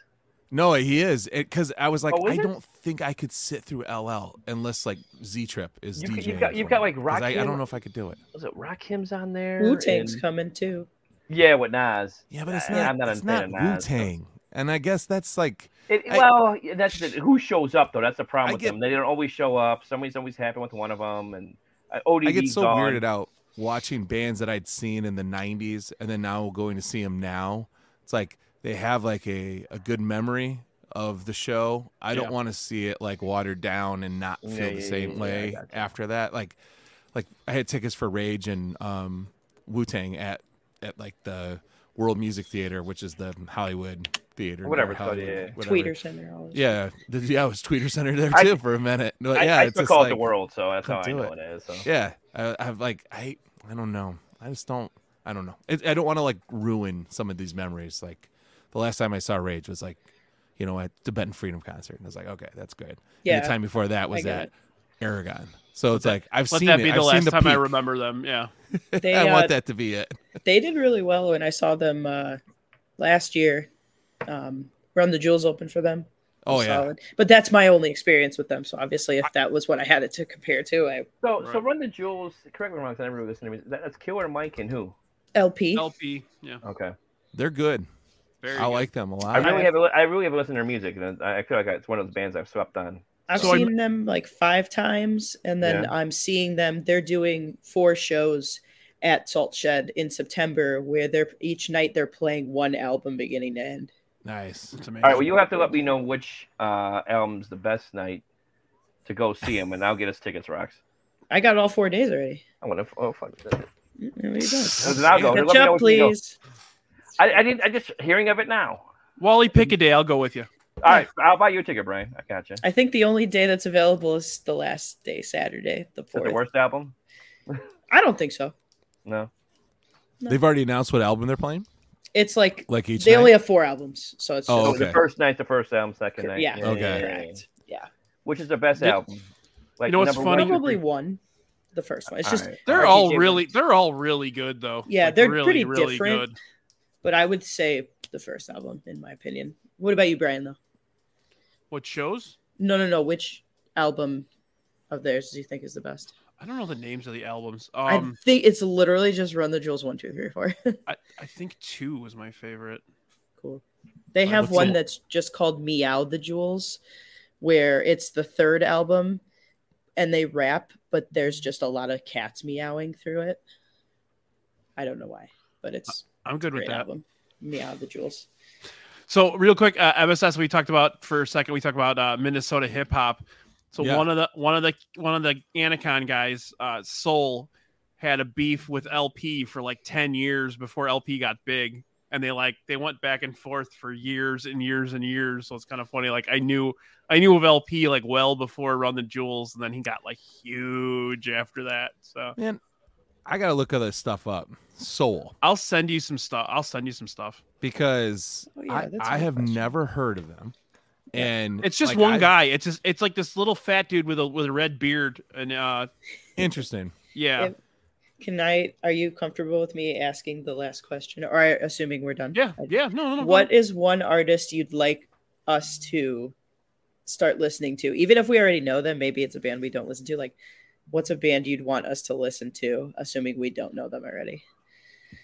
G: no, he is because I was like,
F: Oh,
G: I
F: it?
G: don't think I could sit through LL unless like Z Trip is
F: You-
G: DJing.
F: you've got-
G: for
F: you've got,
G: me.
F: like,
G: 'Cause
F: Rock
G: I, I don't know if I could do it.
F: Was it Rakim's on there?
E: Wu Tang's
F: And-
E: coming too.
F: Yeah, with Nas.
G: Yeah, but it's not.
F: I'm not
G: it's not Wu
F: so-
G: Tang, and I guess that's like
F: It,
G: I-
F: well, that's the, who shows up though. That's the problem
G: I
F: with
G: get-
F: them. They don't always show up. Somebody's always happy with one of them, and uh, ODB's
G: I get so
F: gone.
G: weirded out watching bands that I'd seen in the '90s, and then now going to see them now. It's like they have like a a good memory of the show. I
D: Yeah.
G: don't want to see it like watered down and not feel
F: Yeah,
G: the same way after that. Like, like I had tickets for Rage and um, Wu Tang at at like the World Music Theater, which is the Hollywood theater,
F: Whatever
G: or
F: it's called, yeah.
G: whatever.
E: Tweeter Center. all.
G: Yeah, yeah, it was Tweeter Center there
F: I-
G: too for a minute. But
F: I,
G: yeah,
F: I
G: it's
F: still
G: just
F: call
G: like,
F: it the world, so that's how I know
G: it.
F: it is. So.
G: yeah, I, I've like I I don't know. I just don't. I don't know. It, I don't want to like ruin some of these memories. Like the last time I saw Rage was like, you know, at the Tibetan Freedom concert, and I was like, okay, that's good. And
E: Yeah,
G: the time before that was at
E: it.
G: Aragon. So it's like I've
D: Let
G: seen
D: that
G: it.
D: be the
G: I've
D: last
G: the
D: time I remember them. Yeah. [laughs] [laughs]
E: They,
G: I
E: uh,
G: want that to be it.
E: they did really well when I saw them uh, last year. Um, Run the Jewels open for them.
G: Oh yeah.
E: solid. But that's my only experience with them. So obviously, if that was what I had it to compare to, I
F: So, so run the jewels. Correct me if I'm wrong. 'cause I never really listened to me. That, that's Killer Mike and who?
E: El-P.
D: El-P. Yeah.
F: Okay.
G: They're good.
D: Very
G: I
D: good.
G: like them a lot.
F: I really have. I really have listened to their music, and I I feel like it's one of those bands I've swept on.
E: I've
D: So I'm-
E: seen them like five times, and then
F: Yeah.
E: I'm seeing them. They're doing four shows at Salt Shed in September, where they're each night they're playing one album beginning to end.
G: nice.
D: It's amazing.
F: All right. Well, you have to let me know which uh, album's the best night to go see him, and I'll get us tickets, rocks.
E: I got all four days already.
F: I want to. Oh fuck.
E: Mm, There you go.
F: So then I'll go. Let
E: Catch
F: me know
E: up,
F: when you
E: please.
F: I, I didn't. I just hearing of it now.
D: Wally, Pickaday. I'll go with you.
F: All right. I'll buy you a ticket, Brian. I got you.
E: I think the only day that's available is the last day, Saturday, the
F: that the
E: fourth.
F: worst album?
E: I don't think so.
F: No.
G: They've already announced what album they're playing.
E: It's like
G: Like each.
E: they
G: night?
E: only have four albums, so it's
G: Oh,
E: just
G: okay.
F: the first night, the first album, second night.
E: yeah.
G: Okay.
F: yeah, yeah.
E: correct. Yeah,
F: Which is the best
D: Did-
F: album? Like
D: You know what's funny?
F: one,
E: probably one. The first one. It's
F: All
E: just,
F: right.
D: They're
F: RTJ
D: all
F: was-
D: really, they're all really good though.
E: Yeah,
D: Like,
E: they're
D: really,
E: pretty
D: really
E: different.
D: good.
E: but I would say the first album, in my opinion. What about you, Brian? Though?
D: What shows?
E: No, no, no. Which album of theirs do you think is the best?
D: I don't know the names of the albums.
E: I
D: Um,
E: think it's literally just Run the Jewels one, two, three, four. [laughs]
D: I, I think two was my favorite.
E: cool. They
D: Like,
E: have
G: what's
E: one
G: it?
E: that's just called Meow the Jewels, where it's the third album, and they rap, but there's just a lot of cats meowing through it. I don't know why, but it's
D: I'm good
E: a
D: with that.
E: album. Meow the Jewels.
D: So real quick, uh, MSS we talked about for a second. We talked about uh, Minnesota hip hop. So
G: Yeah.
D: one of the one of the one of the Anticon guys, uh, Sole, had a beef with El-P for like ten years before El-P got big, and they like they went back and forth for years and years and years. So it's kind of funny. Like I knew I knew of El-P like well before Run the Jewels, and then he got like huge after that. So
G: Man, I gotta look other stuff up. Sole.
D: I'll send you some stuff. I'll send you some stuff.
G: Because
E: Oh, yeah,
G: I,
E: that's a
G: I
E: good
G: have
E: question.
G: never heard of them. And
D: It's just
G: like,
D: one
G: I-
D: guy. It's just it's like this little fat dude with a with a red beard, and uh,
G: Interesting.
D: yeah.
E: Yep. Can I? Are you comfortable with me asking the last question, or assuming we're done?
D: Yeah, yeah, no, no, no.
E: What
D: ahead.
E: is one artist you'd like us to start listening to, even if we already know them? Maybe it's a band we don't listen to. Like, what's a band you'd want us to listen to, assuming we don't know them already?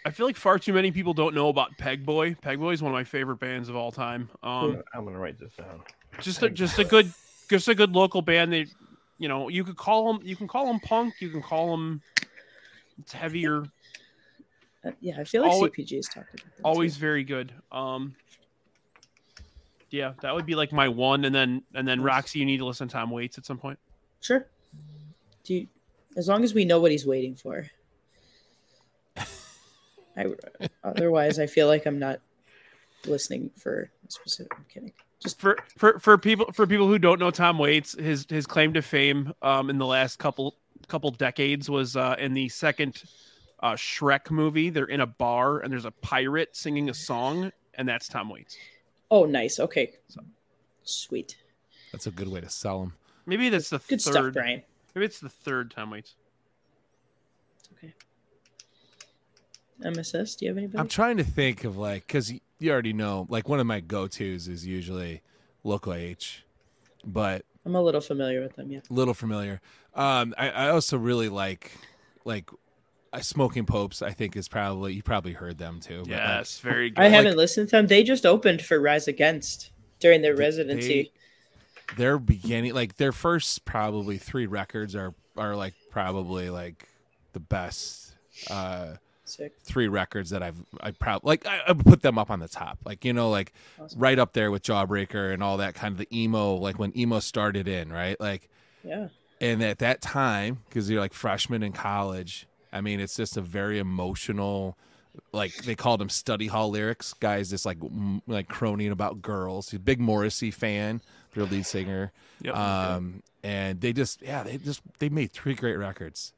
D: I feel like far too many people don't know about Pegboy. Pegboy is one of my favorite bands of all time. Um,
F: I'm gonna write this down.
D: just a, just a good, just a good local band. They, you know, you could call them, you can call them punk, you can call them It's heavier,
E: Uh, yeah, I feel like
D: Alwa-
E: CPG has talked about that. too.
D: always very good. Um, yeah, that would be like my one, and then and then Roxy, you need to listen to Tom Waits at some point.
E: Sure. Do you, as long as we know what he's waiting for. I, otherwise, I feel like I'm not listening for specific. I'm kidding. Just
D: for for for people for people who don't know Tom Waits, his his claim to fame um, in the last couple couple decades was uh, in the second uh, Shrek movie. They're in a bar and there's a pirate singing a song, and that's Tom Waits.
E: oh, nice. Okay, sweet,
G: That's a good way to sell them.
D: Maybe that's the
E: good
D: third.
E: stuff, Brian.
D: Maybe it's the third Tom Waits.
E: Okay. MSS. Do you have anybody?
G: I'm trying to think of like because you already know like one of my go tos is usually local H, but
E: I'm a little familiar with them. Yeah.
G: little familiar. Um, I, I also really like like uh, Smoking Popes. I think is probably you probably heard them too. but, like,
D: Yes, very good.
E: I haven't listened to them. They just opened for Rise Against during their
G: They-
E: residency.
G: their beginning like their first probably three records are are like probably like the best uh
E: Sick.
G: three records that I've I probably like I, I would put them up on the top like you know like
E: Awesome.
G: right up there with Jawbreaker and all that kind of the emo like when emo started in right like
E: Yeah.
G: and at that time because you're like freshman in college I mean it's just a very emotional like they called them study hall lyrics guys just like m- like croning about girls He's a big Morrissey fan their lead singer
D: Yep.
G: um, and they just yeah they just they made three great records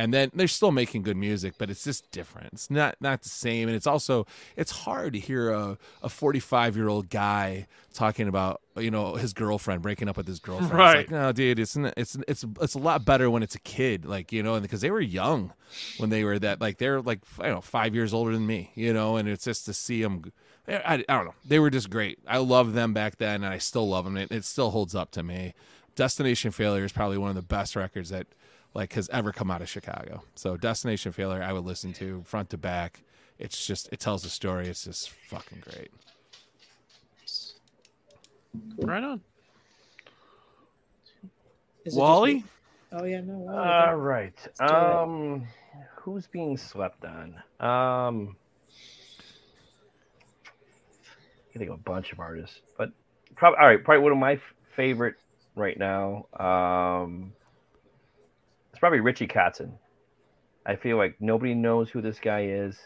G: and then they're still making good music but it's just different it's not not the same and it's also it's hard to hear a, a 45 year old guy talking about you know his girlfriend breaking up with his girlfriend
D: Right.
G: it's like no dude it's it's it's it's a lot better when it's a kid like you know and because they were young when they were that like they're like i don't know five years older than me you know and it's just to see them I, I don't know. They were just great. I loved them back then, and I still love them. It, it still holds up to me. Destination Failure is probably one of the best records that like has ever come out of Chicago. So Destination Failure, I would listen to front to back. It's just it tells a story. It's just fucking great.
D: right on.
E: Is it
D: Wally.
E: Oh yeah, no. Wally.
F: All right.
E: do it.
F: Um, who's being slept on? Um, I think a bunch of artists, but probably all right. Probably one of my f- favorite right now. Um, it's probably Richie Kotzen. I feel like nobody knows who this guy is.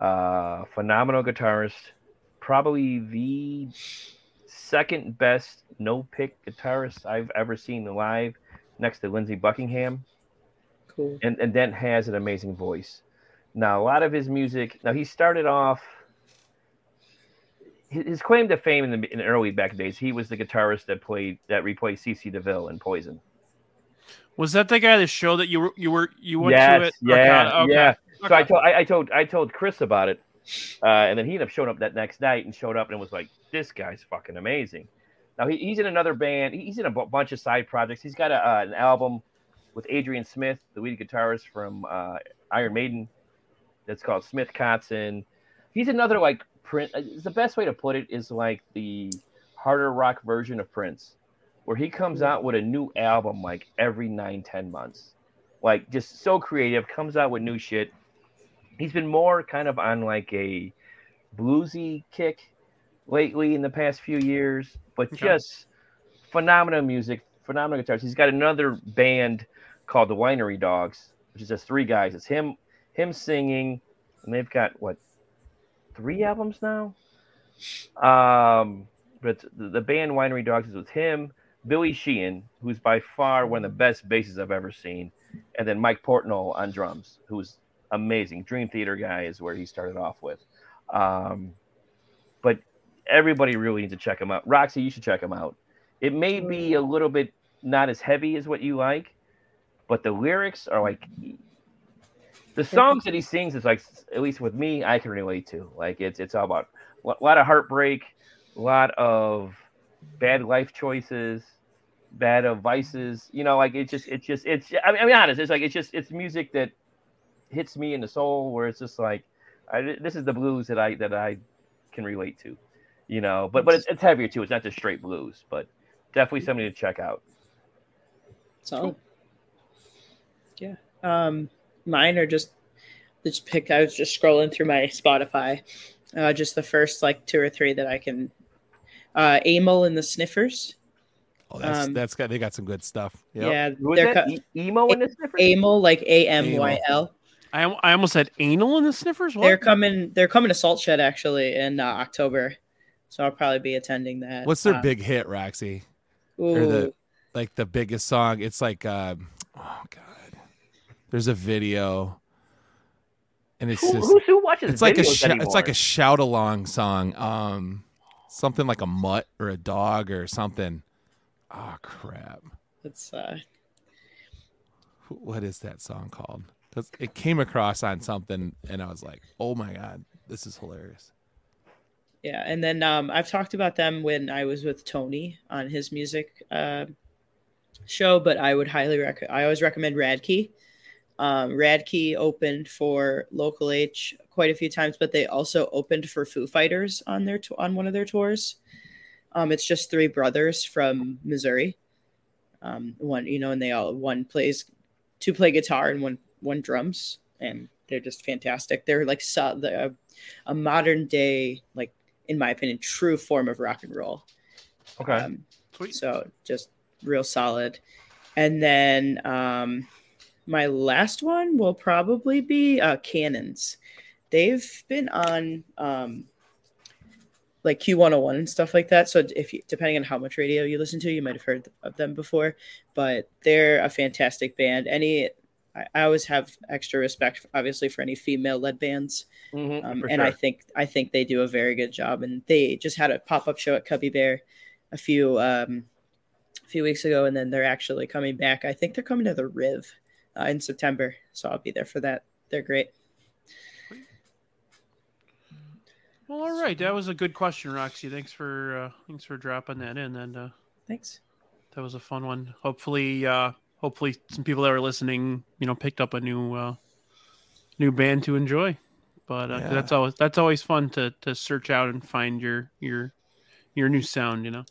F: Uh, phenomenal guitarist. Probably the second best no pick guitarist I've ever seen live, next to Lindsey Buckingham
E: cool.
F: and and then has an amazing voice. Now a lot of his music. Now he started off. His claim to fame in the in early back days, he was the guitarist that played that replaced CC DeVille in Poison.
D: Was that the guy that show that you were you were you went
F: yes,
D: to it?
F: yeah,
D: Okay, okay.
F: So I told I, I told I told Chris about it, uh, and then he ended up showing up that next night and showed up and was like, "This guy's fucking amazing." Now he, he's in another band. He's in a bunch of side projects. He's got a, uh, an album with Adrian Smith, the lead guitarist from uh, Iron Maiden, that's called Smith Kotzen. He's another like Prince. The best way to put it is like the harder rock version of Prince, where he comes out with a new album like every nine ten months like just so creative, comes out with new shit. He's been more kind of on like a bluesy kick lately in the past few years, but just phenomenal music, phenomenal guitars. He's got another band called the Winery Dogs, which is just three guys. It's him, him singing, and they've got what three albums now. Um, but the band Winery Dogs is with him, Billy Sheehan, who's by far one of the best basses I've ever seen, and then Mike Portnoy on drums, who's amazing. Dream Theater guy is where he started off with. Um, but everybody really needs to check him out. Roxy, you should check him out. It may be a little bit not as heavy as what you like, but the lyrics are like the songs that he sings is like at least with me I can relate to. Like it's it's all about a lot of heartbreak, a lot of bad life choices, bad of vices. You know, like it just it's just it's I mean, I mean honest, it's like it's just it's music that hits me in the soul where it's just like I, this is the blues that I that I can relate to. You know, but but it's, it's heavier too. It's not just straight blues, but definitely something to check out.
E: So, yeah. Um, mine are just just pick. I was just scrolling through my Spotify, uh, just the first like two or three that I can. Uh, Amyl and the Sniffers.
G: Oh, that's
E: Um,
G: that's got they got some good stuff. Yep.
E: Yeah,
F: Who was
E: they're
F: that?
E: co-
F: E- emo in this difference?
E: Amyl like A M Y L.
D: I, al- I almost said anal in the sniffers. What?
E: They're coming. They're coming to Salt Shed actually in uh, October, so I'll probably be attending that.
G: What's their
E: Uh,
G: big hit, Roxy?
E: ooh,
G: or the- Like the biggest song? It's like, um, oh god, there's a video, and it's
F: Who,
G: just
F: who's, who watches
G: it's like a sh- it's like a shout along song. Um, something like a mutt or a dog or something. Oh crap!
E: It's uh,
G: What is that song called? Because it came across on something, and I was like, oh my god, this is hilarious.
E: yeah, and then um, I've talked about them when I was with Tony on his music uh, show, but I would highly recommend. I always recommend Radkey. Um, Radkey opened for Local H quite a few times, but they also opened for Foo Fighters on their t- on one of their tours. Um, it's just three brothers from Missouri. Um, one, you know, and they all one plays, two play guitar and one one drums, and they're just fantastic. They're like so, the, a modern day, like in my opinion, true form of rock and roll.
F: okay.
E: Um,
D: Sweet.
E: so just real solid. And then um, my last one will probably be uh, Cannons. They've been on um, like Q101 and stuff like that. So if you, depending on how much radio you listen to, you might have heard of them before. But they're a fantastic band. Any, I, I always have extra respect, obviously, for any female-led bands
F: Mhm,
E: um, and
F: sure.
E: I think I think they do a very good job. And they just had a pop up show at Cubby Bear a few um, a few weeks ago, and then they're actually coming back. I think they're coming to the Riv uh, in September, so I'll be there for that. They're great.
D: Well, all right. That was a good question, Roxy. Thanks for uh, thanks for dropping that in. And uh,
E: Thanks.
D: that was a fun one. Hopefully, uh, hopefully, some people that were listening, you know, picked up a new uh, new band to enjoy. But uh, 'cause
G: Yeah.
D: that's always that's always fun to to search out and find your your your new sound. You know.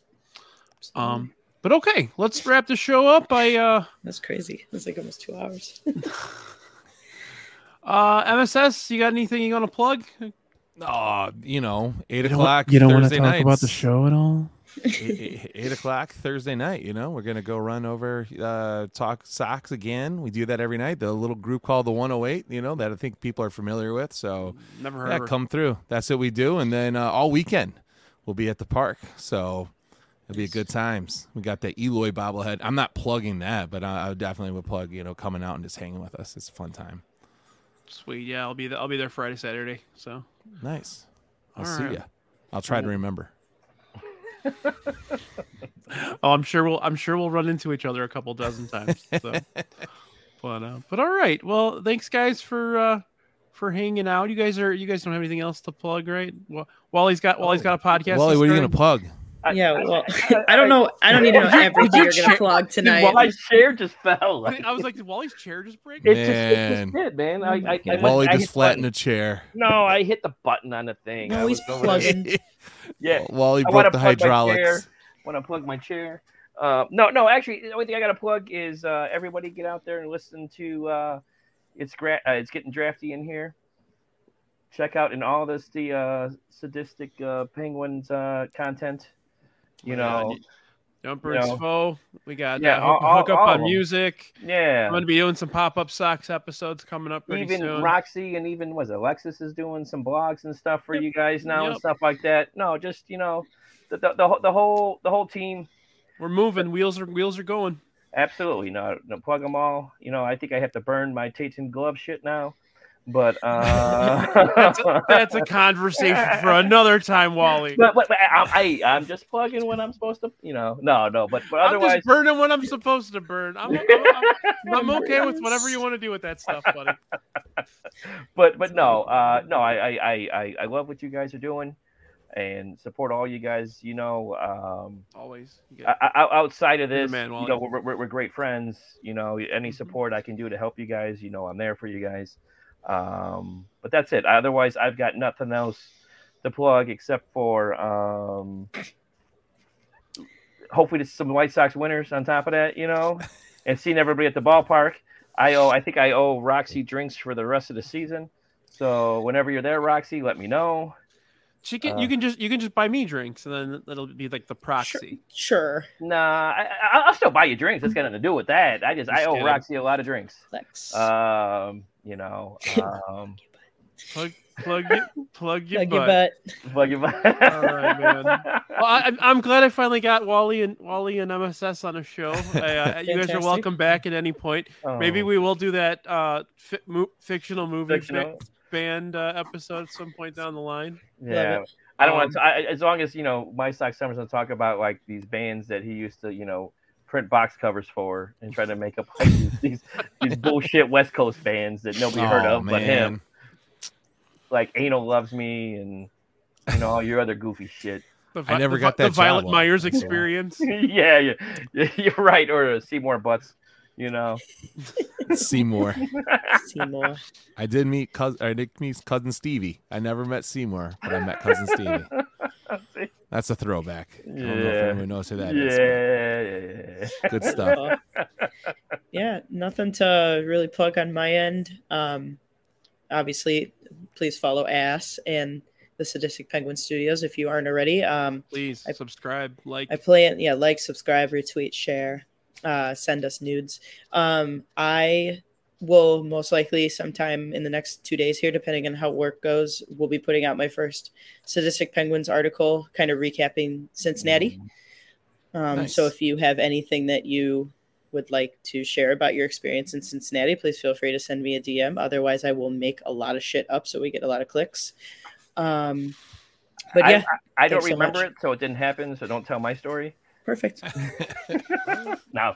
D: Um. But okay, let's wrap the show up. I uh, [laughs]
E: That's crazy. It's like almost two hours. [laughs]
D: uh, MSS. You got anything you want to plug?
G: Oh, you know, eight
D: You don't-
G: o'clock.
D: You don't want to talk
G: nights.
D: about the show at all. [laughs]
G: Eight o'clock Thursday night. You know, we're gonna go run over, uh, talk socks again. We do that every night. The little group called the 108. You know that I think people are familiar with. So
D: Never heard
G: yeah, come through. That's what we do. And then uh, all weekend we'll be at the park. So it'll be a good times. We got that Eloy bobblehead. I'm not plugging that, but I, I definitely would plug. You know, coming out and just hanging with us. It's a fun time.
D: Sweet. Yeah, I'll be there. I'll be there Friday, Saturday. So
G: Nice. I'll
D: All
G: see
D: right.
G: ya. I'll try to remember. [laughs]
D: Oh, I'm sure we'll I'm sure we'll run into each other a couple dozen times. So. [laughs] but uh, but all right. Well, thanks guys for uh, for hanging out. You guys are you guys don't have anything else to plug, right? Well, Wally's got Wally's got a podcast.
G: Wally, what are you gonna plug?
F: I-
E: yeah, well, I [laughs] don't know. I don't need to know everything
D: you
E: you're gonna [laughs] plug
F: Dude,
E: tonight.
F: my chair just fell.
D: I I was like, did Wally's chair just break?
F: It just, it
G: Man.
F: just did, man. I, I, I,
G: Wally
F: I
G: just
F: hit
G: flattened a chair.
F: No, I hit the button on the thing.
E: No, he's
F: was
E: plugging. [laughs]
F: Yeah,
G: Wally broke the hydraulics.
F: chair. when I plug my chair. Uh, no, no, actually, the only thing I got to plug is uh, everybody get out there and listen to uh, it's gra- uh, it's getting drafty in here. Check out in all this the uh, sadistic uh, penguins uh, content. You know,
D: Jumper's
F: know.
D: foe. We got
F: Yeah,
D: hook,
F: all-
D: hook up
F: all
D: on music.
F: yeah.
D: I'm gonna be doing some pop up socks episodes coming up pretty
F: even
D: soon.
F: Roxy and even was Alexis is doing some blogs and stuff for
D: Yep.
F: you guys now and stuff like that. No, just you know, the the, the, whole- the whole the whole team.
D: We're moving. Wheels are wheels are going.
F: Absolutely, no, no, plug them all. You know, I think I have to burn my Tates glove shit now, but [laughs] uh,
D: That's a, that's a conversation for [laughs] another time, Wally.
F: but, but, but I, I I'm just plugging when I'm supposed to. You know, no, no, but but
D: I'm just burning when I'm supposed to burn. I'm, I'm, I'm, I'm okay with [laughs] whatever you want to do with that stuff, buddy.
F: but but no, uh, no, I, I I I love what you guys are doing, and support all you guys. You know, um,
D: Always.
F: I, I, outside of this,
D: man,
F: you know, we're, we're, we're great friends. You know, any
D: Mhm.
F: support I can do to help you guys, you know, I'm there for you guys. Um, but that's it. Otherwise, I've got nothing else to plug except for um, hopefully some White Sox winners on top of that, you know, and seeing everybody at the ballpark. I owe. I think I owe Roxy drinks for the rest of the season. So whenever you're there, Roxy, let me know.
D: She can,
F: Uh,
D: you can just you can just buy me drinks, and then it'll be like the proxy.
E: Sure.
F: Nah, I, I, I'll still buy you drinks. It's got nothing to do with that. I just I owe
D: kidding.
F: Roxy a lot of drinks.
E: Lex.
F: Um, you know, [laughs] um,
D: Plug plug your plug your
E: Plug your
D: butt.
E: butt.
F: plug your
D: right, man. [laughs] Well, I, I'm- I'm glad I finally got Wally and Wally and MSS on a show. [laughs] I, uh, you guys are welcome back at any point. Maybe
F: Oh,
D: we will do that uh, fi- mo- fictional movie
F: fictional.
D: fi- band uh, episode at some point down the line.
F: Yeah. I don't
D: Um,
F: want to. I, as long as you know, MySoxSummer's will talk about like these bands that he used to, you know, print box covers for and try to make up like these these, these [laughs] bullshit West Coast bands that nobody heard
G: Oh,
F: of but him. Like Anal loves me and you know all your other goofy shit.
D: The
G: I never
D: the,
G: got
D: the
G: that
D: Violet
G: job,
D: Myers
G: Wally.
D: experience. [laughs]
F: yeah, yeah, [laughs] you're right. Or Seymour Butts. You know.
G: Seymour.
E: Seymour.
G: I did meet cousin. I did meet cousin Stevie. I never met Seymour, but I met cousin Stevie. [laughs] That's a throwback. I don't know if
F: Yeah.
G: anyone knows who that
F: yeah,
G: is.
F: yeah, yeah.
G: Good stuff. [laughs]
E: Yeah, nothing to really plug on my end. Um, obviously, please follow Ass and the Sadistic Penguin Studios if you aren't already. Um,
D: Please
E: I-
D: subscribe, like.
E: I play it. Yeah, like, subscribe, retweet, share, uh, send us nudes. Um, I will most likely sometime in the next two days here, depending on how work goes, we'll be putting out my first Sadistic Penguins article, kind of recapping Cincinnati. Um,
G: Nice.
E: So if you have anything that you would like to share about your experience in Cincinnati, please feel free to send me a DM. Otherwise, I will make a lot of shit up so we get a lot of clicks. Um, but
F: I-
E: yeah,
F: I, don't
E: Thanks so
F: remember it, so it didn't happen. So don't tell my story.
E: perfect. [laughs] [laughs]
F: Now,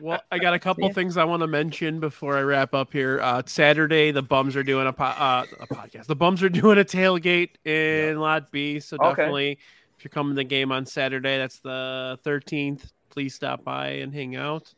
D: Well, I got a couple
E: Yeah.
D: things I want to mention before I wrap up here. Uh, Saturday, the Bums are doing a, po- uh, a podcast. The Bums are [laughs] doing a tailgate in Lot B. So
F: Okay.
D: definitely, if you're coming to the game on Saturday, that's the 13th. Please stop by and hang out.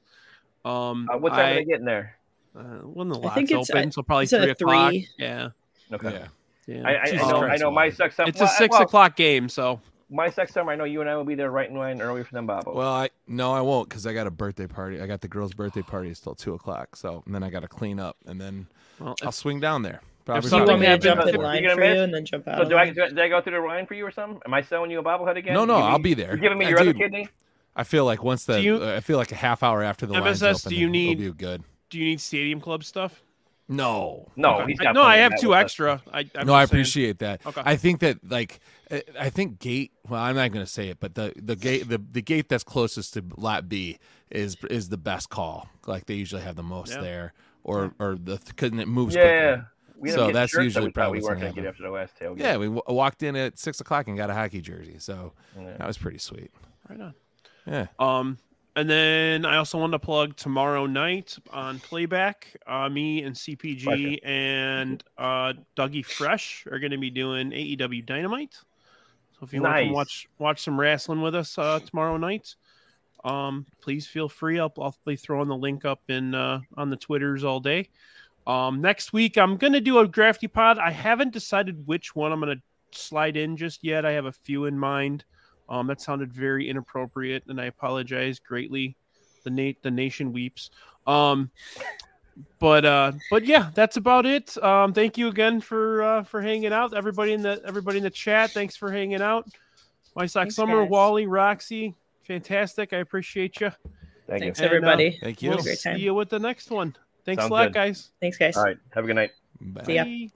D: Um,
F: uh, what time are
D: I,
F: they getting there?
D: uh, when the
E: I
D: lot's
E: think it's
D: open,
E: at-
D: so probably
E: it's
D: three o'clock.
E: three.
D: Yeah,
F: Okay.
G: Yeah.
D: yeah.
F: I, I, I know. I know. My sex.
D: It's a six
F: well,
D: o'clock game, so
F: MySoxSummer. I know you and I will be there right in line early for them, Bobo.
G: Well, I no, I won't because I got a birthday party. I got the girl's birthday party is till two o'clock. So and then I got to clean up, and then
D: well,
G: I'll
D: if,
G: swing down there. Probably
E: Do you
D: something
E: want me to
D: happens-
E: jump
D: if
E: in line
F: gonna
E: for
F: miss-
E: you and then jump out?
F: so do I? Do I, did I go through the line for you or something? Am I selling you a bobblehead again?
G: no, no,
F: You
G: I'll
F: me-
G: be there.
F: You're giving me
G: Yeah,
F: your other
G: dude,
F: kidney.
G: I feel like once the
D: Do you-
G: I feel like a half hour after the line's
D: MSS,
G: open,
D: do you
G: it'll
D: need-
G: be good.
D: do you need Stadium Club stuff?
G: No,
F: No,
G: Okay.
F: he's
D: I,
F: got.
D: no, I have two extra. I, I'm
G: no, I
D: just saying.
G: appreciate that.
D: Okay.
G: I think that like I- I think gate. Well, I'm not going to say it, but the the gate the, the gate that's closest to lot B is is the best call. Like they usually have the most
D: Yeah.
G: there, or or the because it moves
F: Yeah.
G: quicker.
F: We
G: So
F: ended up
G: that's
F: shirts that
G: usually
F: we
G: probably
F: we weren't
G: gonna
F: get after the last tailgate.
G: Yeah, we w- walked in at six o'clock and got a hockey jersey, so
F: Yeah.
G: that was pretty sweet.
D: Right on.
G: Yeah,
D: Um, and then I also want to plug tomorrow night on playback. Uh, me and CPG and uh, Dougie Fresh are going to be doing AEW Dynamite. If you want to watch watch some wrestling with us uh, tomorrow night, um, please feel free. I'll, I'll be throwing the link up in uh, on the twitters all day. Um, next week I'm going to do a drafty pod. I haven't decided which one I'm going to slide in just yet. I have a few in mind. Um, that sounded very inappropriate, and I apologize greatly. The na- the nation weeps. Um, but uh, but yeah, that's about it. Um, thank you again for uh, for hanging out. Everybody in the everybody in the chat, thanks for hanging out. My sock
E: Thanks,
D: summer,
E: guys.
D: Wally, Roxy, fantastic. I appreciate you.
F: Thank
E: Thanks,
F: you.
D: And, uh,
E: everybody.
G: thank you.
D: We'll
E: great
D: see you with the next one. Thanks
F: Sounds
D: a lot,
F: good.
D: guys.
E: Thanks, guys.
F: All right. Have a good night.
G: Bye.
E: See ya.
D: Bye.